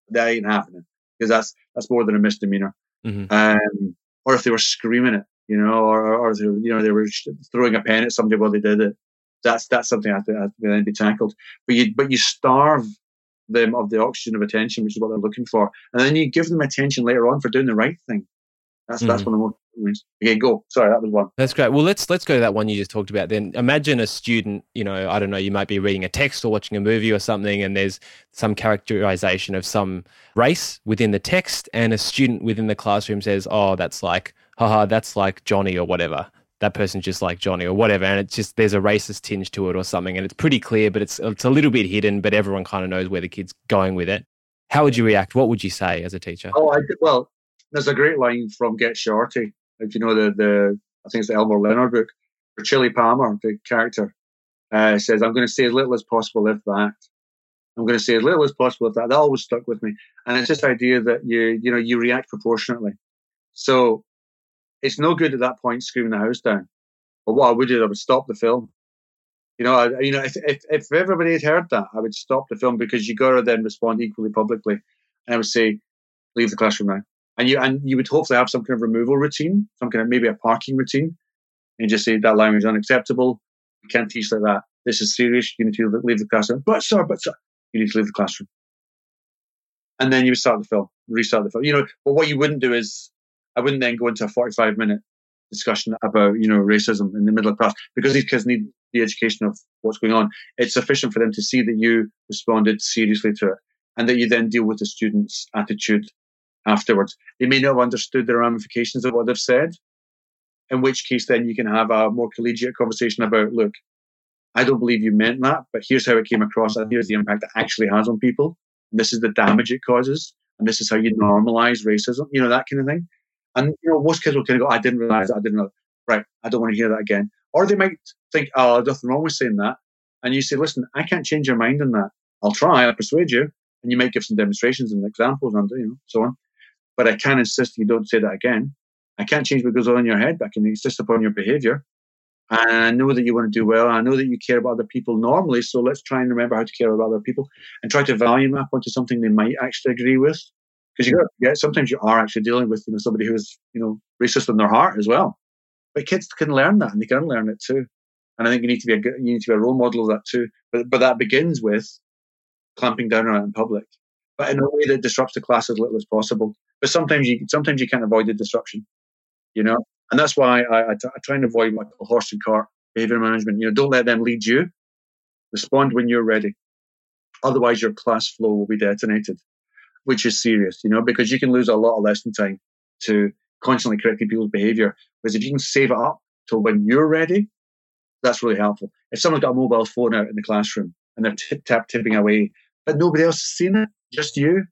That ain't happening because that's, that's more than a misdemeanor. Mm-hmm. Um, or if they were screaming it, you know, or, or, they, you know, they were throwing a pen at somebody while they did it. That's, that's something that has to then be tackled. But you, but you starve them of the oxygen of attention, which is what they're looking for. And then you give them attention later on for doing the right thing. That's mm-hmm. that's one of the most. Okay, go. Sorry, that was one. That's great. Well, let's let's go to that one you just talked about. Then imagine a student. You know, I don't know. You might be reading a text or watching a movie or something, and there's some characterization of some race within the text, and a student within the classroom says, "Oh, that's like, haha, that's like Johnny or whatever." That person's just like Johnny or whatever, and it's just there's a racist tinge to it or something, and it's pretty clear, but it's it's a little bit hidden, but everyone kind of knows where the kid's going with it. How would you react? What would you say as a teacher? Oh, I well, there's a great line from Get Shorty. If you know the the I think it's the Elmore Leonard book, where Chili Palmer, the character, uh, says, "I'm going to say as little as possible if that." I'm going to say as little as possible if that. That always stuck with me, and it's this idea that you you know you react proportionately. So it's no good at that point screaming the house down. But what I would do, is I would stop the film. You know, I, you know, if, if, if everybody had heard that, I would stop the film because you got to then respond equally publicly, and I would say, leave the classroom now. And you and you would hopefully have some kind of removal routine, some kind of maybe a parking routine, and just say that language is unacceptable. You can't teach like that. This is serious. You need to leave the classroom. But sir, but sir, you need to leave the classroom. And then you would start the film, restart the film. You know, but what you wouldn't do is I wouldn't then go into a 45 minute discussion about, you know, racism in the middle of class because these kids need the education of what's going on. It's sufficient for them to see that you responded seriously to it and that you then deal with the student's attitude afterwards. They may not have understood the ramifications of what they've said, in which case then you can have a more collegiate conversation about, look, I don't believe you meant that, but here's how it came across and here's the impact it actually has on people. And this is the damage it causes. And this is how you normalize racism, you know, that kind of thing. And you know, most kids will kind of go, I didn't realize that, I didn't know. Right, I don't want to hear that again. Or they might think, oh, nothing wrong with saying that. And you say, listen, I can't change your mind on that. I'll try, I'll persuade you. And you might give some demonstrations and examples and you know, so on. But I can insist you don't say that again. I can't change what goes on in your head, but I can insist upon your behavior. And I know that you want to do well. I know that you care about other people normally. So let's try and remember how to care about other people and try to value map onto something they might actually agree with because you got forget sometimes you are actually dealing with you know somebody who is you know racist in their heart as well. But kids can learn that and they can learn it too. And I think you need to be a you need to be a role model of that too. But but that begins with clamping down on it in public, but in a way that disrupts the class as little as possible. But sometimes you sometimes you can't avoid the disruption, you know. And that's why I, I, t- I try and avoid like horse and cart behavior management. You know, don't let them lead you. Respond when you're ready. Otherwise, your class flow will be detonated which is serious, you know, because you can lose a lot of lesson time to constantly correcting people's behavior. Whereas if you can save it up till when you're ready, That's really helpful. If someone's got a mobile phone out in the classroom and they're tip tap tipping away, but nobody else has seen it, just you,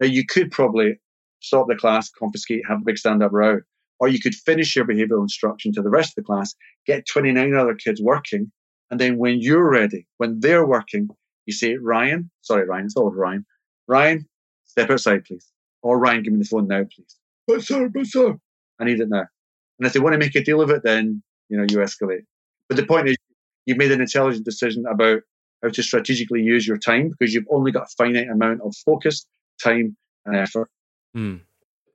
now you could probably stop the class, confiscate, have a big stand up row, or you could finish your behavioural instruction to the rest of the class, get 29 other kids working, and then when you're ready, when they're working, you say, Ryan, sorry, Ryan, it's always Ryan. Ryan, step outside, please. Or Ryan, give me the phone now, please. But sir, but sir, I need it now. And if they want to make a deal of it, then you know you escalate. But the point is, you've made an intelligent decision about how to strategically use your time because you've only got a finite amount of focus, time, and effort. Mm.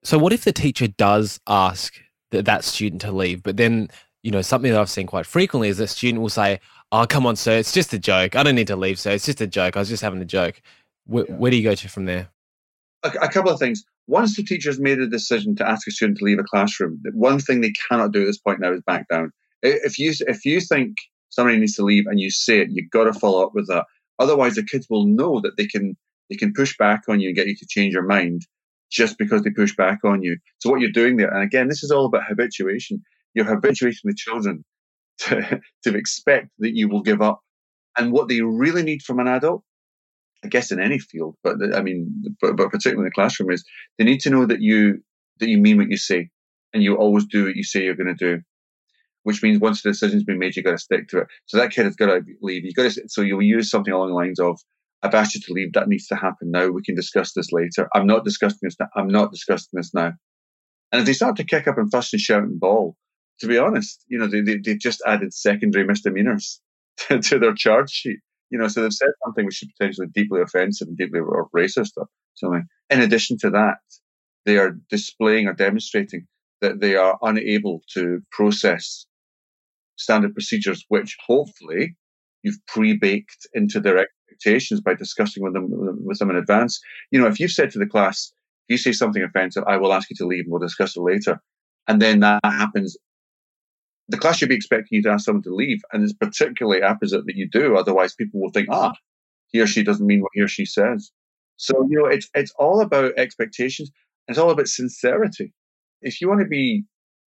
So, what if the teacher does ask that, that student to leave, but then you know something that I've seen quite frequently is that student will say, "Oh, come on, sir, it's just a joke. I don't need to leave, sir. It's just a joke. I was just having a joke." Where, yeah. where do you go to from there? A, a couple of things once the teacher's made a decision to ask a student to leave a classroom, one thing they cannot do at this point now is back down. If you if you think somebody needs to leave and you say it, you've got to follow up with that. Otherwise, the kids will know that they can they can push back on you and get you to change your mind just because they push back on you. So what you're doing there, and again, this is all about habituation. You're habituating the children to, to expect that you will give up. And what they really need from an adult I guess in any field, but I mean, but, but particularly in the classroom, is they need to know that you that you mean what you say, and you always do what you say you're going to do. Which means once the decision's been made, you've got to stick to it. So that kid has got to leave. You got to. So you'll use something along the lines of, "I've asked you to leave. That needs to happen now. We can discuss this later. I'm not discussing this. Now. I'm not discussing this now." And if they start to kick up and fuss and shout and bawl, to be honest, you know, they, they, they've just added secondary misdemeanors to, to their charge sheet. You know, so they've said something which is potentially deeply offensive and deeply racist or something. In addition to that, they are displaying or demonstrating that they are unable to process standard procedures, which hopefully you've pre-baked into their expectations by discussing with them with them in advance. You know, if you've said to the class, if you say something offensive, I will ask you to leave and we'll discuss it later. And then that happens the class should be expecting you to ask someone to leave, and it's particularly apposite that you do. Otherwise, people will think, ah, he or she doesn't mean what he or she says. So you know, it's it's all about expectations. It's all about sincerity. If you want to be,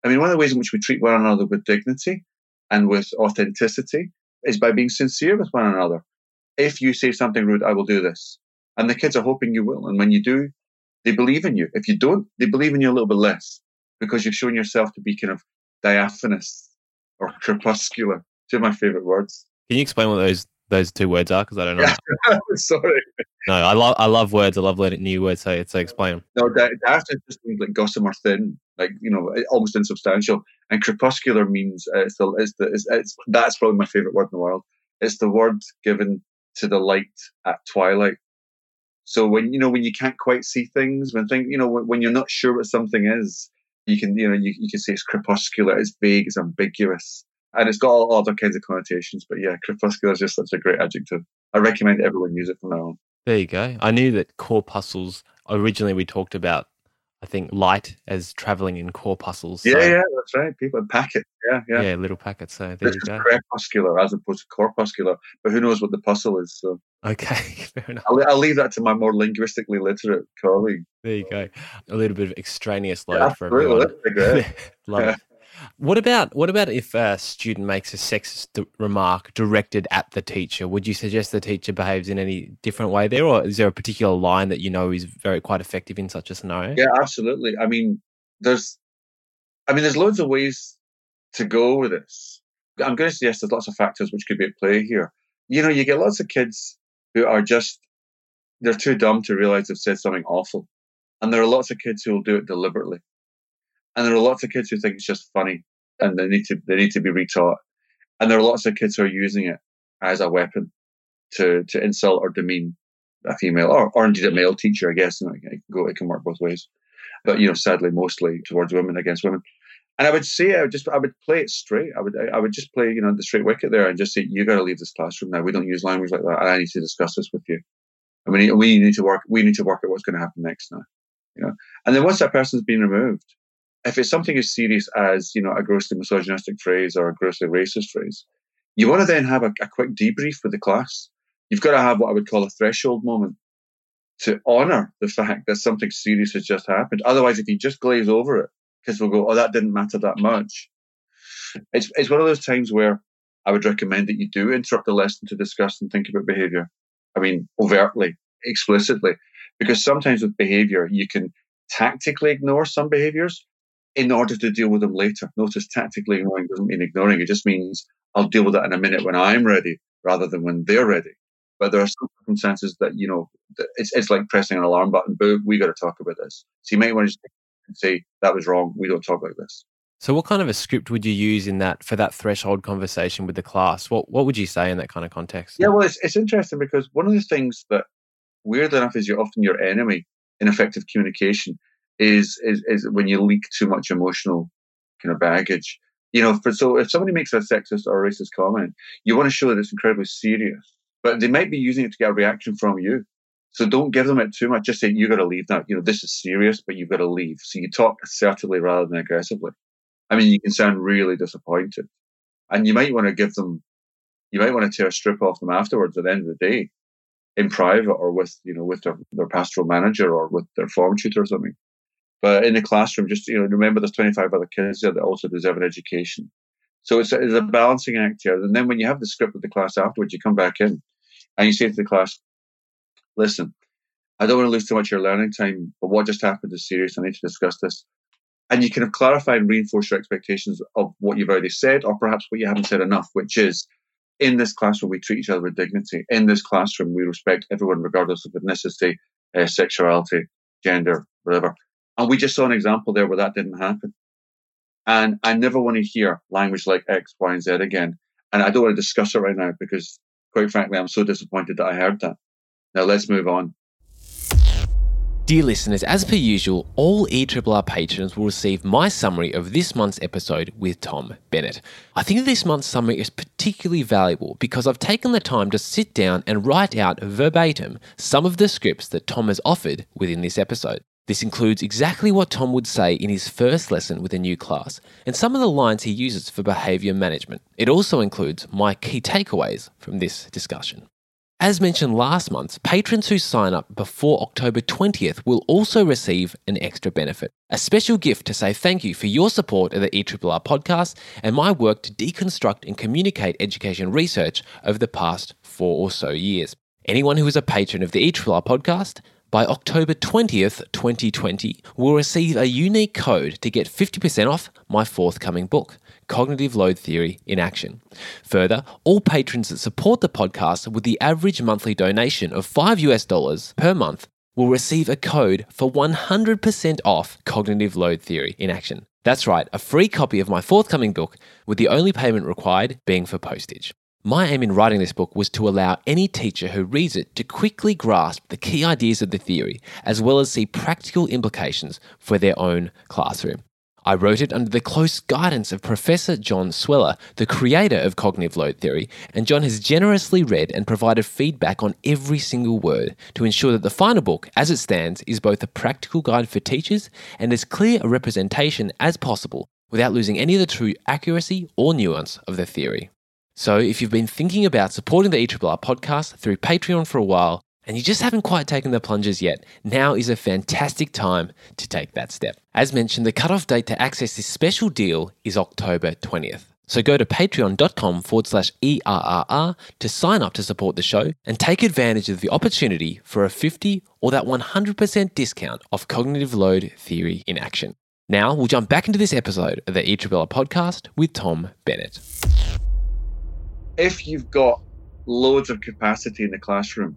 I mean, one of the ways in which we treat one another with dignity and with authenticity is by being sincere with one another. If you say something rude, I will do this, and the kids are hoping you will. And when you do, they believe in you. If you don't, they believe in you a little bit less because you've shown yourself to be kind of diaphanous or crepuscular. Two of my favorite words. Can you explain what those those two words are? Because I don't know. Sorry. No, I love I love words. I love learning new words. So, so explain them. No, diaphanous just means like gossamer thin, like you know, almost insubstantial. And crepuscular means uh, it's the it's the it's, it's that's probably my favorite word in the world. It's the word given to the light at twilight. So when you know when you can't quite see things, when thing you know when, when you're not sure what something is, you can, you know, you, you can say it's crepuscular, it's vague, it's ambiguous, and it's got all other kinds of connotations. But yeah, crepuscular is just such a great adjective. I recommend everyone use it from now on. There you go. I knew that corpuscles. Originally, we talked about, I think, light as traveling in corpuscles. Yeah, so. yeah, that's right. People packet. Yeah, yeah. Yeah, little packets. So there this you go. Crepuscular as opposed to corpuscular, but who knows what the puzzle is? So Okay, fair enough. I'll, I'll, leave that to my more linguistically literate colleague. There you go. A little bit of extraneous load yeah, for everyone. Love yeah. it. What about what about if a student makes a sexist remark directed at the teacher? Would you suggest the teacher behaves in any different way there, or is there a particular line that you know is very quite effective in such a scenario? Yeah, absolutely. I mean, there's, I mean, there's loads of ways to go with this. I'm going to suggest there's lots of factors which could be at play here. You know, you get lots of kids who are just they're too dumb to realize they've said something awful. And there are lots of kids who will do it deliberately. And there are lots of kids who think it's just funny and they need to they need to be retaught. And there are lots of kids who are using it as a weapon to to insult or demean a female or, or indeed a male teacher, I guess. You know, it can go it can work both ways. But you know, sadly mostly towards women against women. And I would say I would just I would play it straight. I would I would just play you know the straight wicket there and just say you got to leave this classroom now. We don't use language like that. I need to discuss this with you. We need we need to work we need to work out what's going to happen next now. You know. And then once that person's been removed, if it's something as serious as you know a grossly misogynistic phrase or a grossly racist phrase, you want to then have a, a quick debrief with the class. You've got to have what I would call a threshold moment to honour the fact that something serious has just happened. Otherwise, if you just glaze over it, because we'll go, oh, that didn't matter that much. It's it's one of those times where I would recommend that you do interrupt the lesson to discuss and think about behavior. I mean, overtly, explicitly, because sometimes with behavior, you can tactically ignore some behaviors in order to deal with them later. Notice tactically ignoring doesn't mean ignoring. It just means I'll deal with that in a minute when I'm ready rather than when they're ready. But there are some circumstances that, you know, it's, it's like pressing an alarm button. Boo, we got to talk about this. So you might want to say, that was wrong. We don't talk like this. So, what kind of a script would you use in that for that threshold conversation with the class? What What would you say in that kind of context? Yeah, well, it's it's interesting because one of the things that, weird enough, is you're often your enemy in effective communication is is is when you leak too much emotional kind of baggage. You know, for so if somebody makes a sexist or racist comment, you want to show that it's incredibly serious, but they might be using it to get a reaction from you. So don't give them it too much. Just say you got to leave now. You know, this is serious, but you've got to leave. So you talk assertively rather than aggressively. I mean, you can sound really disappointed. And you might want to give them, you might want to tear a strip off them afterwards at the end of the day in private or with, you know, with their, their pastoral manager or with their form tutor or something. But in the classroom, just, you know, remember there's 25 other kids there that also deserve an education. So it's a, it's a balancing act here. And then when you have the script with the class afterwards, you come back in and you say to the class, listen, I don't want to lose too much of your learning time, but what just happened is serious. I need to discuss this and you kind of clarify and reinforce your expectations of what you've already said, or perhaps what you haven't said enough, which is in this classroom, we treat each other with dignity. In this classroom, we respect everyone, regardless of ethnicity, uh, sexuality, gender, whatever. And we just saw an example there where that didn't happen. And I never want to hear language like X, Y, and Z again. And I don't want to discuss it right now because, quite frankly, I'm so disappointed that I heard that. Now let's move on. Dear listeners, as per usual, all ERRR patrons will receive my summary of this month's episode with Tom Bennett. I think this month's summary is particularly valuable because I've taken the time to sit down and write out verbatim some of the scripts that Tom has offered within this episode. This includes exactly what Tom would say in his first lesson with a new class and some of the lines he uses for behaviour management. It also includes my key takeaways from this discussion. As mentioned last month, patrons who sign up before October 20th will also receive an extra benefit a special gift to say thank you for your support of the ERRR podcast and my work to deconstruct and communicate education research over the past four or so years. Anyone who is a patron of the ERRR podcast by October 20th, 2020, will receive a unique code to get 50% off my forthcoming book. Cognitive Load Theory in Action. Further, all patrons that support the podcast with the average monthly donation of 5 US dollars per month will receive a code for 100% off Cognitive Load Theory in Action. That's right, a free copy of my forthcoming book, with the only payment required being for postage. My aim in writing this book was to allow any teacher who reads it to quickly grasp the key ideas of the theory, as well as see practical implications for their own classroom. I wrote it under the close guidance of Professor John Sweller, the creator of cognitive load theory, and John has generously read and provided feedback on every single word to ensure that the final book, as it stands, is both a practical guide for teachers and as clear a representation as possible without losing any of the true accuracy or nuance of the theory. So, if you've been thinking about supporting the ERRR podcast through Patreon for a while, and you just haven't quite taken the plunges yet, now is a fantastic time to take that step. As mentioned, the cutoff date to access this special deal is October 20th. So go to patreon.com forward slash ERRR to sign up to support the show and take advantage of the opportunity for a 50 or that 100% discount off cognitive load theory in action. Now we'll jump back into this episode of the ERRR podcast with Tom Bennett. If you've got loads of capacity in the classroom,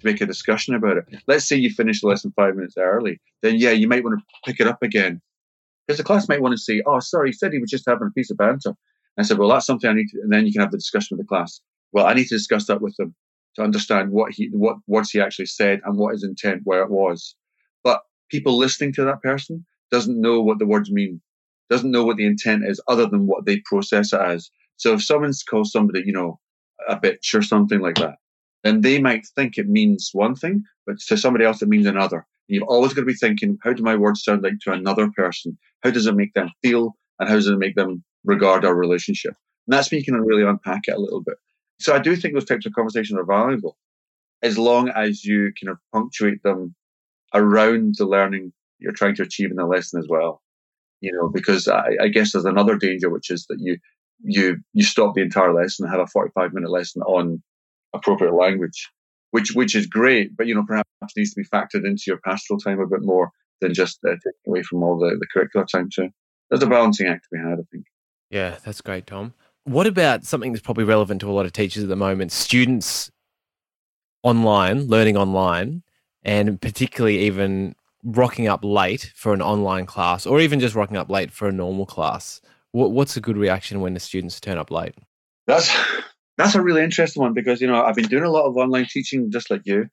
to make a discussion about it. Let's say you finish the lesson five minutes early, then yeah, you might want to pick it up again. Because the class might want to say, oh, sorry, he said he was just having a piece of banter. And I said, well, that's something I need to, and then you can have the discussion with the class. Well, I need to discuss that with them to understand what he, what words he actually said and what his intent, where it was. But people listening to that person doesn't know what the words mean, doesn't know what the intent is other than what they process it as. So if someone's called somebody, you know, a bitch or something like that, then they might think it means one thing, but to somebody else it means another. You've always got to be thinking, how do my words sound like to another person? How does it make them feel? And how does it make them regard our relationship? And that's when you can really unpack it a little bit. So I do think those types of conversations are valuable as long as you kind of punctuate them around the learning you're trying to achieve in the lesson as well. You know, because I, I guess there's another danger, which is that you you you stop the entire lesson and have a 45 minute lesson on appropriate language, which which is great, but you know perhaps needs to be factored into your pastoral time a bit more than just uh, taking away from all the, the curricular time too. There's a balancing act to be had, I think. Yeah, that's great, Tom. What about something that's probably relevant to a lot of teachers at the moment? Students online, learning online, and particularly even rocking up late for an online class, or even just rocking up late for a normal class. What, what's a good reaction when the students turn up late? That's that's a really interesting one because you know I've been doing a lot of online teaching just like you,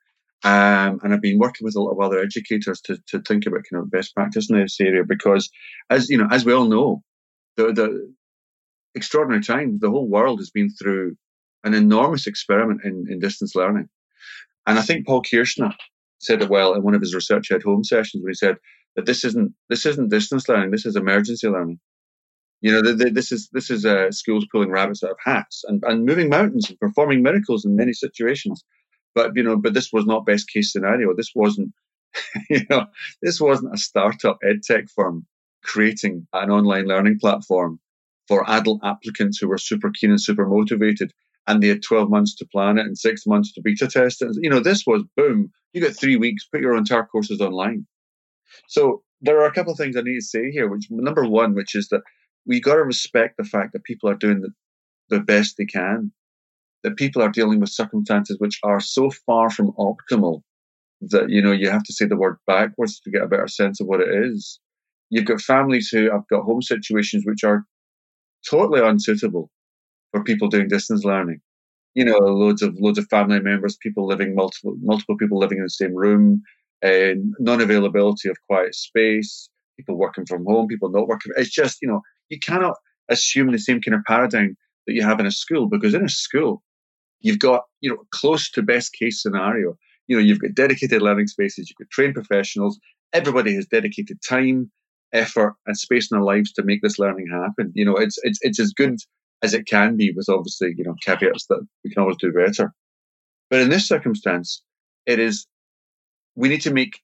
um, and I've been working with a lot of other educators to, to think about kind of best practice in this area because as you know as we all know, the the extraordinary times the whole world has been through an enormous experiment in, in distance learning, and I think Paul Kirschner said it well in one of his research at home sessions when he said that this isn't this isn't distance learning, this is emergency learning. You know, the, the, this is this is uh, schools pulling rabbits out of hats and, and moving mountains and performing miracles in many situations. But you know, but this was not best case scenario. This wasn't, you know, this wasn't a startup ed tech firm creating an online learning platform for adult applicants who were super keen and super motivated and they had 12 months to plan it and six months to beta test it. You know, this was boom, you got three weeks, put your entire courses online. So there are a couple of things I need to say here, which number one, which is that we got to respect the fact that people are doing the, the best they can, that people are dealing with circumstances which are so far from optimal that, you know, you have to say the word backwards to get a better sense of what it is. You've got families who have got home situations which are totally unsuitable for people doing distance learning. You know, loads of loads of family members, people living multiple multiple people living in the same room, and non-availability of quiet space, people working from home, people not working. It's just you know you cannot assume the same kind of paradigm that you have in a school because in a school you've got you know close to best case scenario. You know you've got dedicated learning spaces, you've got trained professionals. Everybody has dedicated time, effort, and space in their lives to make this learning happen. You know it's it's it's as good as it can be, with obviously you know caveats that we can always do better. But in this circumstance, it is we need to make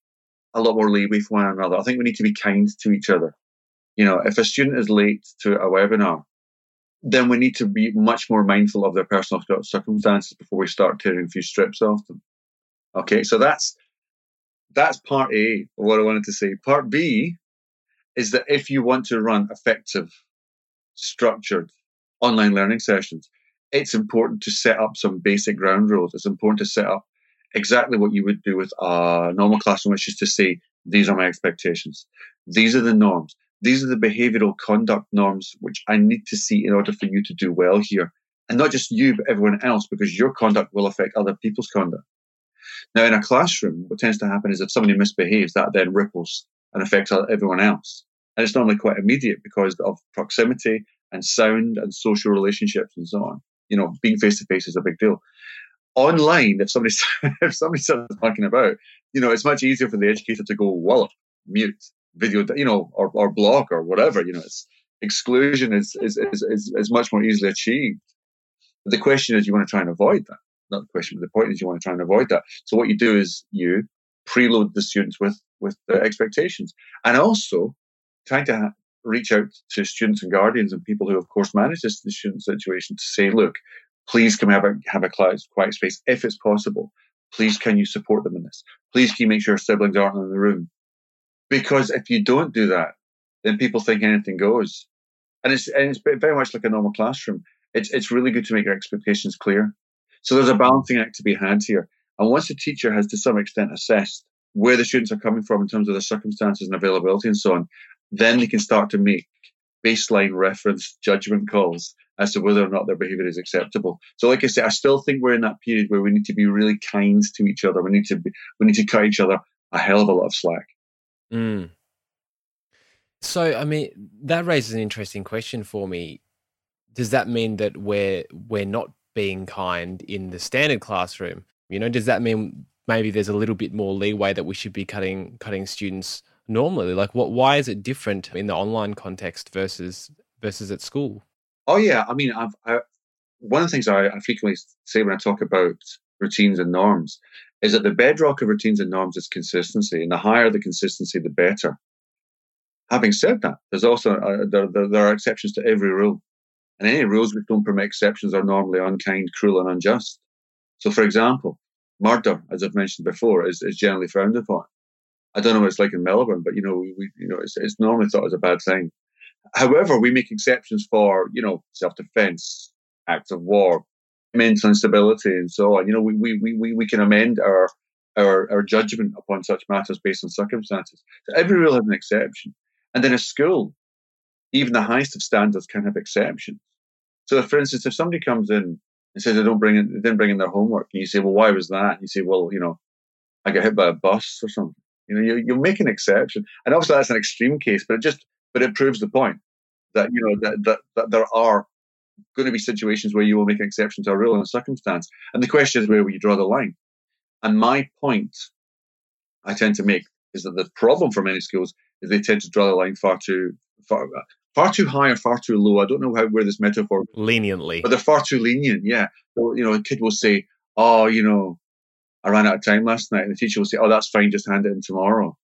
a lot more leeway for one another. I think we need to be kind to each other. You know, if a student is late to a webinar, then we need to be much more mindful of their personal circumstances before we start tearing a few strips off them. Okay, so that's that's part A what I wanted to say. Part B is that if you want to run effective, structured, online learning sessions, it's important to set up some basic ground rules. It's important to set up exactly what you would do with a normal classroom, which is to say, these are my expectations. These are the norms. These are the behavioral conduct norms which I need to see in order for you to do well here. And not just you, but everyone else, because your conduct will affect other people's conduct. Now, in a classroom, what tends to happen is if somebody misbehaves, that then ripples and affects everyone else. And it's normally quite immediate because of proximity and sound and social relationships and so on. You know, being face to face is a big deal. Online, if somebody if somebody starts talking about, you know, it's much easier for the educator to go wallop, mute, video, you know, or, or block or whatever. You know, it's exclusion is is, is is is much more easily achieved. But the question is, you want to try and avoid that. Not the question, but the point is, you want to try and avoid that. So what you do is you preload the students with with the expectations, and also trying to reach out to students and guardians and people who, of course, manage this student situation to say, look, please can we have a, have a quiet, quiet space if it's possible. Please, can you support them in this? Please, can you make sure siblings aren't in the room? Because if you don't do that, then people think anything goes. And it's, and it's very much like a normal classroom. It's, it's really good to make your expectations clear. So there's a balancing act to be had here. And once the teacher has to some extent assessed where the students are coming from in terms of the circumstances and availability and so on, then they can start to make baseline reference judgment calls as to whether or not their behavior is acceptable. So, like I say, I still think we're in that period where we need to be really kind to each other. We need to be, we need to cut each other a hell of a lot of slack. Mm. So, I mean, that raises an interesting question for me. Does that mean that we're we're not being kind in the standard classroom? You know, does that mean maybe there's a little bit more leeway that we should be cutting cutting students normally? Like, what? Why is it different in the online context versus versus at school? Oh yeah, I mean, I've, I, one of the things I, I frequently say when I talk about routines and norms is that the bedrock of routines and norms is consistency, and the higher the consistency, the better. Having said that, there's also uh, there, there, there, are exceptions to every rule. And any rules which don't permit exceptions are normally unkind, cruel, and unjust. So, for example, murder, as I've mentioned before, is, is generally frowned upon. I don't know what it's like in Melbourne, but you know, we, you know, it's, it's normally thought as a bad thing. However, we make exceptions for, you know, self-defense, acts of war, mental instability, and so on. You know, we, we, we, we can amend our, our, our judgment upon such matters based on circumstances. So every rule has an exception. And in a school, even the highest of standards can have exceptions. So, for instance, if somebody comes in and says they don't bring in, they didn't bring in their homework, and you say, well, why was that? And you say, well, you know, I got hit by a bus or something. You know, you, you make an exception, and obviously that's an extreme case, but it just but it proves the point that you know that that, that there are going to be situations where you will make an exception to a rule and a circumstance, and the question is where will you draw the line? And my point I tend to make is that the problem for many schools is they tend to draw the line far too far far too high or far too low. I don't know how where this metaphor leniently, but they're far too lenient. Yeah, so, you know, a kid will say, "Oh, you know, I ran out of time last night," and the teacher will say, "Oh, that's fine, just hand it in tomorrow."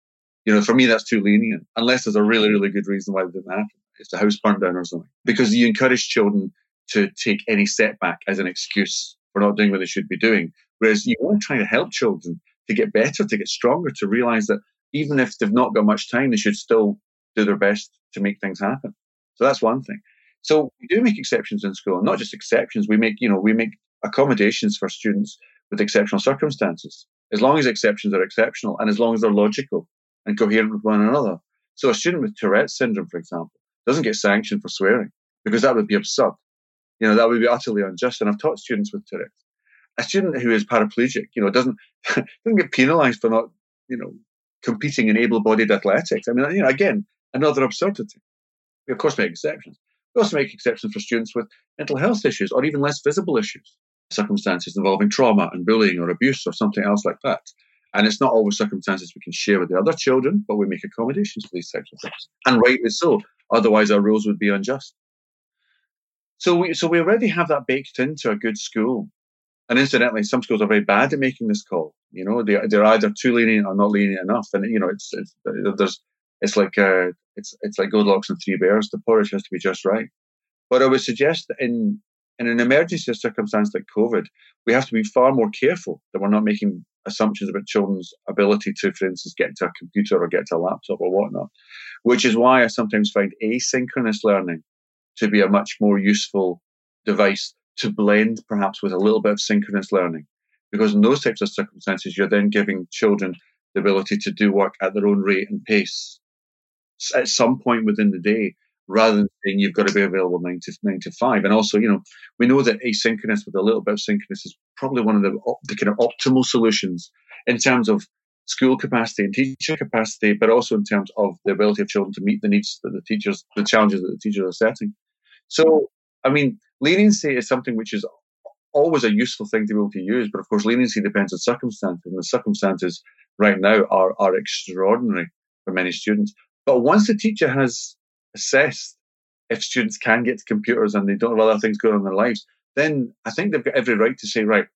You know, for me, that's too lenient, unless there's a really, really good reason why it didn't happen. It's a house burned down or something. Because you encourage children to take any setback as an excuse for not doing what they should be doing. Whereas you want to try to help children to get better, to get stronger, to realize that even if they've not got much time, they should still do their best to make things happen. So that's one thing. So we do make exceptions in school, not just exceptions. We make, you know, we make accommodations for students with exceptional circumstances, as long as exceptions are exceptional and as long as they're logical and coherent with one another. So a student with Tourette's syndrome, for example, doesn't get sanctioned for swearing because that would be absurd. You know, that would be utterly unjust. And I've taught students with Tourette's. A student who is paraplegic, you know, doesn't doesn't get penalised for not, you know, competing in able-bodied athletics. I mean, you know, again, another absurdity. We of course make exceptions. We also make exceptions for students with mental health issues or even less visible issues, circumstances involving trauma and bullying or abuse or something else like that. And it's not always circumstances we can share with the other children, but we make accommodations for these types of things. And rightly so. Otherwise, our rules would be unjust. So we, so we already have that baked into a good school. And incidentally, some schools are very bad at making this call. You know, they, they're either too lenient or not lenient enough. And, you know, it's, it's, there's, it's like, uh, it's, it's like Goldilocks and Three Bears. The porridge has to be just right. But I would suggest that in, in an emergency circumstance like COVID, we have to be far more careful that we're not making assumptions about children's ability to, for instance, get to a computer or get to a laptop or whatnot, which is why I sometimes find asynchronous learning to be a much more useful device to blend perhaps with a little bit of synchronous learning. Because in those types of circumstances, you're then giving children the ability to do work at their own rate and pace at some point within the day rather than saying you've got to be available nine to nine to five. And also, you know, we know that asynchronous with a little bit of synchronous is probably one of the, the kind of optimal solutions in terms of school capacity and teacher capacity, but also in terms of the ability of children to meet the needs that the teachers, the challenges that the teachers are setting. So, I mean, leniency is something which is always a useful thing to be able to use, but of course, leniency depends on circumstances, and the circumstances right now are, are extraordinary for many students. But once the teacher has assessed if students can get to computers and they don't have other things going on in their lives, then I think they've got every right to say, right,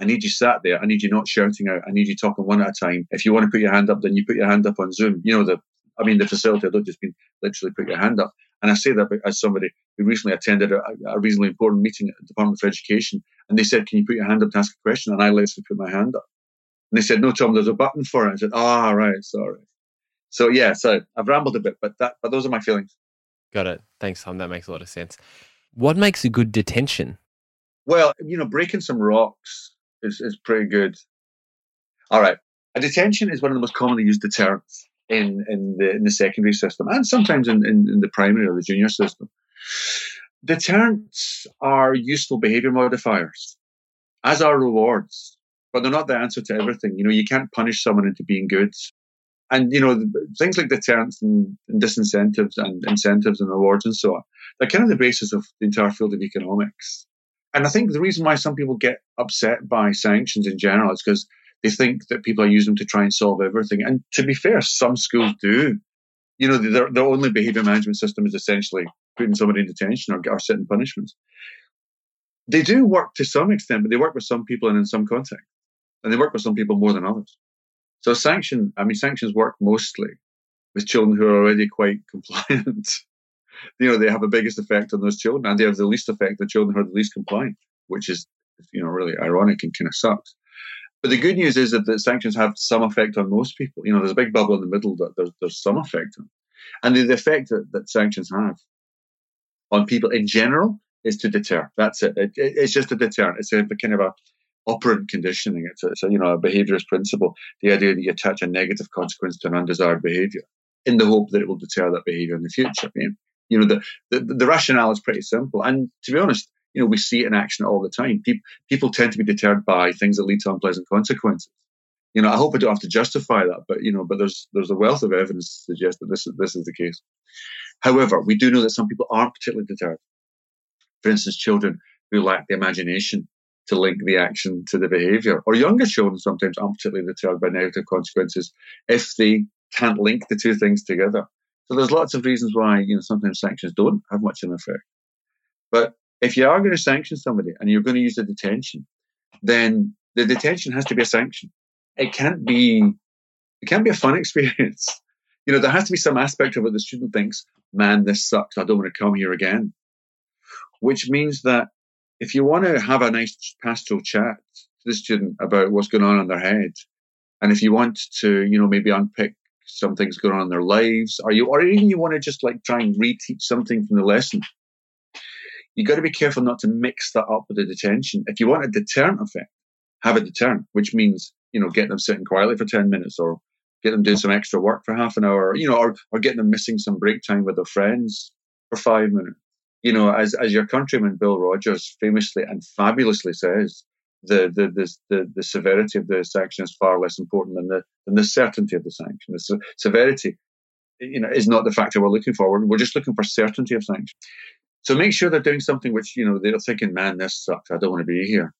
I need you sat there. I need you not shouting out. I need you talking one at a time. If you want to put your hand up, then you put your hand up on Zoom. You know, the, I mean, the facility, don't just mean literally put your hand up. And I say that as somebody who recently attended a, a reasonably important meeting at the Department for Education. And they said, can you put your hand up to ask a question? And I literally put my hand up. And they said, no, Tom, there's a button for it. I said, ah, oh, right, sorry. So yeah, so I've rambled a bit, but that, but those are my feelings. Got it. Thanks, Tom. That makes a lot of sense. What makes a good detention? Well, you know, breaking some rocks is, is pretty good. All right. A detention is one of the most commonly used deterrents in, in the in the secondary system and sometimes in, in, in the primary or the junior system. Deterrents are useful behavior modifiers, as are rewards, but they're not the answer to everything. You know, you can't punish someone into being good and you know things like deterrents and, and disincentives and incentives and rewards and so on they're kind of the basis of the entire field of economics and i think the reason why some people get upset by sanctions in general is because they think that people are using them to try and solve everything and to be fair some schools do you know their, their only behavior management system is essentially putting somebody in detention or, or setting punishments they do work to some extent but they work with some people and in some context. and they work with some people more than others so sanction, I mean, sanctions work mostly with children who are already quite compliant. you know, they have the biggest effect on those children, and they have the least effect on children who are the least compliant, which is, you know, really ironic and kind of sucks. But the good news is that the sanctions have some effect on most people. You know, there's a big bubble in the middle that there's, there's some effect on. And the, the effect that, that sanctions have on people in general is to deter. That's it. it, it it's just a deterrent. It's a, kind of a operant conditioning. It's a, it's a, you know a behaviourist principle. The idea that you attach a negative consequence to an undesired behaviour in the hope that it will deter that behaviour in the future. You know, the, the the rationale is pretty simple. And to be honest, you know, we see it in action all the time. People people tend to be deterred by things that lead to unpleasant consequences. You know, I hope I don't have to justify that, but you know, but there's there's a wealth of evidence to suggest that this is this is the case. However, we do know that some people aren't particularly deterred. For instance, children who lack the imagination to link the action to the behavior, or younger children sometimes aren't particularly deterred by negative consequences if they can't link the two things together. So there's lots of reasons why you know sometimes sanctions don't have much of an effect. But if you are going to sanction somebody and you're going to use the detention, then the detention has to be a sanction. It can't be it can't be a fun experience. You know, there has to be some aspect of it the student thinks, man, this sucks. I don't want to come here again. Which means that if you want to have a nice pastoral chat to the student about what's going on in their head, and if you want to, you know, maybe unpick some things going on in their lives, or you, or even you want to just like try and reteach something from the lesson, you got to be careful not to mix that up with the detention. If you want a deterrent effect, have a deterrent, which means you know get them sitting quietly for ten minutes, or get them doing some extra work for half an hour, you know, or or get them missing some break time with their friends for five minutes. You know, as as your countryman Bill Rogers famously and fabulously says, the the the the, the severity of the sanction is far less important than the than the certainty of the sanction. The severity, you know, is not the factor we're looking for. We're, we're just looking for certainty of sanction. So make sure they're doing something which, you know, they're thinking, man, this sucks. I don't want to be here.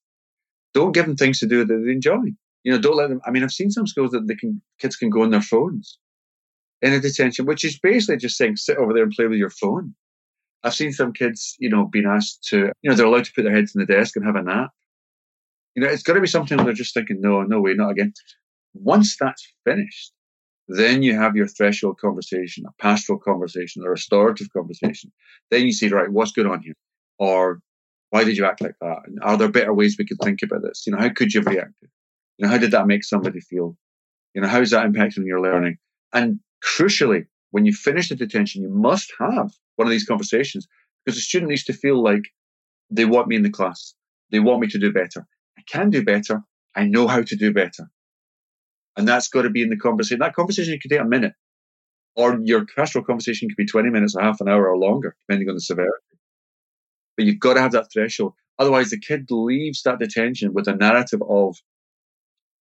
Don't give them things to do that they enjoy. You know, don't let them. I mean, I've seen some schools that they can, kids can go on their phones in a detention, which is basically just saying, sit over there and play with your phone. I've seen some kids, you know, being asked to, you know, they're allowed to put their heads in the desk and have a nap. You know, it's got to be something where they're just thinking, no, no way, not again. Once that's finished, then you have your threshold conversation, a pastoral conversation, a restorative conversation. Then you say, right, what's going on here? Or why did you act like that? And are there better ways we could think about this? You know, how could you have reacted? You know, how did that make somebody feel? You know, how is that impacting your learning? And crucially, when you finish the detention, you must have one of these conversations because the student needs to feel like they want me in the class. They want me to do better. I can do better. I know how to do better. And that's got to be in the conversation. That conversation could take a minute, or your pastoral conversation could be 20 minutes, a half an hour, or longer, depending on the severity. But you've got to have that threshold. Otherwise, the kid leaves that detention with a narrative of,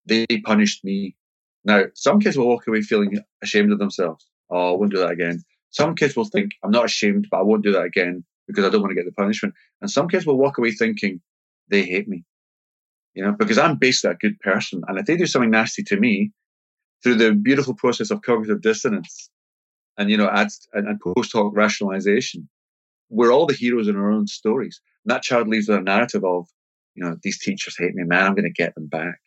they punished me. Now, some kids will walk away feeling ashamed of themselves. Oh, I won't do that again. Some kids will think, I'm not ashamed, but I won't do that again because I don't want to get the punishment. And some kids will walk away thinking, they hate me you know, because I'm basically a good person. And if they do something nasty to me through the beautiful process of cognitive dissonance and, you know, and, and post hoc rationalization, we're all the heroes in our own stories. And that child leaves with a narrative of, you know, these teachers hate me, man, I'm going to get them back.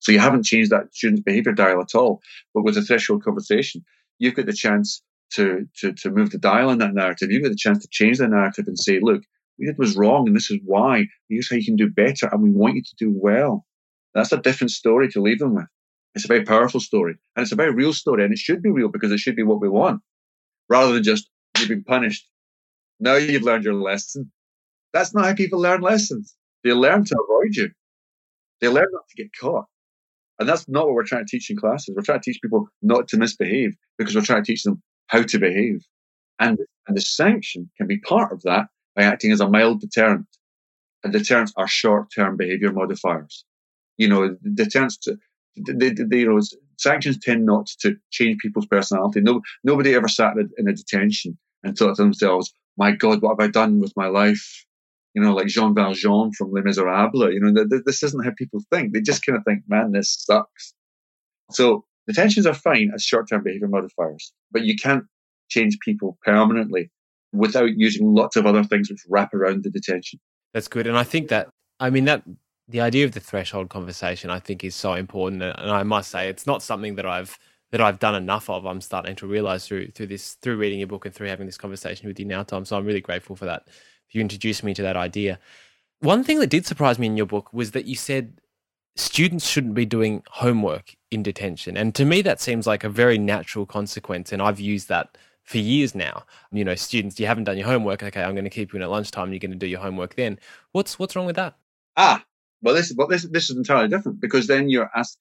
So you haven't changed that student's behavior dial at all. But with a threshold conversation, you've got the chance to, to, to move the dial in that narrative. You've got the chance to change the narrative and say, look, we did was wrong and this is why. Here's how you can do better and we want you to do well. That's a different story to leave them with. It's a very powerful story and it's a very real story and it should be real because it should be what we want rather than just you've been punished. Now you've learned your lesson. That's not how people learn lessons. They learn to avoid you. They learn not to get caught. And that's not what we're trying to teach in classes. We're trying to teach people not to misbehave because we're trying to teach them how to behave. And, and the sanction can be part of that by acting as a mild deterrent. And deterrents are short-term behavior modifiers. You know, deterrents, to, they, they, you know, sanctions tend not to change people's personality. No, nobody ever sat in a detention and thought to themselves, my God, what have I done with my life? You know, like Jean Valjean from Les Miserables. You know, this isn't how people think. They just kind of think, man, this sucks. So detentions are fine as short-term behavior modifiers, but you can't change people permanently without using lots of other things which wrap around the detention. That's good. And I think that, I mean, that the idea of the threshold conversation, I think, is so important. And I must say, it's not something that I've that I've done enough of. I'm starting to realize through through this through reading your book and through having this conversation with you now, Tom. So I'm really grateful for that. You introduced me to that idea. One thing that did surprise me in your book was that you said students shouldn't be doing homework in detention. And to me, that seems like a very natural consequence. And I've used that for years now. You know, students, you haven't done your homework. Okay, I'm going to keep you in at lunchtime. You're going to do your homework then. What's what's wrong with that? Ah, well, this this this is entirely different because then you're asked.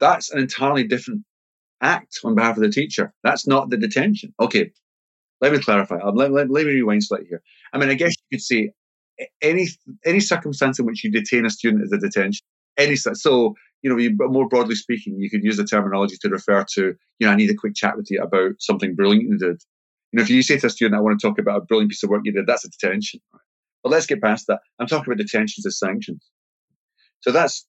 That's an entirely different act on behalf of the teacher. That's not the detention. Okay, let me clarify. Let, let, let me rewind slightly here. I mean, I guess you could say any any circumstance in which you detain a student is a detention. Any so you know, more broadly speaking, you could use the terminology to refer to you know, I need a quick chat with you about something brilliant you did. You know, if you say to a student, I want to talk about a brilliant piece of work you did, that's a detention. But let's get past that. I'm talking about detentions as sanctions. So that's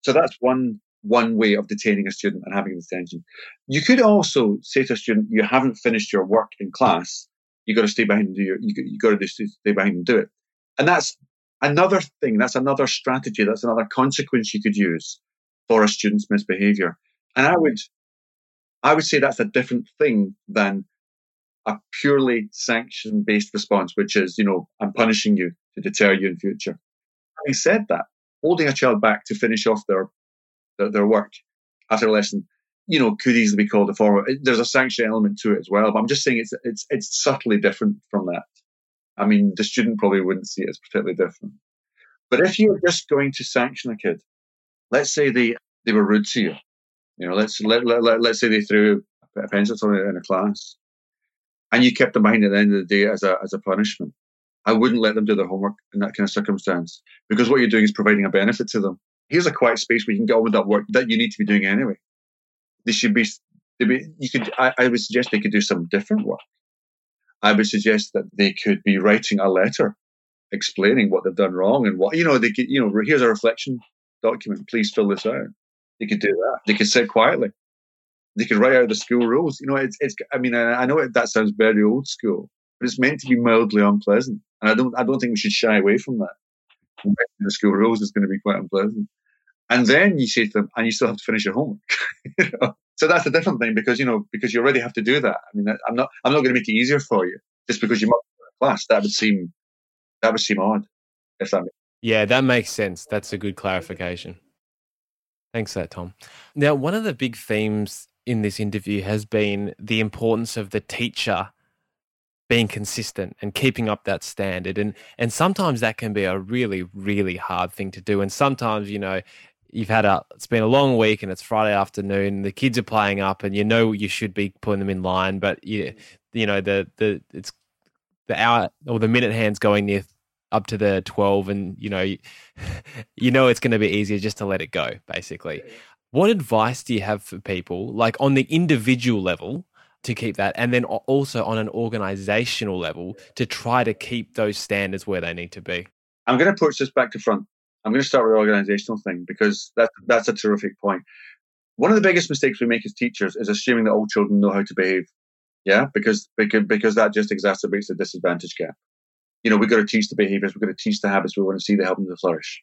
so that's one one way of detaining a student and having a detention. You could also say to a student, you haven't finished your work in class. You got to stay behind and do your, you, you got to stay behind and do it. And that's another thing. That's another strategy. That's another consequence you could use for a student's misbehavior. And I would, I would say that's a different thing than a purely sanction based response, which is, you know, I'm punishing you to deter you in future. Having said that, holding a child back to finish off their their, their work after a lesson, you know, could easily be called a form. There's a sanction element to it as well, but I'm just saying it's it's it's subtly different from that. I mean, the student probably wouldn't see it as particularly different. But if you're just going to sanction a kid, let's say they they were rude to you, you know, let's let, let, let let's say they threw a pencil at in a class, and you kept them behind at the end of the day as a as a punishment. I wouldn't let them do their homework in that kind of circumstance because what you're doing is providing a benefit to them. Here's a quiet space where you can get on with that work that you need to be doing anyway. They should be, be you could, I, I would suggest they could do some different work. I would suggest that they could be writing a letter explaining what they've done wrong and what, you know, they could, you know, here's a reflection document. Please fill this out. They could do that. They could sit quietly. They could write out the school rules. You know, it's, it's I mean, I, know that sounds very old school, but it's meant to be mildly unpleasant. And I don't, I don't think we should shy away from that. The school rules is going to be quite unpleasant. And then you say to them, and you still have to finish your homework. you know? So that's a different thing because, you know, because you already have to do that. I mean, I'm not, I'm not going to make it easier for you just because you must class. That would seem, that would seem odd. If that makes yeah, that makes sense. That's a good clarification. Thanks for that, Tom. Now, one of the big themes in this interview has been the importance of the teacher being consistent and keeping up that standard and and sometimes that can be a really really hard thing to do and sometimes you know you've had a it's been a long week and it's Friday afternoon the kids are playing up and you know you should be putting them in line but you you know the the it's the hour or the minute hands going near up to the 12 and you know you, you know it's going to be easier just to let it go basically. What advice do you have for people like on the individual level to keep that and then also on an organizational level to try to keep those standards where they need to be? I'm going to approach this back to front. I'm going to start with the organizational thing because that's that's a terrific point. One of the biggest mistakes we make as teachers is assuming that all children know how to behave yeah? Because because, because that just exacerbates the disadvantage gap you know we've got to teach the behaviors we've got to teach the habits we want to see to help them to flourish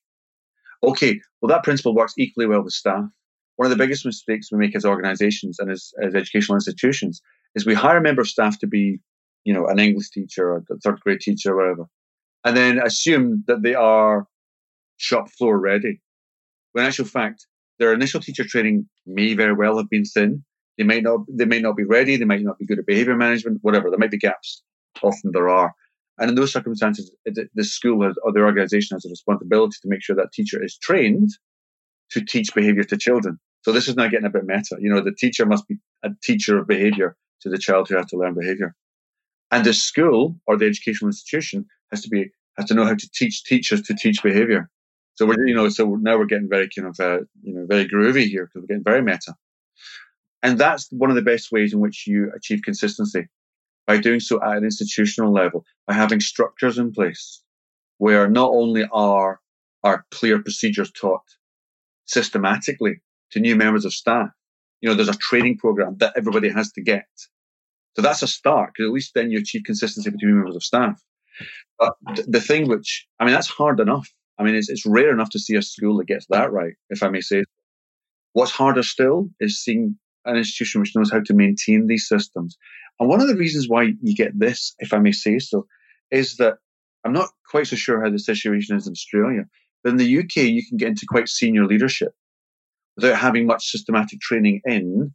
okay well that principle works equally well with staff one of the biggest mistakes we make as organizations and as, as educational institutions is we hire a member of staff to be, you know, an English teacher or a third grade teacher or whatever, and then assume that they are shop floor ready. When in actual fact, their initial teacher training may very well have been thin. They might not, they may not be ready. They might not be good at behavior management, whatever. There might be gaps. Often there are. And in those circumstances, the school has, or the organization has a responsibility to make sure that teacher is trained to teach behavior to children. So this is now getting a bit meta. You know, the teacher must be a teacher of behavior to the child who has to learn behavior. And the school or the educational institution has to be has to know how to teach teachers to teach behavior. So we're you know so now we're getting very kind of uh, you know very groovy here because we're getting very meta. And that's one of the best ways in which you achieve consistency by doing so at an institutional level, by having structures in place where not only are are clear procedures taught systematically, to new members of staff. You know, there's a training program that everybody has to get. So that's a start because at least then you achieve consistency between members of staff. But the thing which, I mean, that's hard enough. I mean, it's, it's rare enough to see a school that gets that right, if I may say. What's harder still is seeing an institution which knows how to maintain these systems. And one of the reasons why you get this, if I may say so, is that I'm not quite so sure how the situation is in Australia, but in the UK, you can get into quite senior leadership without having much systematic training in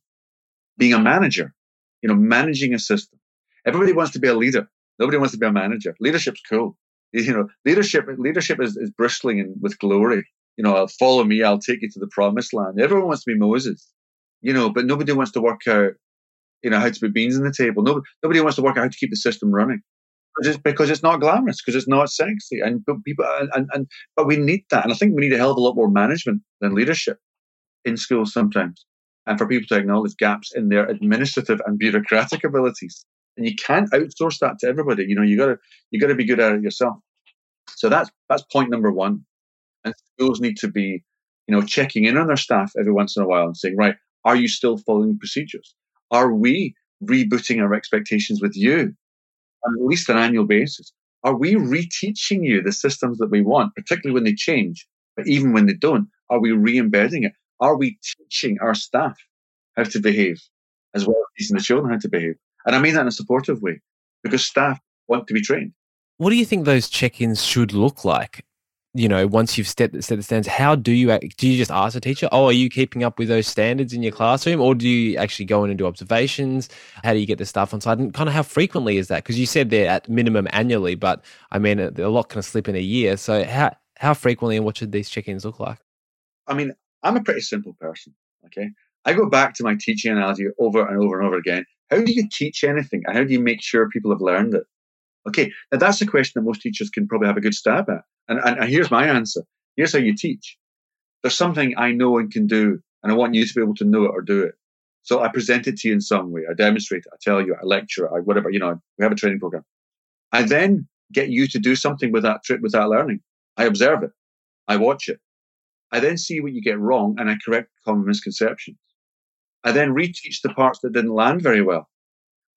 being a manager, you know, managing a system. Everybody wants to be a leader. Nobody wants to be a manager. Leadership's cool. You know, leadership leadership is, is bristling with glory. You know, follow me, I'll take you to the promised land. Everyone wants to be Moses, you know, but nobody wants to work out, you know, how to put beans on the table. Nobody, nobody wants to work out how to keep the system running. Just because it's not glamorous, because it's not sexy, and people and, and but we need that, and I think we need a hell of a lot more management than leadership in schools sometimes, and for people to acknowledge gaps in their administrative and bureaucratic abilities and you can't outsource that to everybody. You know, you gotta you gotta be good at it yourself. So that's that's point number one. And schools need to be, you know, checking in on their staff every once in a while and saying, right, are you still following procedures? Are we rebooting our expectations with you on at least an annual basis? Are we reteaching you the systems that we want, particularly when they change? But even when they don't, are we re-embedding it? Are we teaching our staff how to behave as well as teaching the children how to behave? And I mean that in a supportive way because staff want to be trained. What do you think those check-ins should look like? You know, once you've set, set the standards, how do you do? You just ask the teacher, "Oh, are you keeping up with those standards in your classroom?" Or do you actually go in and do observations? How do you get the staff on side? And kind of how frequently is that? Because you said they're at minimum annually, but I mean, a lot can slip in a year. So how how frequently and what should these check-ins look like? I mean, I'm a pretty simple person. Okay, I go back to my teaching analogy over and over and over again. How do you teach anything? How do you make sure people have learned it? Okay, now that's a question that most teachers can probably have a good stab at. And, and, and here's my answer. Here's how you teach. There's something I know and can do, and I want you to be able to know it or do it. So I present it to you in some way. I demonstrate it. I tell you. I lecture. I whatever. You know, we have a training program. I then get you to do something with that trip, with that learning. I observe it. I watch it. I then see what you get wrong, and I correct common misconceptions. I then reteach the parts that didn't land very well.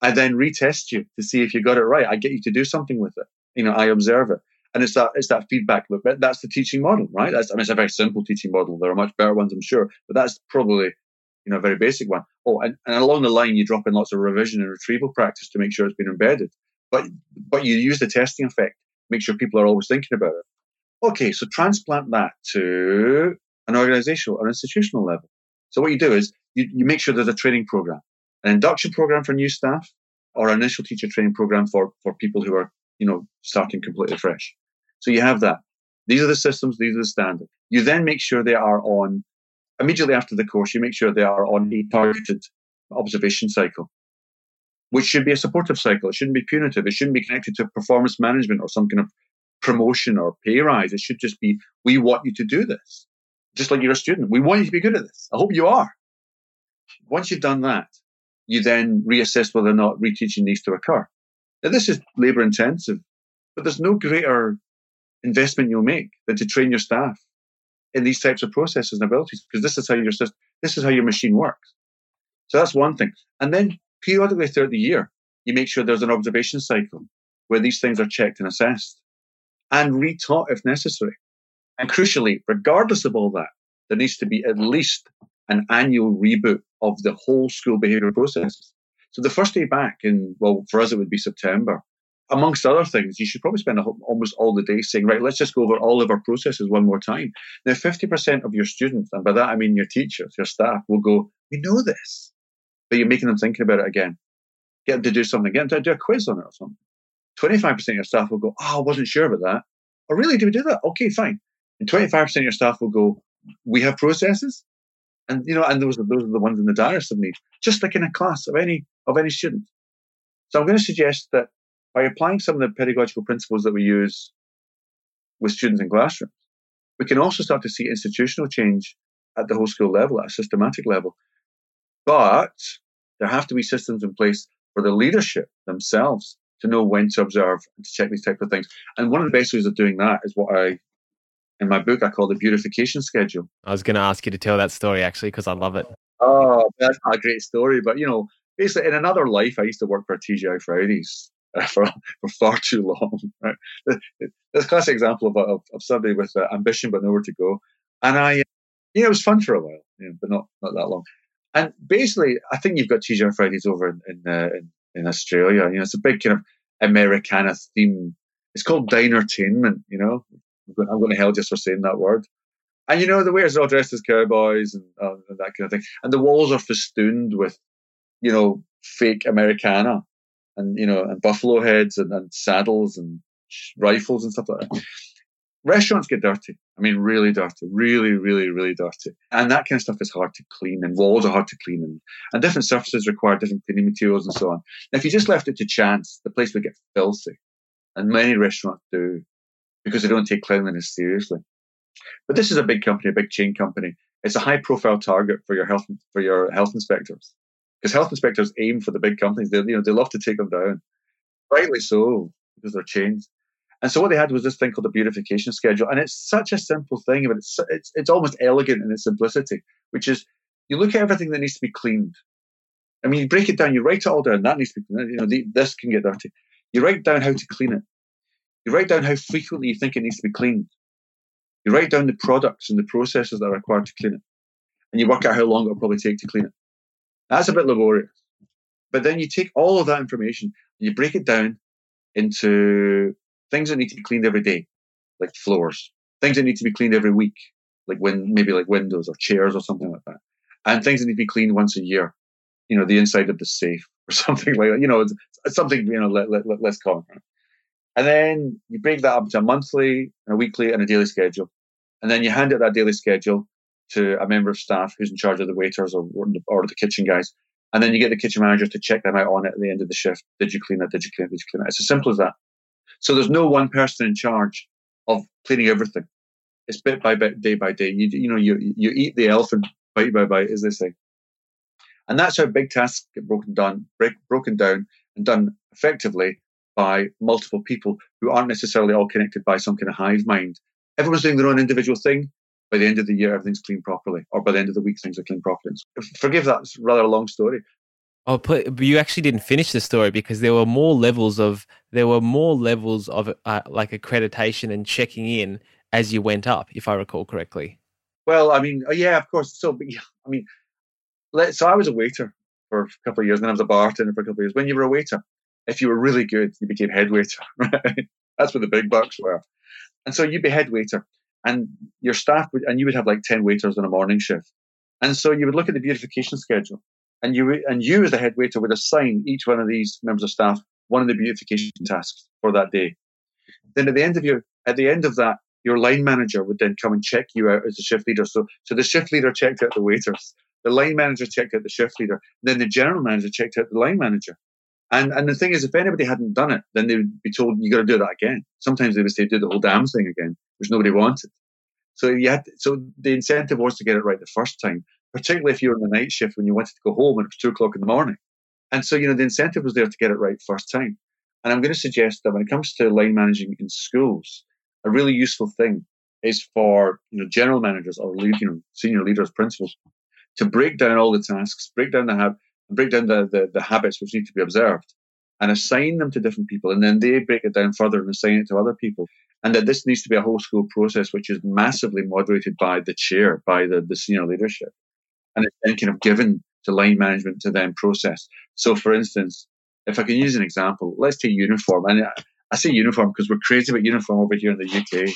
I then retest you to see if you got it right. I get you to do something with it. You know, I observe it. And it's that it's that feedback loop. That's the teaching model, right? That's I mean it's a very simple teaching model. There are much better ones, I'm sure, but that's probably you know a very basic one. Oh, and, and along the line you drop in lots of revision and retrieval practice to make sure it's been embedded. But but you use the testing effect, make sure people are always thinking about it. Okay, so transplant that to an organizational or institutional level. So what you do is you, you make sure there's a training program, an induction program for new staff, or an initial teacher training program for, for people who are, you know, starting completely fresh. So you have that. These are the systems, these are the standards. You then make sure they are on, immediately after the course, you make sure they are on a targeted observation cycle, which should be a supportive cycle. It shouldn't be punitive. It shouldn't be connected to performance management or some kind of promotion or pay rise. It should just be, we want you to do this just like you're a student. We want you to be good at this. I hope you are. Once you've done that, you then reassess whether or not reteaching needs to occur. Now, this is labor intensive, but there's no greater investment you'll make than to train your staff in these types of processes and abilities, because this is how your system, this is how your machine works. So that's one thing. And then periodically throughout the year, you make sure there's an observation cycle where these things are checked and assessed and retaught if necessary. And crucially, regardless of all that, there needs to be at least an annual reboot of the whole school behavior processes. So the first day back in, well, for us, it would be September. Amongst other things, you should probably spend almost all the day saying, right, let's just go over all of our processes one more time. Now, 50% of your students, and by that I mean your teachers, your staff, will go, we know this. But you're making them think about it again. Get them to do something, get them to do a quiz on it or something. 25% of your staff will go, oh, I wasn't sure about that. Oh, really? Do we do that? Okay, fine. And 25% of your staff will go, we have processes. And, you know, and those are, those are the ones in the direst of need, just like in a class of any, of any student. So I'm going to suggest that by applying some of the pedagogical principles that we use with students in classrooms, we can also start to see institutional change at the whole school level, at a systematic level. But there have to be systems in place for the leadership themselves to know when to observe and to check these type of things. And one of the best ways of doing that is what I in my book I call the beautification schedule. I was going to ask you to tell that story actually because I love it. Oh, that's not a great story, but you know, basically in another life I used to work for TGI Fridays for for far too long. Right? This classic example of, of, of somebody with uh, ambition but nowhere to go, and I, you know, it was fun for a while, you know, but not not that long. And basically, I think you've got TGI Fridays over in in, uh, in in Australia. You know, it's a big kind of Americana theme. It's called dinertainment. You know, I'm going, to hell just for saying that word. And you know, the waiters are all dressed as cowboys and, uh, and that kind of thing. And the walls are festooned with, you know, fake Americana and you know, and buffalo heads and, and saddles and rifles and stuff like that. Restaurants get dirty. I mean, really dirty, really, really, really dirty. And that kind of stuff is hard to clean, and walls are hard to clean, and, and different surfaces require different cleaning materials and so on. Now, if you just left it to chance, the place would get filthy. And many restaurants do because they don't take cleanliness seriously. But this is a big company, a big chain company. It's a high profile target for your health for your health inspectors. Because health inspectors aim for the big companies. They you know they love to take them down. Rightly so, because they're chains. And so what they had was this thing called the beautification schedule, and it's such a simple thing, but it's it's it's almost elegant in its simplicity, which is you look at everything that needs to be cleaned. I mean, you break it down, you write it all down. That needs to be, you know, this can get dirty. You write down how to clean it. You write down how frequently you think it needs to be cleaned. You write down the products and the processes that are required to clean it, and you work out how long it'll probably take to clean it. That's a bit laborious, but then you take all of that information and you break it down into things that need to be cleaned every day, like floors, things that need to be cleaned every week, like when maybe like windows or chairs or something like that, and things that need to be cleaned once a year. You know, the inside of the safe or something like that. You know, it's, something you know let, let, less common. And then you break that up into a monthly, and a weekly, and a daily schedule, and then you hand out that daily schedule to a member of staff who's in charge of the waiters or, or the kitchen guys. And then you get the kitchen manager to check them out on it at the end of the shift. Did you clean it? Did you clean it? Did you clean it? It's as simple as that. So there's no one person in charge of cleaning everything. It's bit by bit, day by day. You, you know, you, you eat the elephant bite by bite, as they say. And that's how big tasks get broken down, break, broken down and done effectively by multiple people who aren't necessarily all connected by some kind of hive mind. Everyone's doing their own individual thing. By the end of the year, everything's clean properly, or by the end of the week, things are clean properly. Forgive that it's rather a long story, Oh, but you actually didn't finish the story because there were more levels of there were more levels of uh, like accreditation and checking in as you went up, if I recall correctly. Well, I mean, uh, yeah, of course. So, I mean, let, so I was a waiter for a couple of years, and then I was a bartender for a couple of years. When you were a waiter, if you were really good, you became head waiter. Right? That's where the big bucks were. And so you'd be head waiter, and your staff would, and you would have like ten waiters on a morning shift. And so you would look at the beautification schedule, and you and you as the head waiter would assign each one of these members of staff one of the beautification tasks for that day. Then at the end of your at the end of that, your line manager would then come and check you out as the shift leader. So so the shift leader checked out the waiters, the line manager checked out the shift leader, then the general manager checked out the line manager. And and the thing is, if anybody hadn't done it, then they would be told you got to do that again. Sometimes they would say do the whole damn thing again, which nobody wanted. So you had to, so the incentive was to get it right the first time particularly if you were on the night shift when you wanted to go home and it was two o'clock in the morning. And so, you know, the incentive was there to get it right first time. And I'm going to suggest that when it comes to line managing in schools, a really useful thing is for, you know, general managers or you know, senior leaders, principals to break down all the tasks, break down the hab- break down the, the, the habits which need to be observed and assign them to different people. And then they break it down further and assign it to other people. And that this needs to be a whole school process, which is massively moderated by the chair, by the, the senior leadership and it's then kind of given to line management to then process. So, for instance, if I can use an example, let's take uniform. And I say uniform because we're crazy about uniform over here in the UK.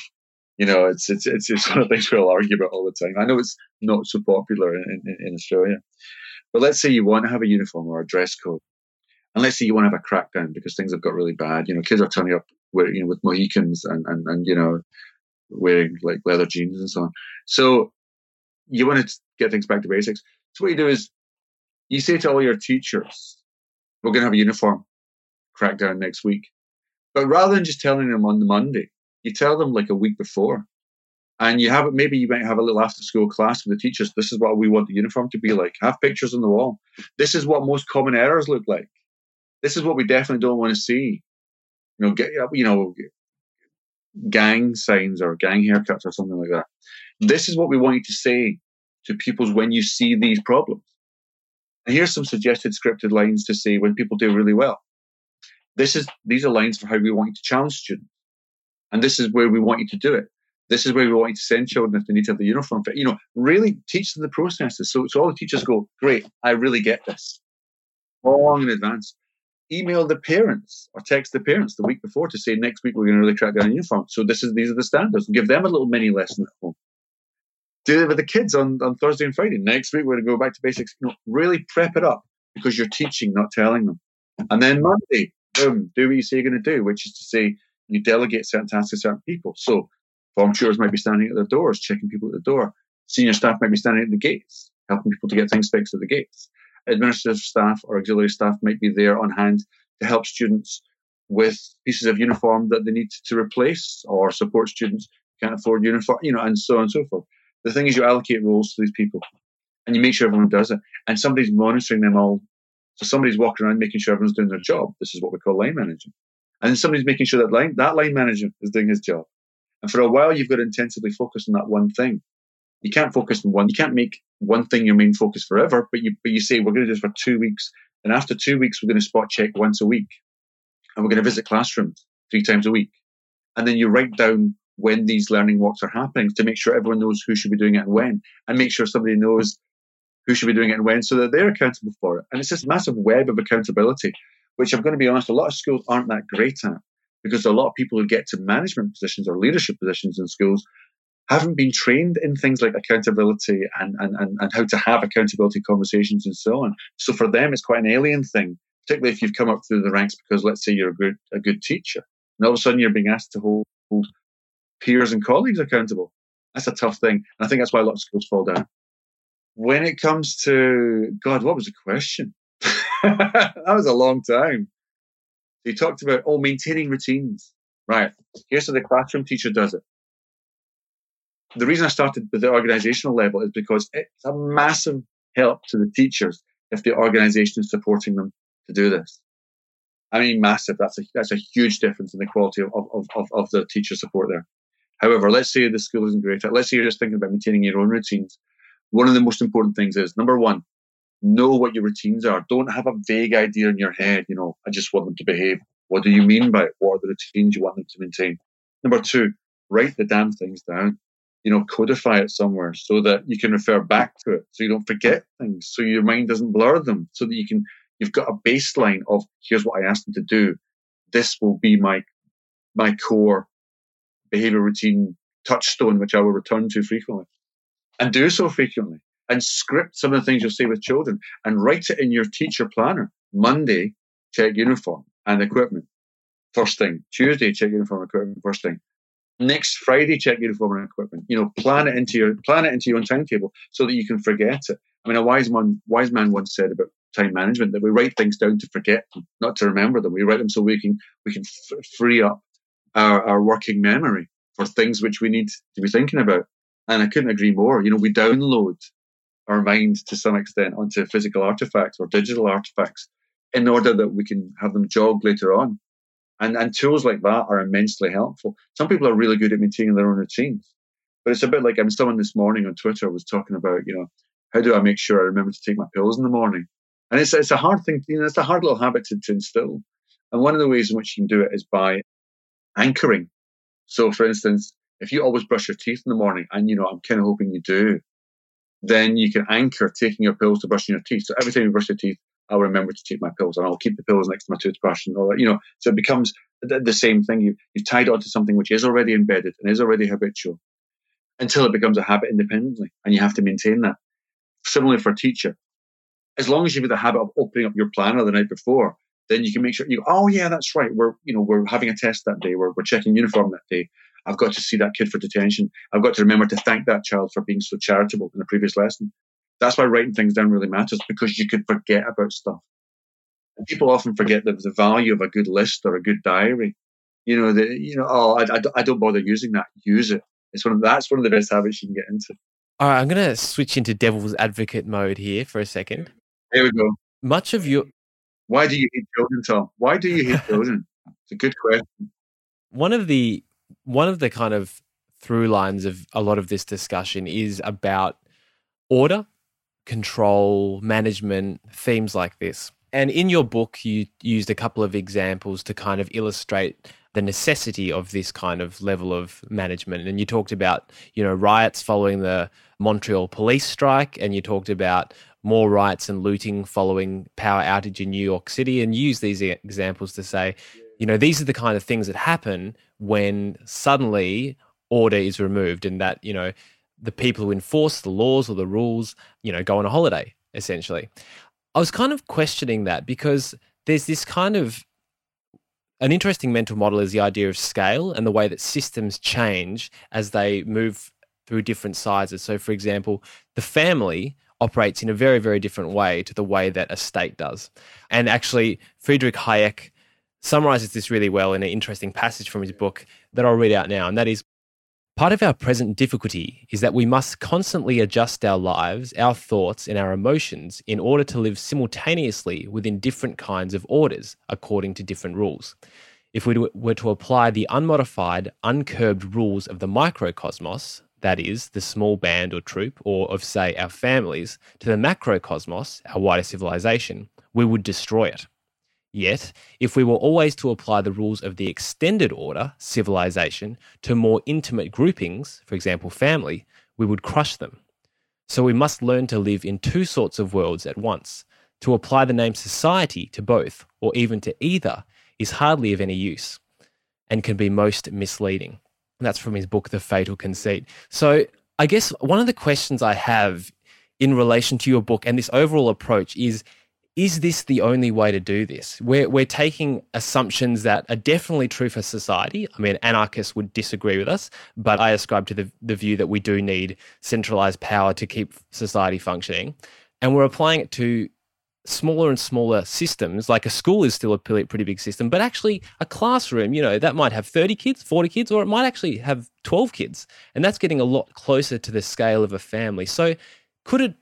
You know, it's it's it's, one of the things we'll argue about all the time. I know it's not so popular in, in, in Australia, but let's say you want to have a uniform or a dress code, and let's say you want to have a crackdown because things have got really bad. You know, kids are turning up with you know with Mohicans and and, and you know wearing like leather jeans and so on. So you want to get things back to basics. So what you do is you say to all your teachers, we're going to have a uniform crackdown next week. But rather than just telling them on the Monday, you tell them like a week before. And you have maybe you might have a little after school class with the teachers. This is what we want the uniform to be like. Have pictures on the wall. This is what most common errors look like. This is what we definitely don't want to see. You know, get you know, gang signs or gang haircuts or something like that. This is what we want you to say to pupils when you see these problems. And here's some suggested scripted lines to say when people do really well. This is these are lines for how we want you to challenge students. And this is where we want you to do it. This is where we want to send children if they need to have the uniform fit. You know, really teach them the processes. So, so all the teachers go, great, I really get this. Long in advance. Email the parents or text the parents the week before to say next week we're going to really crack down on uniform. So this is these are the standards. Give them a little mini lesson at home. Do it with the kids on, on Thursday and Friday. Next week we're going to go back to basics. You know, really prep it up because you're teaching, not telling them. And then Monday, boom, do what you say you're going to do, which is to say you delegate certain tasks to certain people. So tutors might be standing at their doors, checking people at the door. Senior staff might be standing at the gates, helping people to get things fixed at the gates administrative staff or auxiliary staff might be there on hand to help students with pieces of uniform that they need to replace or support students who can't afford uniform, you know, and so on and so forth. The thing is, you allocate roles to these people and you make sure everyone does it. And somebody's monitoring them all. So somebody's walking around making sure everyone's doing their job. This is what we call line managing. And then somebody's making sure that line, that line manager is doing his job. And for a while, you've got to intensively focus on that one thing. You can't focus on one. You can't make one thing your main focus forever, but you but you say we're going to do this for two weeks, and after two weeks we're going to spot check once a week, and we're going to visit classrooms three times a week, and then you write down when these learning walks are happening to make sure everyone knows who should be doing it and when, and make sure somebody knows who should be doing it and when, so that they're accountable for it. And it's this massive web of accountability, which I'm going to be honest, a lot of schools aren't that great at because a lot of people who get to management positions or leadership positions in schools haven't been trained in things like accountability and, and, and, and how to have accountability conversations and so on. So for them, it's quite an alien thing, particularly if you've come up through the ranks because let's say you're a good, a good teacher. And all of a sudden you're being asked to hold, hold peers and colleagues accountable. That's a tough thing. And I think that's why a lot of schools fall down. When it comes to, God, what was the question? that was a long time. So talked about, oh, maintaining routines. Right. Here's how the classroom teacher does it the reason I started with the organizational level is because it's a massive help to the teachers if the organization is supporting them to do this. I mean, massive. That's a that's a huge difference in the quality of, of, of, of the teacher support there. However, let's say the school isn't great at. Let's say you're just thinking about maintaining your own routines. One of the most important things is number one, know what your routines are. Don't have a vague idea in your head. You know, I just want them to behave. What do you mean by it? What are the routines you want them to maintain? Number two, write the damn things down you know, codify it somewhere so that you can refer back to it, so you don't forget things, so your mind doesn't blur them, so that you can, you've got a baseline of here's what I asked them to do. This will be my, my core behavior routine touchstone, which I will return to frequently and do so frequently and script some of the things you'll say with children and write it in your teacher planner. Monday, check uniform and equipment. First thing. Tuesday, check uniform and equipment. First thing next Friday check uniform and equipment. You know, plan it into your plan it into your own timetable so that you can forget it. I mean, a wise man wise man once said about time management that we write things down to forget them, not to remember them. We write them so we can we can f- free up our, our working memory for things which we need to be thinking about. And I couldn't agree more. You know, we download our mind to some extent onto physical artifacts or digital artifacts in order that we can have them jog later on. And, and tools like that are immensely helpful. Some people are really good at maintaining their own routines, but it's a bit like I mean, someone this morning on Twitter was talking about, you know, how do I make sure I remember to take my pills in the morning? And it's, it's a hard thing, you know, it's a hard little habit to, to instill. And one of the ways in which you can do it is by anchoring. So, for instance, if you always brush your teeth in the morning, and you know, I'm kind of hoping you do, then you can anchor taking your pills to brushing your teeth. So every time you brush your teeth, I'll remember to take my pills and I'll keep the pills next to my toothbrush and all that, you know. So it becomes the, the same thing. You, you've tied it onto something which is already embedded and is already habitual until it becomes a habit independently and you have to maintain that. Similarly for a teacher, as long as you've got the habit of opening up your planner the night before, then you can make sure you, oh yeah, that's right. We're, you know, we're having a test that day. We're, we're checking uniform that day. I've got to see that kid for detention. I've got to remember to thank that child for being so charitable in the previous lesson. That's why writing things down really matters because you could forget about stuff. And people often forget the, the value of a good list or a good diary. You know, the, you know, oh, I, I, I don't bother using that. Use it. It's one of that's one of the best habits you can get into. All right, I'm going to switch into devil's advocate mode here for a second. Here we go. Much of your why do you hate children, Tom? Why do you hate children? It's a good question. One of the one of the kind of through lines of a lot of this discussion is about order control, management, themes like this. And in your book, you used a couple of examples to kind of illustrate the necessity of this kind of level of management. And you talked about, you know, riots following the Montreal police strike, and you talked about more riots and looting following power outage in New York City, and use these examples to say, you know, these are the kind of things that happen when suddenly order is removed, and that you know the people who enforce the laws or the rules, you know, go on a holiday essentially. I was kind of questioning that because there's this kind of an interesting mental model is the idea of scale and the way that systems change as they move through different sizes. So, for example, the family operates in a very, very different way to the way that a state does. And actually, Friedrich Hayek summarizes this really well in an interesting passage from his book that I'll read out now. And that is Part of our present difficulty is that we must constantly adjust our lives, our thoughts, and our emotions in order to live simultaneously within different kinds of orders according to different rules. If we were to apply the unmodified, uncurbed rules of the microcosmos, that is, the small band or troop, or of, say, our families, to the macrocosmos, our wider civilization, we would destroy it. Yet, if we were always to apply the rules of the extended order, civilization, to more intimate groupings, for example, family, we would crush them. So we must learn to live in two sorts of worlds at once. To apply the name society to both, or even to either, is hardly of any use and can be most misleading. And that's from his book, The Fatal Conceit. So I guess one of the questions I have in relation to your book and this overall approach is is this the only way to do this? We're, we're taking assumptions that are definitely true for society. I mean, anarchists would disagree with us, but I ascribe to the, the view that we do need centralized power to keep society functioning. And we're applying it to smaller and smaller systems. Like a school is still a pretty big system, but actually a classroom, you know, that might have 30 kids, 40 kids, or it might actually have 12 kids. And that's getting a lot closer to the scale of a family. So could it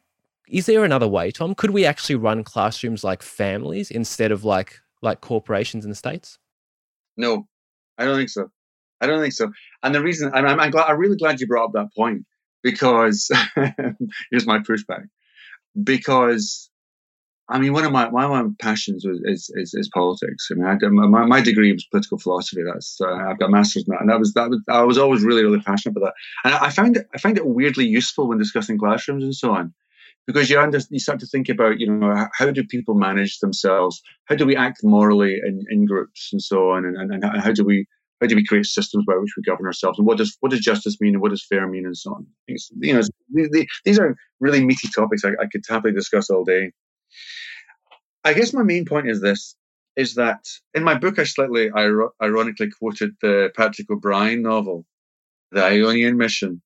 is there another way, Tom? Could we actually run classrooms like families instead of like like corporations in the states? No, I don't think so. I don't think so. And the reason I'm, I'm, glad, I'm really glad you brought up that point because here's my pushback. Because I mean, one of my one of my passions was, is, is, is politics. I mean, I did, my, my degree was political philosophy. That's uh, I've got a master's in that, and that was that was I was always really really passionate about that. And I, I found it I find it weirdly useful when discussing classrooms and so on because you, under, you start to think about, you know, how do people manage themselves? How do we act morally in, in groups and so on? And, and, and how do we how do we create systems by which we govern ourselves? And what does what does justice mean? And what does fair mean? And so on. These, you know, these are really meaty topics I, I could happily discuss all day. I guess my main point is this: is that in my book I slightly ironically quoted the Patrick O'Brian novel, The Ionian Mission,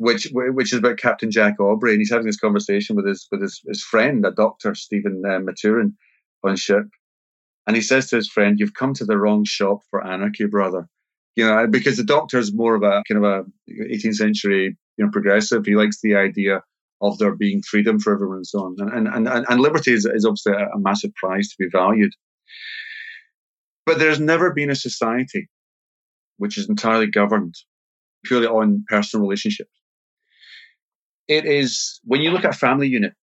which which is about Captain Jack Aubrey, and he's having this conversation with his with his, his friend, a doctor, Stephen uh, Maturin, on ship, and he says to his friend, "You've come to the wrong shop for anarchy, brother." You know, because the doctor is more of a kind of a 18th century, you know, progressive. He likes the idea of there being freedom for everyone and so on, and and and, and liberty is, is obviously a, a massive prize to be valued. But there's never been a society which is entirely governed purely on personal relationships it is when you look at a family unit,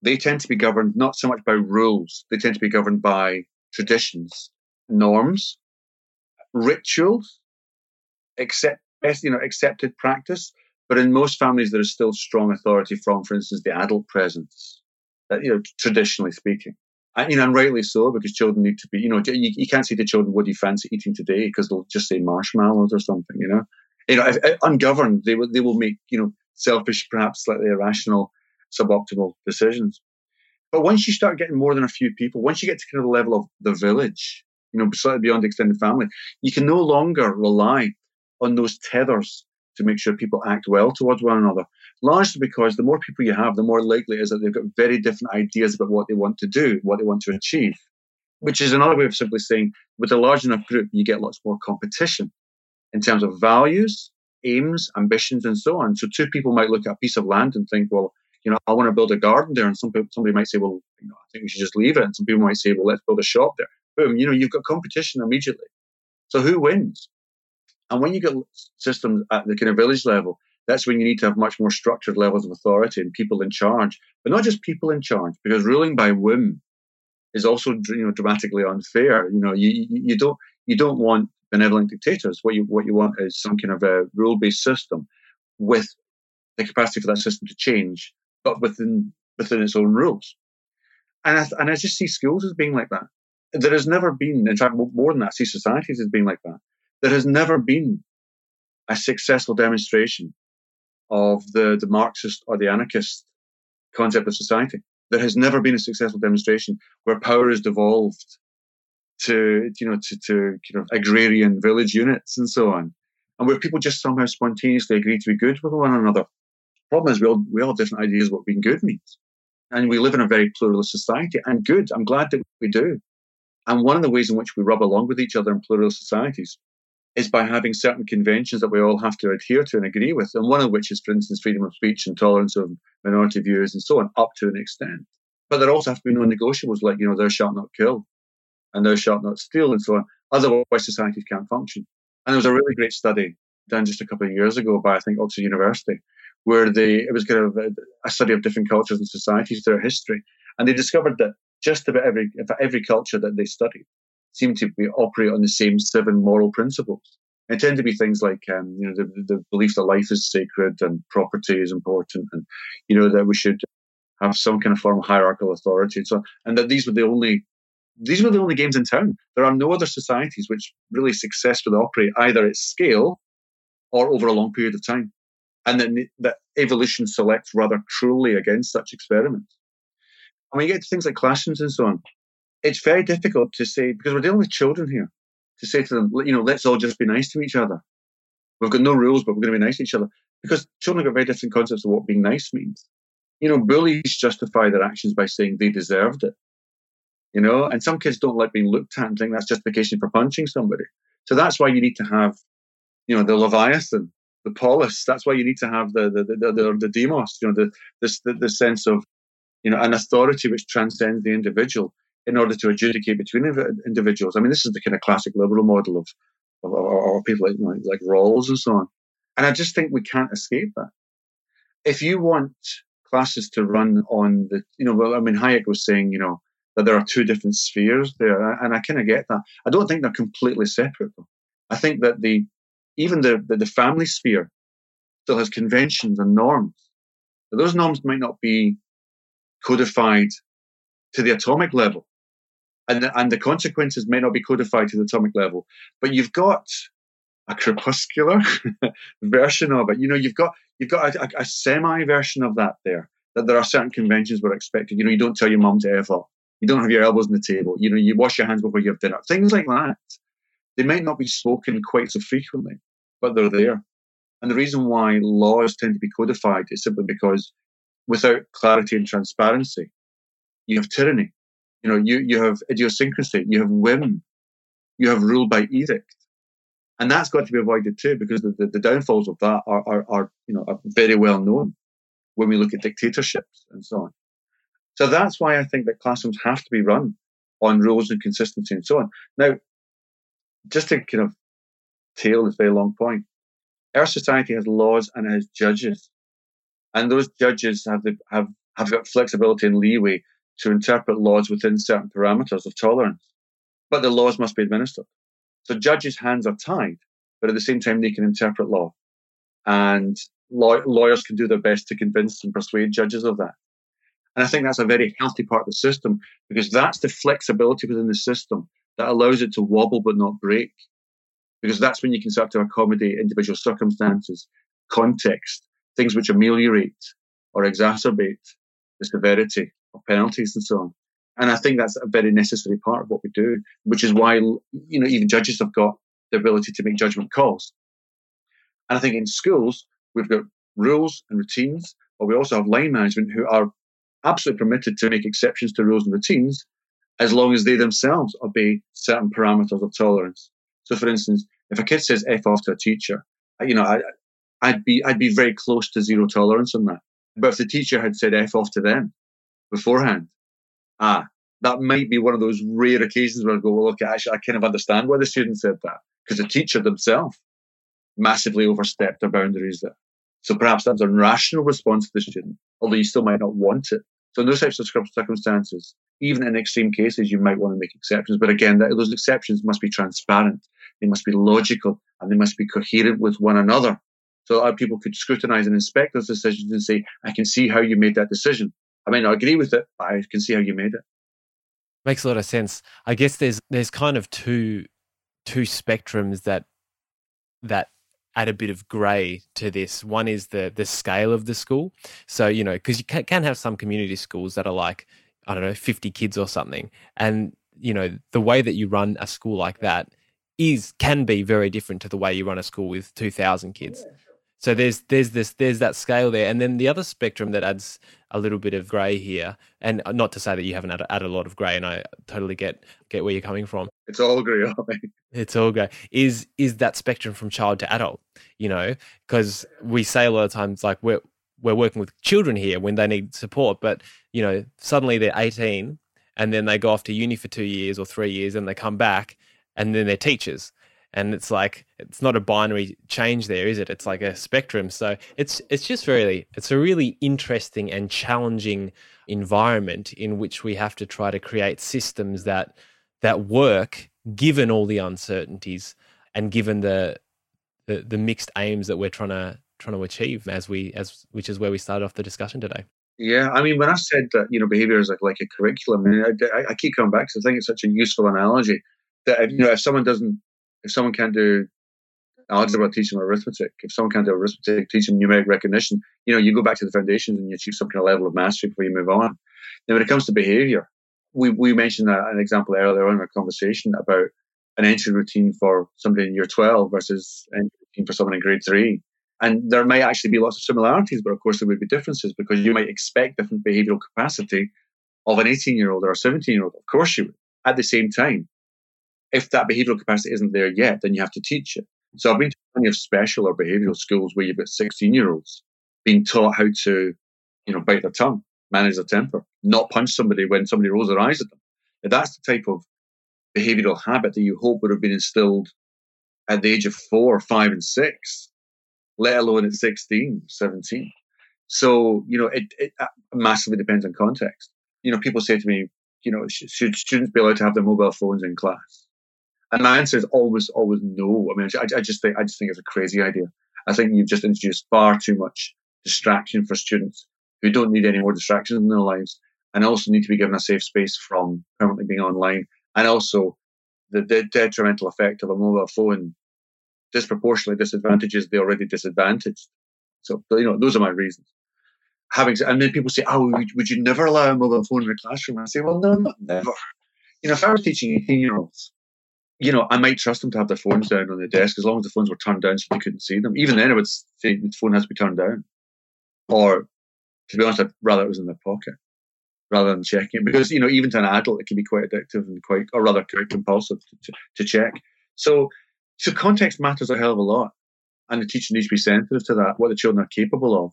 they tend to be governed not so much by rules, they tend to be governed by traditions, norms, rituals, accept, you know, accepted practice. But in most families, there is still strong authority from, for instance, the adult presence, uh, you know, traditionally speaking. And, you know, and rightly so, because children need to be, you know, you, you can't say to children, what do you fancy eating today? Because they'll just say marshmallows or something, you know. You know, if, if ungoverned, they will, they will make, you know, selfish, perhaps slightly irrational, suboptimal decisions. But once you start getting more than a few people, once you get to kind of the level of the village, you know, slightly beyond extended family, you can no longer rely on those tethers to make sure people act well towards one another. Largely because the more people you have, the more likely it is that they've got very different ideas about what they want to do, what they want to achieve. Which is another way of simply saying, with a large enough group, you get lots more competition in terms of values, aims, ambitions, and so on. So two people might look at a piece of land and think, well, you know, I want to build a garden there, and some people, somebody might say, well, you know, I think we should just leave it, and some people might say, well, let's build a shop there. Boom, you know, you've got competition immediately. So who wins? And when you get systems at the kind of village level, that's when you need to have much more structured levels of authority and people in charge, but not just people in charge, because ruling by whim is also you know dramatically unfair. You know, you you don't you don't want benevolent dictators. What you what you want is some kind of a rule based system with the capacity for that system to change, but within within its own rules. And I, and I just see schools as being like that. There has never been, in fact, more than that, I see societies as being like that. There has never been a successful demonstration of the, the Marxist or the anarchist concept of society. There has never been a successful demonstration where power is devolved to, you know, to, to kind of agrarian village units and so on, and where people just somehow spontaneously agree to be good with one another. Problem is, we all, we all have different ideas what being good means. And we live in a very pluralist society, and good. I'm glad that we do. And one of the ways in which we rub along with each other in pluralist societies is by having certain conventions that we all have to adhere to and agree with. And one of which is, for instance, freedom of speech and tolerance of minority views and so on, up to an extent. But there also have to be non negotiables like, you know, thou shalt not kill and thou shalt not steal and so on. Otherwise, societies can't function. And there was a really great study done just a couple of years ago by, I think, Oxford University, where they, it was kind of a, a study of different cultures and societies throughout history. And they discovered that just about every, every culture that they studied seemed to be operate on the same seven moral principles. They tend to be things like, um, you know, the, the belief that life is sacred and property is important, and you know that we should have some kind of form of hierarchical authority, and so on, and that these were the only these were the only games in town. There are no other societies which really successfully operate either at scale or over a long period of time, and then that evolution selects rather cruelly against such experiments. And when you get to things like classrooms and so on, it's very difficult to say because we're dealing with children here to say to them, you know, let's all just be nice to each other. We've got no rules, but we're going to be nice to each other because children have got very different concepts of what being nice means. You know, bullies justify their actions by saying they deserved it. You know, and some kids don't like being looked at and think that's justification for punching somebody. So that's why you need to have, you know, the Leviathan, the polis. That's why you need to have the the the, the, the demos. You know, the the, the sense of, you know, an authority which transcends the individual in order to adjudicate between individuals. I mean, this is the kind of classic liberal model of, of, of people like, like, like Rawls and so on. And I just think we can't escape that. If you want classes to run on the, you know, well, I mean, Hayek was saying, you know, that there are two different spheres there, and I kind of get that. I don't think they're completely separate, though. I think that the even the, the, the family sphere still has conventions and norms. But those norms might not be codified to the atomic level, and the, and the consequences may not be codified to the atomic level, but you've got a crepuscular version of it. You know, you've got you've got a, a, semi version of that there. That there are certain conventions we're expected. You know, you don't tell your mum to f off. You don't have your elbows on the table. You know, you wash your hands before you have dinner. Things like that. They might not be spoken quite so frequently, but they're there. And the reason why laws tend to be codified is simply because without clarity and transparency, you have tyranny. You know, you, you have idiosyncrasy, you have whim, you have rule by edict. And that's got to be avoided too, because the, the, the downfalls of that are, are, are, you know, are very well known when we look at dictatorships and so on. So that's why I think that classrooms have to be run on rules and consistency and so on. Now, just to kind of tail this very long point, our society has laws and has judges. And those judges have the, have, have got flexibility and leeway to interpret laws within certain parameters of tolerance. But the laws must be administered. So judges' hands are tied, but at the same time, they can interpret law. And law- lawyers can do their best to convince and persuade judges of that. And I think that's a very healthy part of the system because that's the flexibility within the system that allows it to wobble but not break. Because that's when you can start to accommodate individual circumstances, context, things which ameliorate or exacerbate the severity of penalties and so on. And I think that's a very necessary part of what we do, which is why, you know, even judges have got the ability to make judgment calls. And I think in schools, we've got rules and routines, but we also have line management who are absolutely permitted to make exceptions to rules and routines as long as they themselves obey certain parameters of tolerance. So, for instance, if a kid says "f off" to a teacher, you know, I, I'd be I'd be very close to zero tolerance on that. But if the teacher had said "f off" to them beforehand, ah, that might be one of those rare occasions where I go, well, okay, actually, I kind of understand why the student said that because the teacher themselves massively overstepped their boundaries there. So perhaps that's a rational response to the student, although you still might not want it. So those types of circumstances, even in extreme cases, you might want to make exceptions. But again, those exceptions must be transparent, they must be logical, and they must be coherent with one another. So other people could scrutinize and inspect those decisions and say, I can see how you made that decision. I may not agree with it, but I can see how you made it. Makes a lot of sense. I guess there's there's kind of two two spectrums that that add a bit of grey to this. One is the the scale of the school. So you know, because you can, have some community schools that are like I don't know, fifty kids or something, and you know the way that you run a school like that is can be very different to the way you run a school with two thousand kids. Yeah. So there's there's this there's that scale there, and then the other spectrum that adds a little bit of grey here, and not to say that you haven't added, added a lot of grey, and I totally get get where you're coming from. It's all grey, It's all grey. Is is that spectrum from child to adult? You know, because we say a lot of times like we're we're working with children here when they need support, but you know suddenly they're 18 and then they go off to uni for two years or three years, and they come back and then they're teachers and it's like it's not a binary change there is it? It's like a spectrum. So it's it's just really it's a really interesting and challenging environment in which we have to try to create systems that that work given all the uncertainties and given the the, the mixed aims that we're trying to trying to achieve as we as which is where we started off the discussion today. Yeah, I mean, when I said that, you know, behavior is like, like a curriculum, I, I, I keep coming back because I think it's such a useful analogy that, if, you know, if someone doesn't if someone can't do algebra, teach them arithmetic. If someone can't do arithmetic, teach them numeric recognition. You know, you go back to the foundations and you achieve some kind of level of mastery before you move on. Now, when it comes to behavior, we, we mentioned an example earlier on in our conversation about an entry routine for somebody in year 12 versus entry routine for someone in grade three. And there might actually be lots of similarities, but of course there would be differences because you might expect different behavioral capacity of an 18 year old or a 17 year old. Of course you would. At the same time, if that behavioral capacity isn't there yet, then you have to teach it. So I've been to plenty of special or behavioral schools where you've got 16 year olds being taught how to, you know, bite their tongue, manage their temper, not punch somebody when somebody rolls their eyes at them. And that's the type of behavioral habit that you hope would have been instilled at the age of four, five, and six, let alone at 16, 17. So, you know, it, it uh, massively depends on context. You know, people say to me, you know, should students be allowed to have their mobile phones in class? And my answer is always, always no. I mean, I, I just think, I just think it's a crazy idea. I think you've just introduced far too much distraction for students who don't need any more distractions in their lives and also need to be given a safe space from permanently being online. And also the, the detrimental effect of a mobile phone disproportionately disadvantages the already disadvantaged. So, you know, those are my reasons. Having, and then people say, oh, would, would you never allow a mobile phone in a classroom? I say, well, no, not never. You know, if I was teaching 18 year olds you know, I might trust them to have their phones down on the desk as long as the phones were turned down so they couldn't see them. Even then, I would say the phone has to be turned down. Or, to be honest, I'd rather it was in their pocket rather than checking it because, you know, even to an adult, it can be quite addictive and quite, or rather, quite compulsive to, to check. So, so context matters a hell of a lot. And the teacher needs to be sensitive to that, what the children are capable of.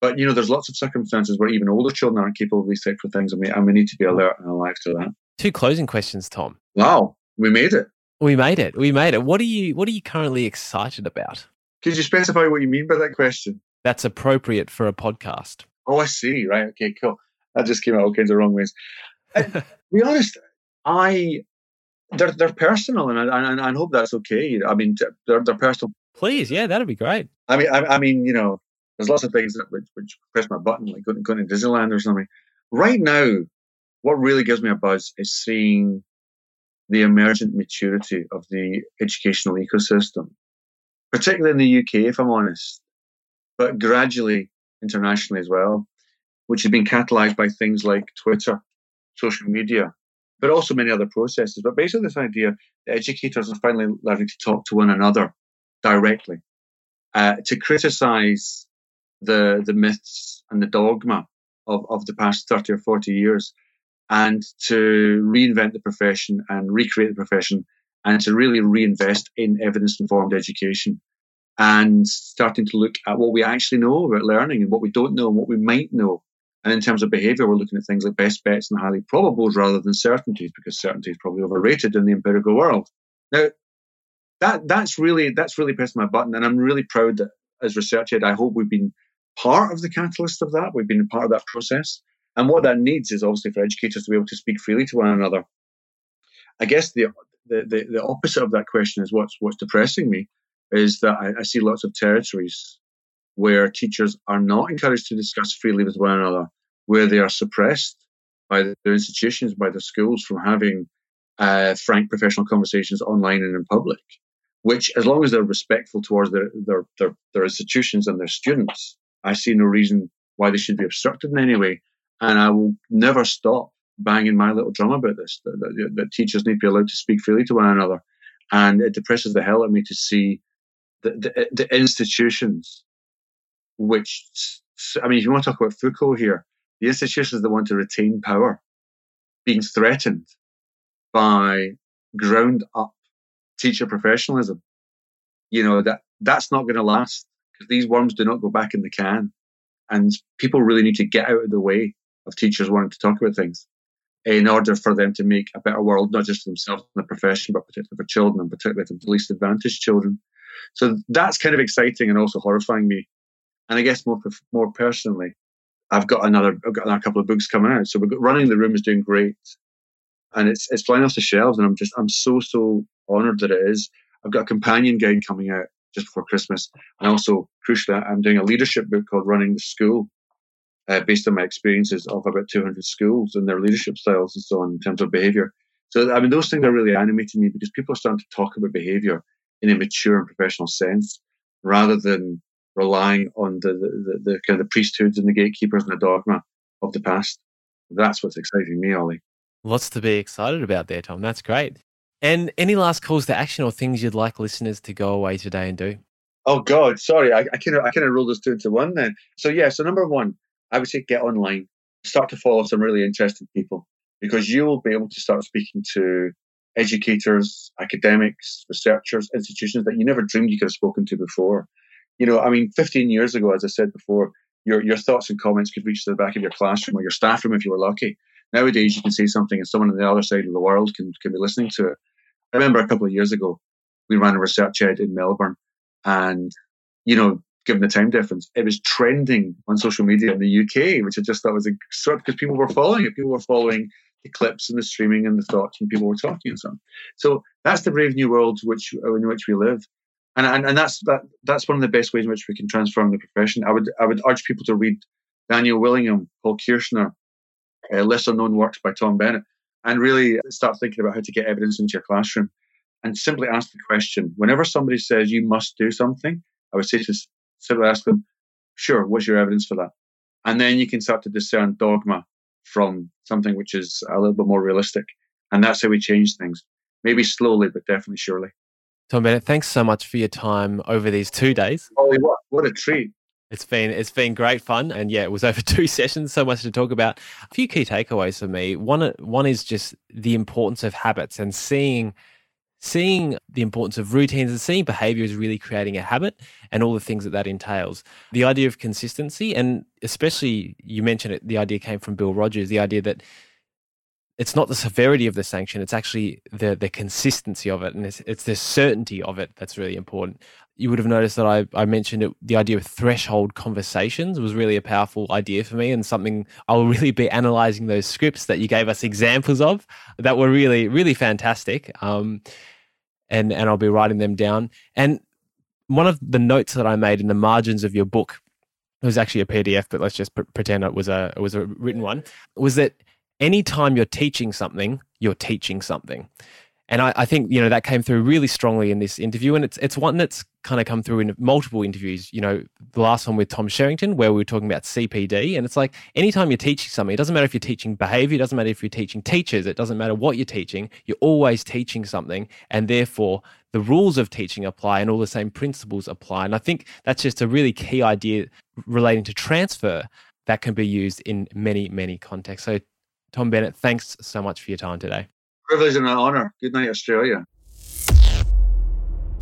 But, you know, there's lots of circumstances where even older children aren't capable of these types of things, and we, and we need to be alert and alive to that. Two closing questions, Tom. Wow, we made it. We made it. We made it. What are you What are you currently excited about? Could you specify what you mean by that question? That's appropriate for a podcast. Oh, I see. Right. Okay. Cool. That just came out all kinds of wrong ways. Uh, to be honest, I they're they're personal, and I, and I hope that's okay. I mean, they're they're personal. Please, yeah, that'd be great. I mean, I, I mean, you know, there's lots of things that which, which press my button, like going, going to Disneyland or something. Right now, what really gives me a buzz is seeing the emergent maturity of the educational ecosystem, particularly in the UK, if I'm honest, but gradually internationally as well, which has been catalyzed by things like Twitter, social media, but also many other processes. But basically, this idea educators are finally learning to talk to one another directly, uh, to criticize the the myths and the dogma of, of the past 30 or 40 years and to reinvent the profession and recreate the profession and to really reinvest in evidence informed education and starting to look at what we actually know about learning and what we don't know and what we might know. And in terms of behavior, we're looking at things like best bets and highly probables rather than certainties because certainty is probably overrated in the empirical world. Now, that that's really that's really pressed my button, and I'm really proud that as researchED, I hope we've been part of the catalyst of that. We've been part of that process. And what that needs is obviously for educators to be able to speak freely to one another. I guess the the, the, the opposite of that question is what's what's depressing me is that I, I see lots of territories where teachers are not encouraged to discuss freely with one another, where they are suppressed by their institutions, by the schools from having uh, frank professional conversations online and in public. Which, as long as they're respectful towards their, their, their, their institutions and their students, I see no reason why they should be obstructed in any way. And I will never stop banging my little drum about this that, that, that, teachers need to be allowed to speak freely to one another. And it depresses the hell out of me to see the, the, the institutions, which, I mean, if you want to talk about Foucault here, the institutions that want to retain power being threatened by ground up teacher professionalism. You know, that that's not going to last because these worms do not go back in the can. And people really need to get out of the way of teachers wanting to talk about things in order for them to make a better world, not just for themselves and the profession, but particularly for children and particularly for the least advantaged children. So that's kind of exciting and also horrifying me. And I guess more more personally, I've got another I've got another couple of books coming out. So got running the room is doing great, and it's it's flying off the shelves. And I'm just I'm so so honoured that it is. I've got a companion guide coming out just before Christmas, and also crucially, I'm doing a leadership book called Running the School, uh, based on my experiences of about 200 schools and their leadership styles and so on in terms of behaviour. So I mean, those things are really animating me because people are starting to talk about behaviour in a mature and professional sense, rather than relying on the the, the, the kind of the priesthoods and the gatekeepers and the dogma of the past. That's what's exciting me, Ollie. Lots to be excited about there, Tom. That's great. And any last calls to action or things you'd like listeners to go away today and do? Oh God, sorry, I, I kind of I kind of rolled this two into one then. So yeah, so number one, I would say get online, start to follow some really interesting people because you will be able to start speaking to educators, academics, researchers, institutions that you never dreamed you could have spoken to before. You know, I mean, 15 years ago, as I said before, your your thoughts and comments could reach to the back of your classroom or your staff room if you were lucky. Nowadays, you can say something and someone on the other side of the world can, can be listening to it. I remember a couple of years ago, we ran a researchED in Melbourne, and you know, given the time difference, it was trending on social media in the UK, which I just thought was a sort because people were following it. People were following the clips and the streaming and the thoughts, and people were talking and so on. So that's the brave new world which in which we live, and and, and that's that that's one of the best ways in which we can transform the profession. I would I would urge people to read Daniel Willingham, Paul Kirschner, uh, lesser known works by Tom Bennett, and really start thinking about how to get evidence into your classroom and simply ask the question whenever somebody says you must do something, I would say to simply ask them, sure, what's your evidence for that? And then you can start to discern dogma from something which is a little bit more realistic. And that's how we change things. Maybe slowly, but definitely surely. Tom Bennett, thanks so much for your time over these two days. Oh, Ollie what, what a treat. It's been it's been great fun, and yeah, it was over two sessions. So much to talk about. A few key takeaways for me. One one is just the importance of habits and seeing seeing the importance of routines and seeing behavior is really creating a habit and all the things that that entails. The idea of consistency, and especially you mentioned it, the idea came from Bill Rogers. The idea that it's not the severity of the sanction; it's actually the the consistency of it, and it's, it's the certainty of it that's really important you would have noticed that I, I mentioned it, the idea of threshold conversations was really a powerful idea for me and something I'll really be analyzing those scripts that you gave us examples of that were really, really fantastic. Um, and, and I'll be writing them down. And one of the notes that I made in the margins of your book, it was actually a PDF, but let's just pretend it was a, it was a written one, was that anytime you're teaching something, you're teaching something. And I, I, think you know that came through really strongly in this interview, and it's it's one that's kind of come through in multiple interviews. You know, the last one with Tom Sherrington, where we were talking about CPD, and it's like anytime you're teaching something, it doesn't matter if you're teaching behavior, it doesn't matter if you're teaching teachers, it doesn't matter what you're teaching, you're always teaching something, and therefore the rules of teaching apply, and all the same principles apply. And I think that's just a really key idea relating to transfer that can be used in many many contexts. So, Tom Bennett, thanks so much for your time today privilege and an honour. Good night, Australia.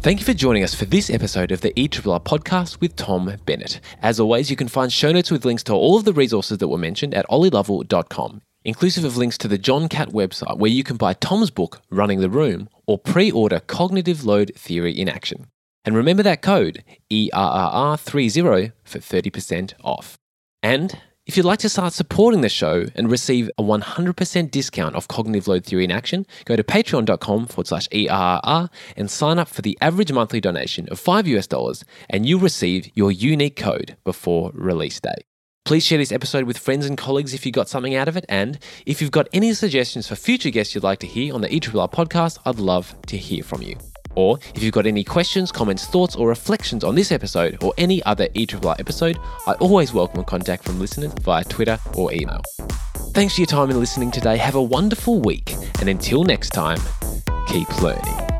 Thank you for joining us for this episode of the ERRR podcast with Tom Bennett. As always, you can find show notes with links to all of the resources that were mentioned at ollielovell.com, inclusive of links to the John Catt website where you can buy Tom's book, Running the Room, or pre order Cognitive Load Theory in Action. And remember that code, ERRR30, for 30% off. And If you'd like to start supporting the show and receive a 100% discount off cognitive load theory in action, go to patreon.com forward slash ERRR and sign up for the average monthly donation of 5 US dollars, and you'll receive your unique code before release date. Please share this episode with friends and colleagues if you got something out of it. And if you've got any suggestions for future guests you'd like to hear on the ERRR podcast, I'd love to hear from you. Or if you've got any questions, comments, thoughts, or reflections on this episode or any other ERRR episode, I always welcome a contact from listeners via Twitter or email. Thanks for your time in listening today. Have a wonderful week. And until next time, keep learning.